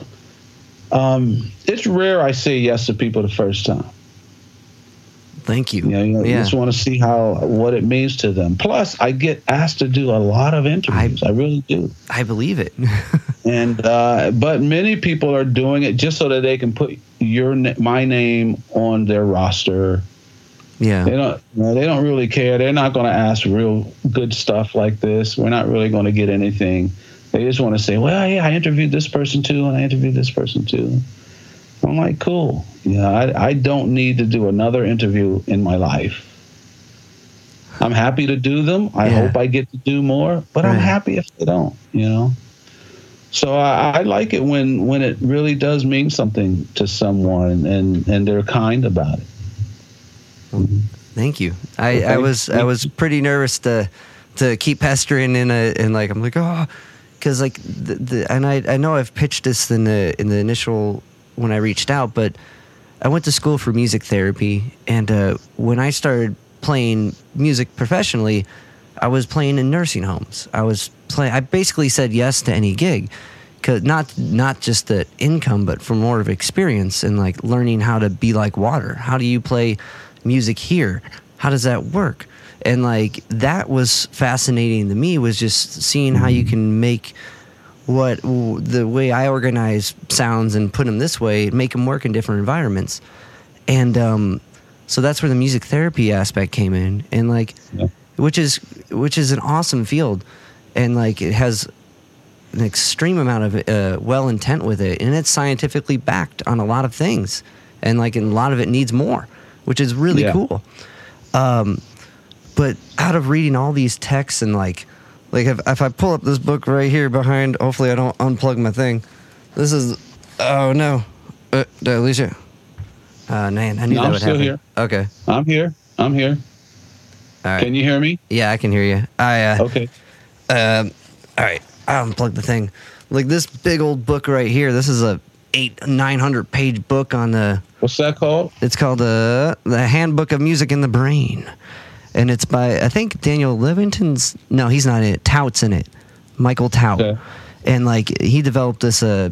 um it's rare i say yes to people the first time Thank you. you know, you yeah. just want to see how what it means to them plus i get asked to do a lot of interviews i, really do I believe it. and uh but many people are doing it just so that they can put your my name on their roster yeah. they don't you know, they don't really care they're not going to ask real good stuff like this we're not really going to get anything they just want to say well yeah i interviewed this person too and i interviewed this person too i'm like cool. Yeah I, I don't need to do another interview in my life. I'm happy to do them. I Yeah. hope i get to do more but i'm happy if they don't you know? So I, I like it when when it really does mean something to someone and and they're kind about it. Thank you. I, Well, I was I was pretty nervous to to keep pestering in a and like I'm like oh because like the, the and I I know I've pitched this in the in the initial when I reached out but I went to school for music therapy and uh, when I started playing music professionally I was playing in nursing homes. I was playing I basically said yes to any gig cause not not just the income but for more of experience and like learning how to be like water. How do you play music here? How does that work? And like that was fascinating to me was just seeing how you can make what the way I organize sounds and put them this way, make them work in different environments. And um, so that's where the music therapy aspect came in, and like, Yeah. which is which is an awesome field, and like it has an extreme amount of uh, well intent with it, and it's scientifically backed on a lot of things, and like and a lot of it needs more, which is really Yeah. cool. Um, but out of reading all these texts and like like if, if i pull up this book right here behind hopefully i don't unplug my thing this is oh no uh, did I lose you? Uh, man, I knew No, that I'm would still happen. here. Okay, I'm here. I'm here. all right. Can you hear me? yeah, I can hear you. I uh, Okay. um, all right, I unplugged the thing. Like this big old book right here. This is a eight nine hundred page book on the What's that called? It's called uh, the Handbook of Music in the Brain, and it's by I think Daniel Levitin's. No, he's not in it. Thaut's in it. Michael Thaut, and like he developed this uh,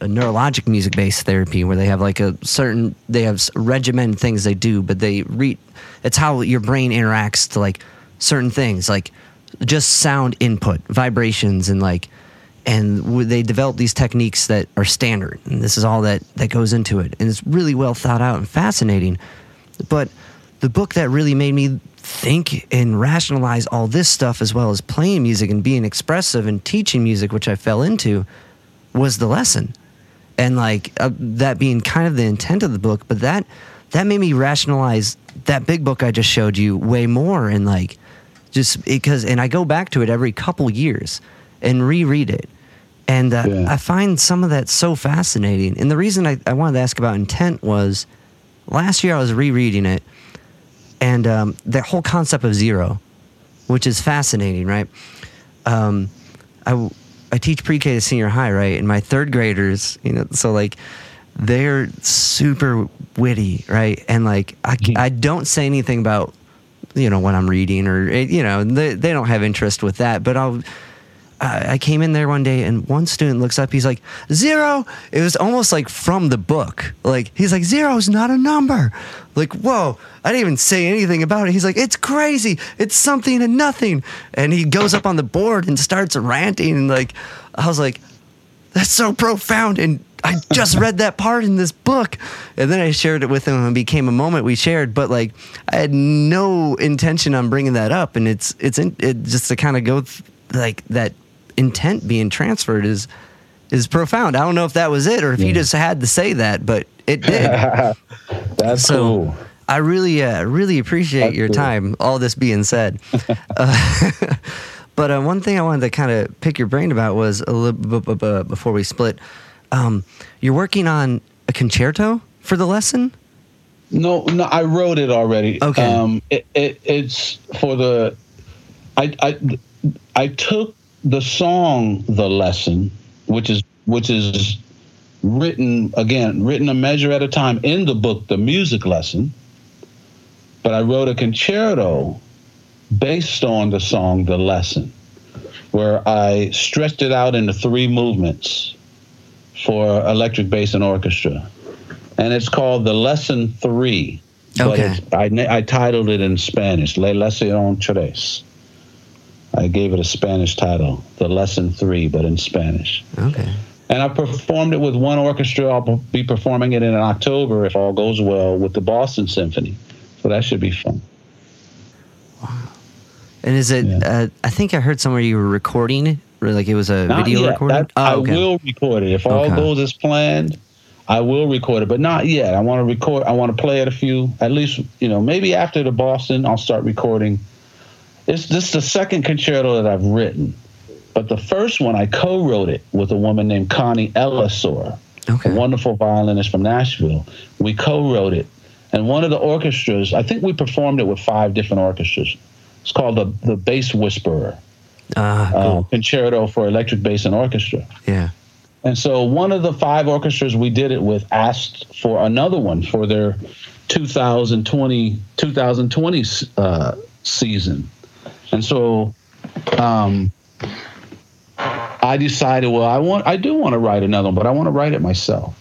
a neurologic music based therapy where they have like a certain they have regimented things they do, but they re it's how your brain interacts to like certain things like just sound input, vibrations, and like and they develop these techniques that are standard, and this is all that that goes into it, and it's really well thought out and fascinating. But the book that really made me think and rationalize all this stuff, as well as playing music and being expressive and teaching music, which I fell into, was the lesson, and like uh, that being kind of the intent of the book. But that that made me rationalize that big book I just showed you way more, and like just because, and I go back to it every couple years and reread it. And uh, Yeah. I find some of that so fascinating. And the reason I, I wanted to ask about intent was last year I was rereading it, and um, the whole concept of zero, which is fascinating, right? Um, I, I teach pre-K to senior high, right? And my third graders, you know, so like they're super witty, right? And like I, I don't say anything about you know what I'm reading or eh, you know they, they don't have interest with that, but I'll. I came in there one day and one student looks up. He's like, Zero. It was almost like from the book. Like, he's like, Zero is not a number. Like, whoa. I didn't even say anything about it. He's like, It's crazy. It's something and nothing. And he goes up on the board and starts ranting. And like, I was like, That's so profound. And I just read that part in this book. And then I shared it with him and became a moment we shared. But like, I had no intention on bringing that up. And it's, it's in, it just to kind of go th- like that intent being transferred is is profound. I don't know if that was it or if you Yeah. just had to say that, but it did. That's so cool. I really, uh, really appreciate That's your cool. time. All this being said, uh, but uh, one thing I wanted to kind of pick your brain about was a little b- b- b- before we split. Um, you're working on a concerto for the lesson. No, no, I wrote it already. Okay. Um, it, it, it's for the. I, I I took the song "The Lesson," which is which is written again, written a measure at a time in the book, "The Music Lesson." But I wrote a concerto based on the song "The Lesson," where I stretched it out into three movements for electric bass and orchestra and it's called the lesson three. Okay. I, I titled it in Spanish, La Lección Tres. I gave it a Spanish title, the lesson three, but in Spanish. Okay. And I performed it with one orchestra. I'll be performing it in October, if all goes well, with the Boston Symphony. So that should be fun. Wow. And is it? Yeah. Uh, I think I heard somewhere you were recording like it was a Not video yet. recording. That- Oh, I okay. will record it if all Okay. goes as planned. I will record it, but not yet. I want to record. I want to play it a few, at least you know, maybe after the Boston, I'll start recording. It's this is the second concerto that I've written, but the first one I co-wrote it with a woman named Connie Ellisor, Okay. a wonderful violinist from Nashville. We co-wrote it, and one of the orchestras. I think we performed it with five different orchestras. It's called the the Bass Whisperer Ah, uh, concerto for electric bass and orchestra. yeah. And so one of the five orchestras we did it with asked for another one for their 2020 2020 uh, season. And so um, I decided, well, I want I do want to write another one, but I want to write it myself,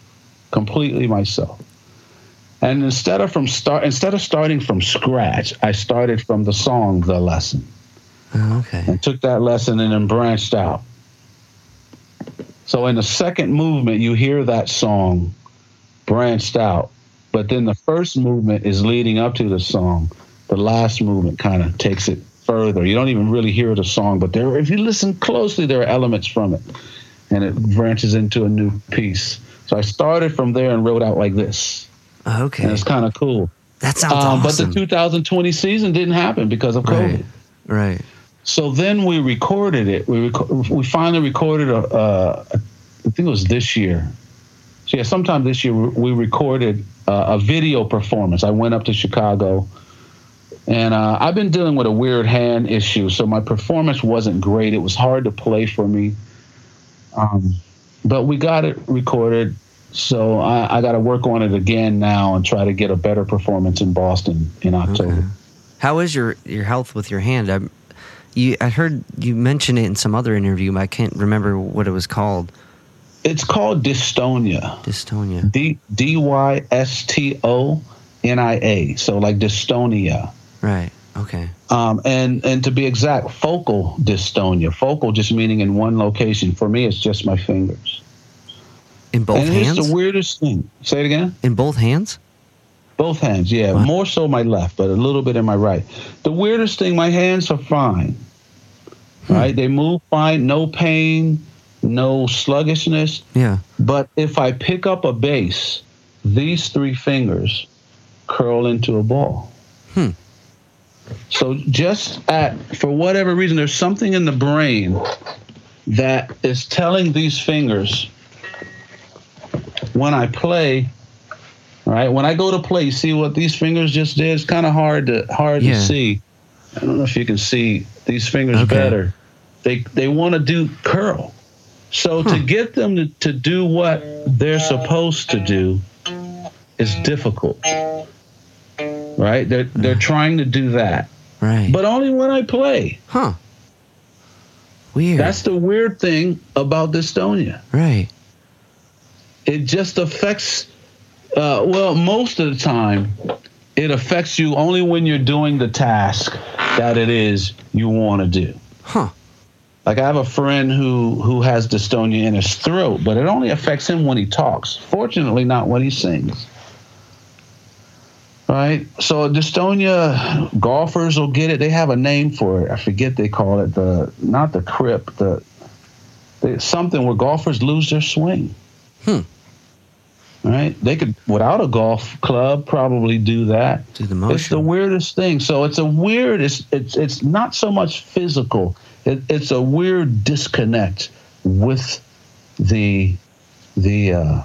completely myself. And instead of from start instead of starting from scratch, I started from the song The Lesson Oh, okay. and took that lesson and then branched out. So in the second movement, you hear that song branched out, but then the first movement is leading up to the song. The last movement kind of takes it further. You don't even really hear the song, but there, if you listen closely, there are elements from it, and it branches into a new piece. So I started from there and wrote out like this, and Okay. it's kind of cool. That sounds Um, awesome. But the 2020 season didn't happen because of COVID. right. Right. So then we recorded it. We rec- we finally recorded a, uh, I think it was this year. So yeah, sometime this year we recorded uh, a video performance. I went up to Chicago, and uh, I've been dealing with a weird hand issue, so my performance wasn't great. It was hard to play for me, um, but we got it recorded. So I, I got to work on it again now and try to get a better performance in Boston in October. Okay. How is your your health with your hand? I, you, I heard you mention it in some other interview. but I can't remember what it was called. It's called dystonia. Dystonia. D D Y S T O N I A. So like dystonia. Right. Okay. Um, and and to be exact, focal dystonia. Focal just meaning in one location. For me, it's just my fingers. In both and hands. it's the weirdest thing. Say it again. In both hands. Both hands, yeah. Wow. More so my left, but a little bit in my right. The weirdest thing, my hands are fine. Hmm. Right? They move fine, no pain, no sluggishness. Yeah. But if I pick up a bass, these three fingers curl into a ball. Hmm. So just at for whatever reason, there's something in the brain that is telling these fingers when I play. Right when I go to play, see what these fingers just did. It's kind of hard to hard Yeah. to see. I don't know if you can see these fingers Okay. better. They they want to do curl. So to get them to, to do what they're supposed to do is difficult. Right? They're they're trying to do that. Right. But only when I play. huh. Weird. That's the weird thing about dystonia. right. It just affects uh, well, most of the time it affects you only when you're doing the task that it is you want to do. Huh. Like I have a friend who who has dystonia in his throat, but it only affects him when he talks. Fortunately, not when he sings. Right? So dystonia golfers will get it. They have a name for it. I forget they call it the not the crip, the, the something where golfers lose their swing. Hmm. Right? They could without a golf club probably do that. Do the motion. It's the weirdest thing. So it's a weird. It's it's it's not so much physical. It, it's a weird disconnect with the the uh,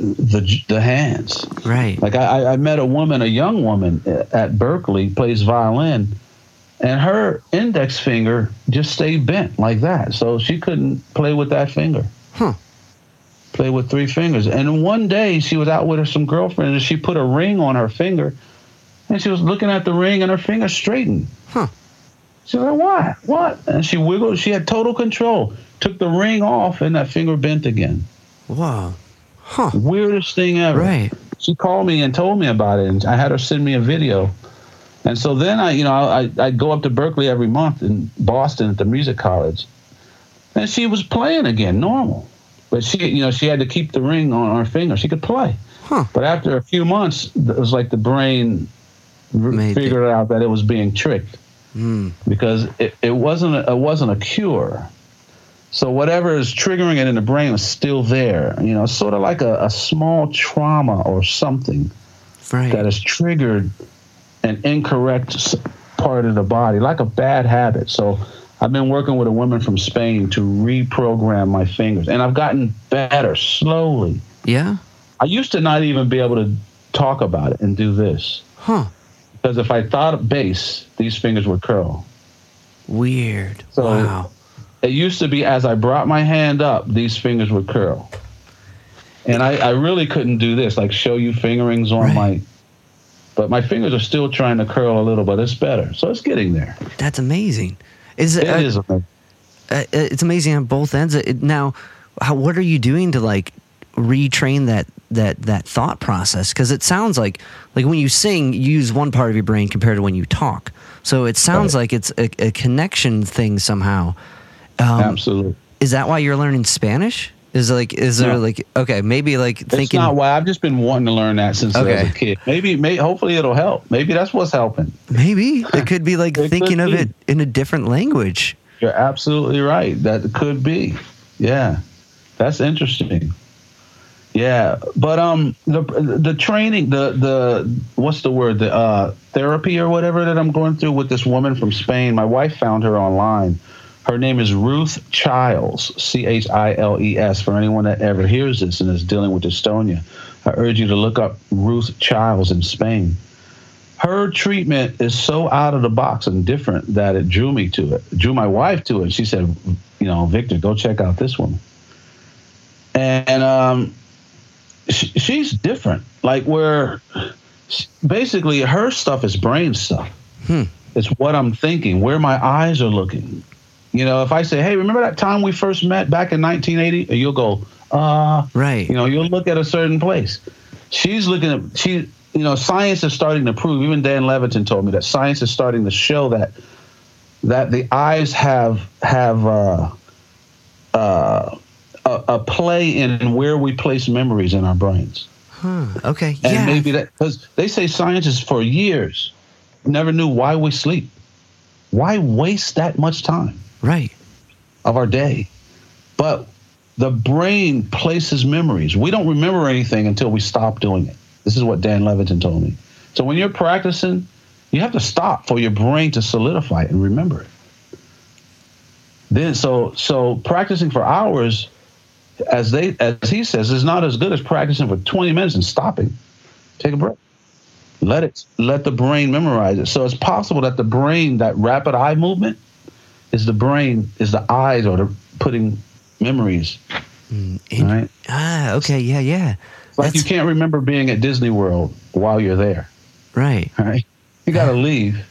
the the hands. right. Like I, I met a woman, a young woman uh, at Berklee, plays violin, and her index finger just stayed bent like that. So she couldn't play with that finger. Huh. Play with three fingers. And one day she was out with her some girlfriend, and she put a ring on her finger, and she was looking at the ring, and her finger straightened. Huh. She was like, "What? What?" And she wiggled. She had total control. Took the ring off, and that finger bent again. Whoa. Huh. Weirdest thing ever Right. she called me and told me about it, and I had her send me a video. And so then I, you know, I I go up to Berklee every month in Boston at the music college, and she was playing again, normal. But she, you know, she had to keep the ring on her finger. She could play. Huh. But after a few months, it was like the brain Made figured out that it was being tricked Hmm. because it, it wasn't a, it wasn't a cure. So whatever is triggering it in the brain is still there. You know, sort of like a, a small trauma or something Right. that has triggered an incorrect part of the body, like a bad habit. So I've been working with a woman from Spain to reprogram my fingers, and I've gotten better slowly. yeah. I used to not even be able to talk about it and do this Huh. because if I thought of bass, these fingers would curl. Weird. So- wow. It used to be as I brought my hand up, these fingers would curl. And I, I really couldn't do this, like show you fingerings on Right. my. But my fingers are still trying to curl a little, but it's better. So it's getting there. That's amazing. Is it? It uh, is amazing. uh, it's amazing on both ends. It, now, how, what are you doing to like retrain that that that thought process? Because it sounds like like when you sing, you use one part of your brain compared to when you talk. So it sounds Right. like it's a, a connection thing somehow. Um, Absolutely. is that why you're learning Spanish? Is like is there No. like okay maybe like thinking It's not why I've just been wanting to learn that since I was a kid. Maybe, may, hopefully it'll help. Maybe that's what's helping. maybe it could be like thinking of be. it in a different language. You're absolutely right. That could be. Yeah, that's interesting. Yeah, but um, the the training, the the what's the word, the uh, therapy or whatever that I'm going through with this woman from Spain. My wife found her online. Her name is Ruth Chiles, C H I L E S. For anyone that ever hears this and is dealing with dystonia, I urge you to look up Ruth Chiles in Spain. Her treatment is so out of the box and different that it drew me to it. Drew my wife to it. She said, "You know, Victor, go check out this woman." And um, she, she's different. Like where, basically, her stuff is brain stuff. Hmm. It's what I'm thinking, where my eyes are looking. You know, if I say, "Hey, remember that time we first met back in 1980?" You'll go, "Uh." Right. You know, you'll look at a certain place. She's looking at she you know, science is starting to prove. Even Dan Levitin told me that science is starting to show that that the eyes have have uh, uh, a, a play in where we place memories in our brains. Huh. Okay. And yeah. maybe that because they say scientists for years never knew why we sleep. Why waste that much time right. of our day? But the brain places memories. We don't remember anything until we stop doing it. This is what Dan Levitin told me. So when you're practicing, you have to stop for your brain to solidify it and remember it. Then so so practicing for hours, as they as he says, is not as good as practicing for 20 minutes and stopping. Take a break. Let it let the brain memorize it. So it's possible that the brain, that rapid eye movement, is the brain, is the eyes or the putting memories. Mm, in- Right. Ah. Okay. Yeah. Yeah. Like you can't remember being at Disney World while you're there. Right. Right? You got to leave.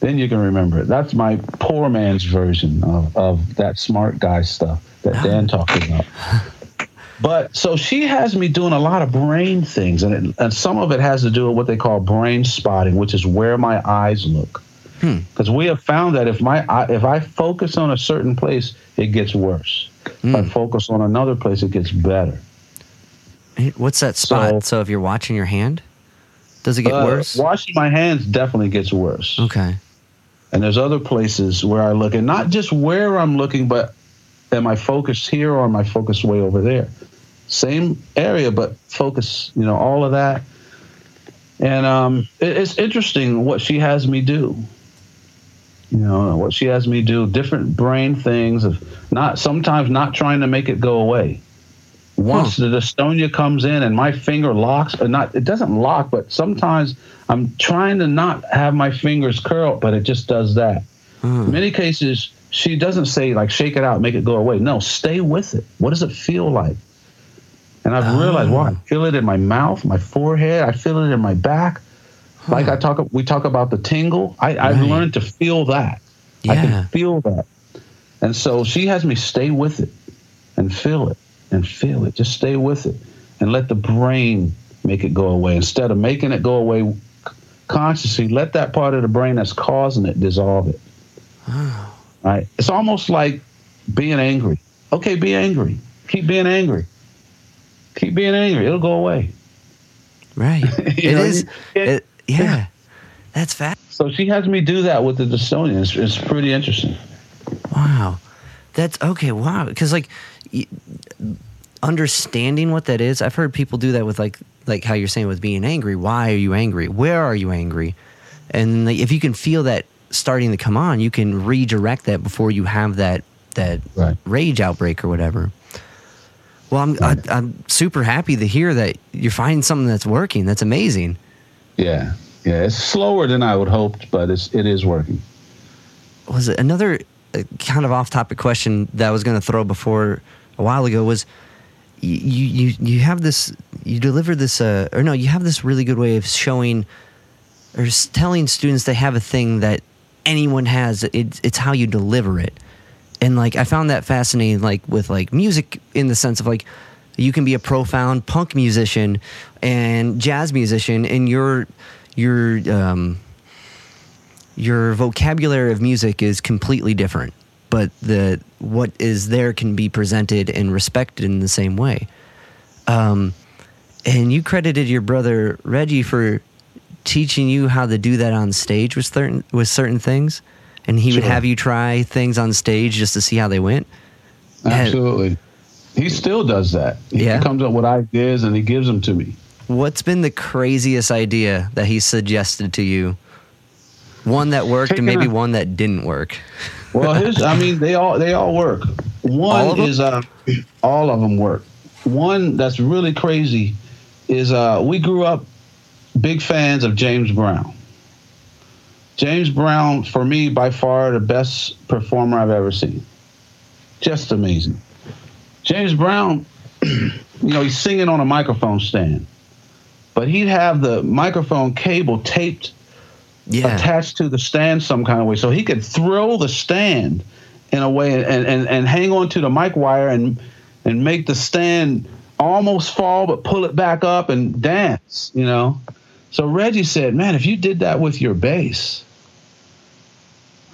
Then you can remember it. That's my poor man's version of, of that smart guy stuff that Dan talked about. But so she has me doing a lot of brain things, and, it, and some of it has to do with what they call brain spotting, which is where my eyes look. Hmm. Because we have found that if my eye- if I focus on a certain place, it gets worse. If I Hmm. focus on another place, it gets better. What's that spot? So- So, if you're watching your hand, does it get Uh, worse? Washing my hands definitely gets worse. Okay. And there's other places where I look, and not just where I'm looking, but am I focused here or am I focused way over there? Same area, but focus, you know, all of that. And um, it, it's interesting what she has me do. You know, what she has me do, different brain things of not sometimes not trying to make it go away. Once the dystonia comes in and my finger locks, or not, it doesn't lock, but sometimes I'm trying to not have my fingers curl, but it just does that. Hmm. In many cases, she doesn't say like shake it out, make it go away. No, stay with it. What does it feel like? And I've realized, wow, I feel it in my mouth, my forehead. I feel it in my back. Like I talk, we talk about the tingle. I, I've learned to feel that. Yeah. I can feel that. And so she has me stay with it and feel it and feel it. Just stay with it and let the brain make it go away. Instead of making it go away consciously, let that part of the brain that's causing it dissolve it. Right? It's almost like being angry. Okay, be angry. Keep being angry. Keep being angry. It'll go away. Right. It know, is. It, yeah. That's fast. So she has me do that with the dystonia. It's, it's pretty interesting. Wow. That's okay. Wow. Because like understanding what that is, I've heard people do that with like like how you're saying with being angry. Why are you angry? Where are you angry? And like, if you can feel that starting to come on, you can redirect that before you have that that Right. rage outbreak or whatever. Well, I'm I, I'm super happy to hear that you're finding something that's working. That's amazing. Yeah. Yeah. It's slower than I would hoped, but it's it is working. was it another uh, kind of off-topic question that I was going to throw before a while ago was you you you have this you deliver this uh, or no you have this really good way of showing or telling students they have a thing that anyone has it's it's how you deliver it and like I found that fascinating like with like music in the sense of like you can be a profound punk musician and jazz musician and your your um your vocabulary of music is completely different but the what is there can be presented and respected in the same way um, and you credited your brother reggie for teaching you how to do that on stage with certain with certain things and he would have you try things on stage just to see how they went Absolutely. He still does that. He Yeah? comes up with ideas and he gives them to me. What's been the craziest idea that he suggested to you one that worked and maybe a- one that didn't work Well, his, I mean, they all they all work. One All is uh, all of them work. One that's really crazy is uh, we grew up big fans of James Brown. James Brown, for me, by far the best performer I've ever seen. Just amazing. James Brown, you know, he's singing on a microphone stand, but he'd have the microphone cable taped yeah attached to the stand some kind of way so he could throw the stand in a way and, and, and hang on to the mic wire and and make the stand almost fall but pull it back up and dance you know So Reggie said, "Man, if you did that with your bass."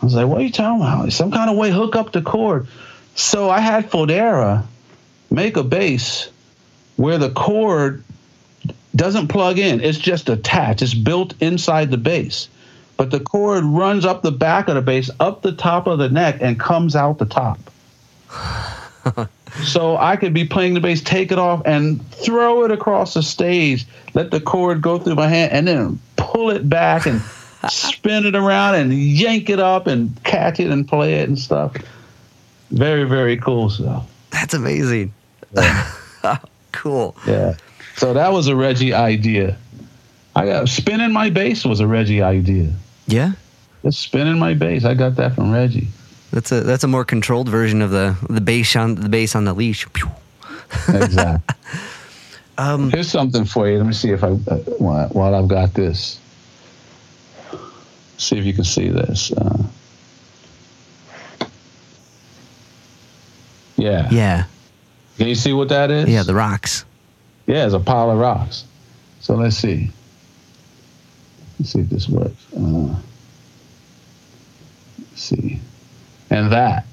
I was like, "What are you talking about? Some kind of way hook up the cord." So I had Fodera make a bass where the cord doesn't plug in. It's just attached. It's built inside the bass. But the cord runs up the back of the bass, up the top of the neck, and comes out the top. so I could be playing the bass, take it off, and throw it across the stage, let the cord go through my hand, and then pull it back and spin it around and yank it up and catch it and play it and stuff. Very, very cool stuff. That's amazing. Yeah. cool. Yeah. So that was a Reggie idea. I got spinning my bass was a Reggie idea. Yeah. Just spinning my bass. I got that from Reggie. That's a that's a more controlled version of the the bass on the bass on the leash. exactly. um, Here's something for you. Let me see if I uh, while, while, I've got this. See if you can see this. Uh, yeah. Yeah. Can you see what that is? Yeah, the rocks. Yeah, it's a pile of rocks. So let's see. Let's see if this works. Uh, let's see. And that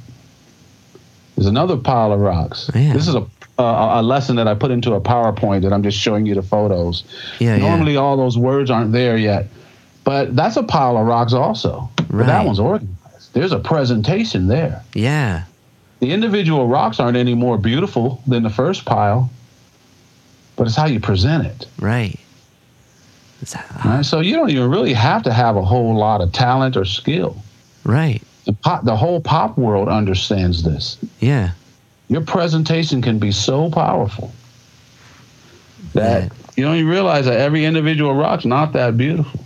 is another pile of rocks. Yeah. This is a a lesson that I put into a PowerPoint that I'm just showing you the photos. Yeah, Normally, yeah. all those words aren't there yet, but that's a pile of rocks also. Right. But that one's organized. There's a presentation there. Yeah. The individual rocks aren't any more beautiful than the first pile but it's how you present it. Right. right. So you don't even really have to have a whole lot of talent or skill. Right. The pop, the whole pop world understands this. Yeah. Your presentation can be so powerful that yeah. you don't even realize that every individual rock's not that beautiful.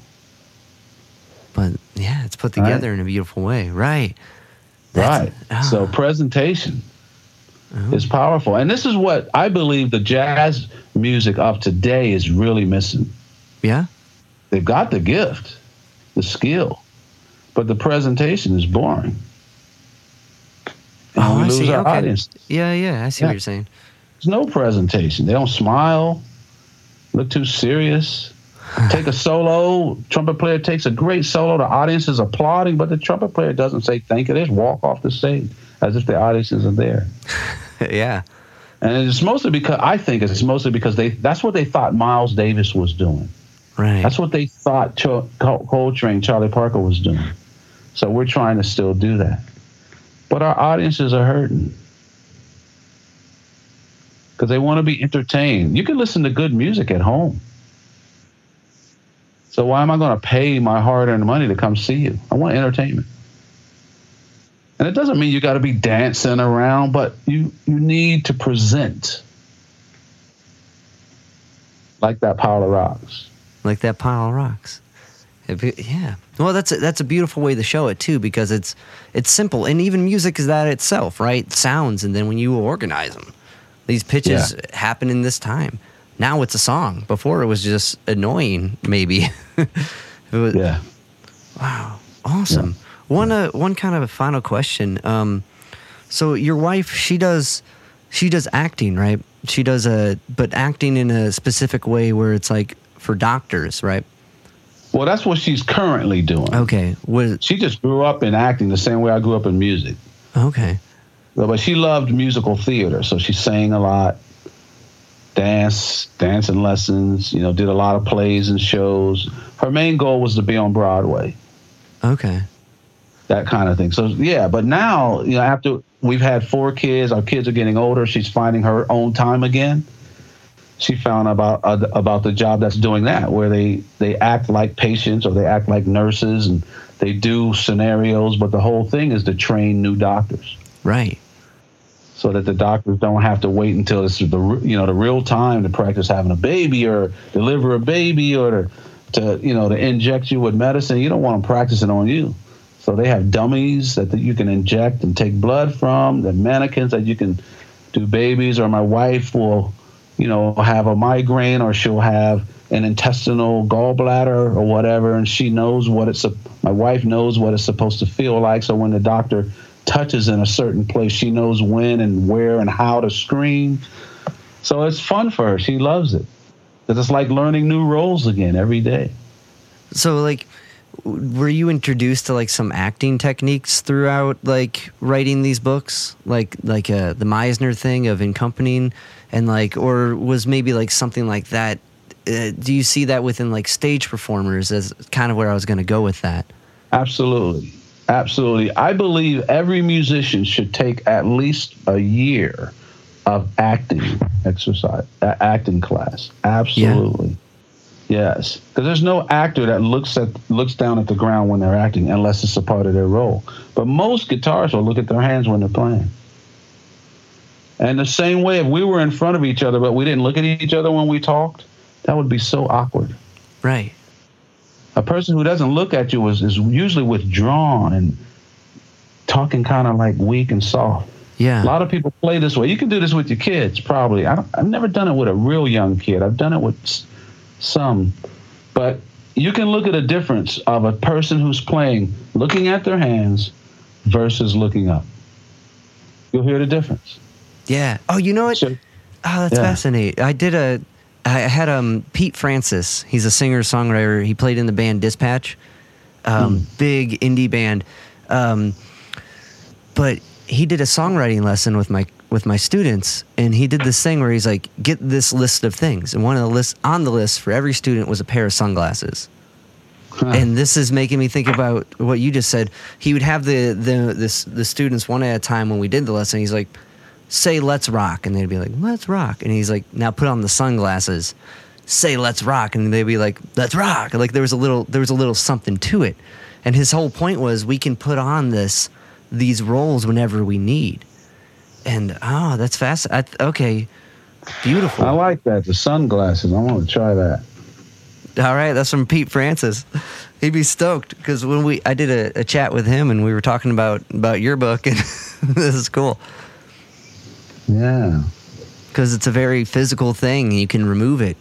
But yeah, it's put together right. in a beautiful way. Right. That's, right. Oh. So ah. presentation oh. is powerful. And this is what I believe the jazz music of today is really missing. Yeah. They've got the gift, the skill, but the presentation is boring. And oh, I see. okay. Audience. Yeah, yeah, I see yeah. what you're saying. There's no presentation. They don't smile, look too serious. Take a solo. Trumpet player takes a great solo. The audience is applauding, but the trumpet player doesn't say thank you. They just walk off the stage as if the audience isn't there. yeah. And it's mostly because I think it's mostly because they that's what they thought Miles Davis was doing. Right. That's what they thought Ch- Coltrane, Charlie Parker was doing. So we're trying to still do that. But our audiences are hurting because they want to be entertained. You can listen to good music at home. So why am I going to pay my hard-earned money to come see you? I want entertainment. And it doesn't mean you got to be dancing around, but you you need to present like that pile of rocks. Like that pile of rocks. Yeah. Well, that's a, that's a beautiful way to show it too, because it's it's simple, and even music is that itself, right? Sounds, and then when you organize them, these pitches yeah. happen in this time. Now it's a song. Before it was just annoying, maybe. was, yeah. Wow. Awesome. Yeah. One uh, one kind of a final question. Um, so your wife, she does she does acting, right? She does a but acting in a specific way where it's like for doctors, right? Well, that's what she's currently doing. Okay. Was she just grew up in acting the same way I grew up in music. Okay. But she loved musical theater, so she sang a lot, dance, dancing lessons. You know, did a lot of plays and shows. Her main goal was to be on Broadway. Okay that kind of thing. So yeah, but now you know after we've had four kids, our kids are getting older. She's finding her own time again. She found about uh, about the job that's doing that, where they they act like patients or they act like nurses and they do scenarios, but the whole thing is to train new doctors. Right. So that the doctors don't have to wait until it's the you know the real time to practice having a baby or deliver a baby or to, to you know to inject you with medicine. You don't want them practicing on you. So they have dummies that, that you can inject and take blood from, the mannequins that you can do babies, or my wife will, you know, have a migraine or she'll have an intestinal gallbladder or whatever, and she knows what it's. My wife knows what it's supposed to feel like. So when the doctor touches in a certain place, she knows when and where and how to scream. So it's fun for her. She loves it. That it's like learning new roles again every day. So like were you introduced to like some acting techniques throughout like writing these books? Like like uh, the meisner thing of accompanying and like or was maybe like something like that uh, do you see that within like stage performers as kind of where i was going to go with that? Absolutely. Absolutely. I believe every musician should take at least a year of acting exercise uh, acting class. Absolutely. yeah Yes, because there's no actor that looks at looks down at the ground when they're acting unless it's a part of their role. But most guitarists will look at their hands when they're playing. And the same way, if we were in front of each other but we didn't look at each other when we talked, that would be so awkward. Right. A person who doesn't look at you is, is usually withdrawn and talking kind of like weak and soft. Yeah. A lot of people play this way. You can do this with your kids, probably. I have never done it with a real young kid. I've done it with some. But you can look at a difference of a person who's playing looking at their hands versus looking up. You'll hear the difference. Yeah. Oh, you know what? oh, that's yeah. fascinating. I did a. I had um Pete Francis. He's a singer songwriter. He played in the band Dispatch, um, mm. big indie band. Um, but he did a songwriting lesson with my with my students and he did this thing where he's like get this list of things. And one of the lists on the list for every student was a pair of sunglasses. Huh. and this is making me think about what you just said. He would have the the this the students one at a time when we did the lesson he's like say let's rock. And they'd be like let's rock. And he's like now put on the sunglasses. Say let's rock. And they'd be like let's rock. Like there was a little there was a little something to it. And his whole point was we can put on this these roles whenever we need and oh, that's fast. I, okay, beautiful. I like that. The sunglasses. I want to try that. All right, that's from Pete Francis. He'd be stoked because when we I did a, a, chat with him and we were talking about about your book and this is cool. Yeah, because it's a very physical thing. You can remove it,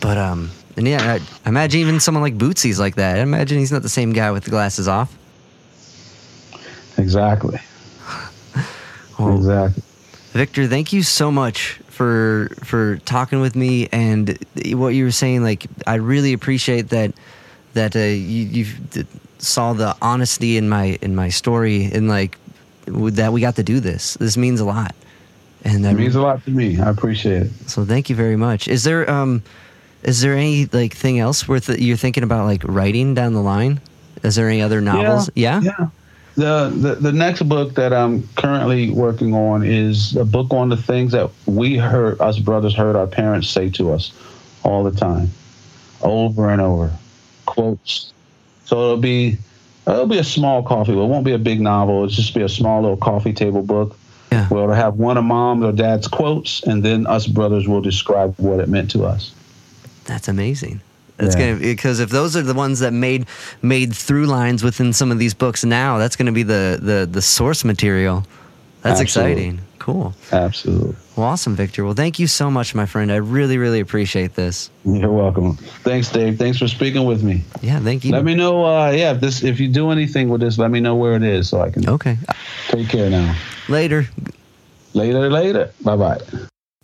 but um, and yeah, I, imagine even someone like Bootsy's like that. I imagine he's not the same guy with the glasses off. Exactly. Exactly. Victor, thank you so much for for talking with me and what you were saying. Like, I really appreciate that that uh, you, you saw the honesty in my in my story and like that we got to do this. This means a lot. And it means a lot to me. I appreciate it. So thank you very much. Is there um is there any like thing else worth you're thinking about like writing down the line? Is there any other novels? Yeah. Yeah. yeah the, the the next book that I'm currently working on is a book on the things that we heard us brothers heard our parents say to us all the time, over and over, quotes. So it'll be it'll be a small coffee. It won't be a big novel. It'll just be a small little coffee table book. Yeah. Where it'll have one of mom's or dad's quotes, and then us brothers will describe what it meant to us. That's amazing. That's yeah. gonna because if those are the ones that made made through lines within some of these books now, that's gonna be the the the source material. That's Absolutely. exciting. Cool. Absolutely. Well, awesome, Victor. Well, thank you so much, my friend. I really, really appreciate this. You're welcome. Thanks, Dave. Thanks for speaking with me. Yeah, thank you. Let me know. Uh, yeah, if this if you do anything with this, let me know where it is so I can. Okay. Take care now. Later. Later. Later. Bye bye.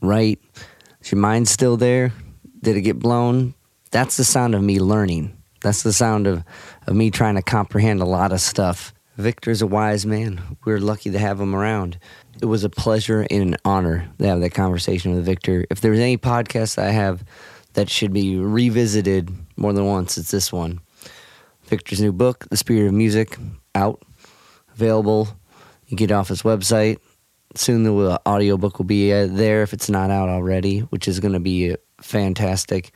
Right. Is your mind still there? Did it get blown? That's the sound of me learning. That's the sound of, of me trying to comprehend a lot of stuff. Victor's a wise man. We're lucky to have him around. It was a pleasure and an honor to have that conversation with Victor. If there's any podcast I have that should be revisited more than once, it's this one. Victor's new book, The Spirit of Music, out, available. You get off his website. Soon the audiobook will be uh, there if it's not out already, which is going to be fantastic.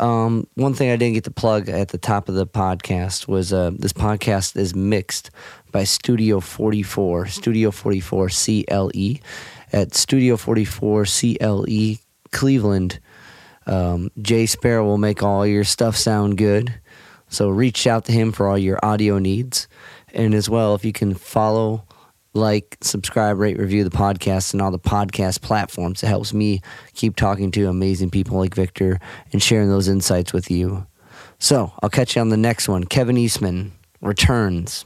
Um, one thing I didn't get to plug at the top of the podcast was uh, this podcast is mixed by Studio 44, Studio 44 CLE at Studio 44 CLE Cleveland. Um, Jay Sparrow will make all your stuff sound good. So reach out to him for all your audio needs. And as well, if you can follow like, subscribe, rate, review the podcast and all the podcast platforms. It helps me keep talking to amazing people like Victor and sharing those insights with you. So I'll catch you on the next one. Kevin Eastman returns.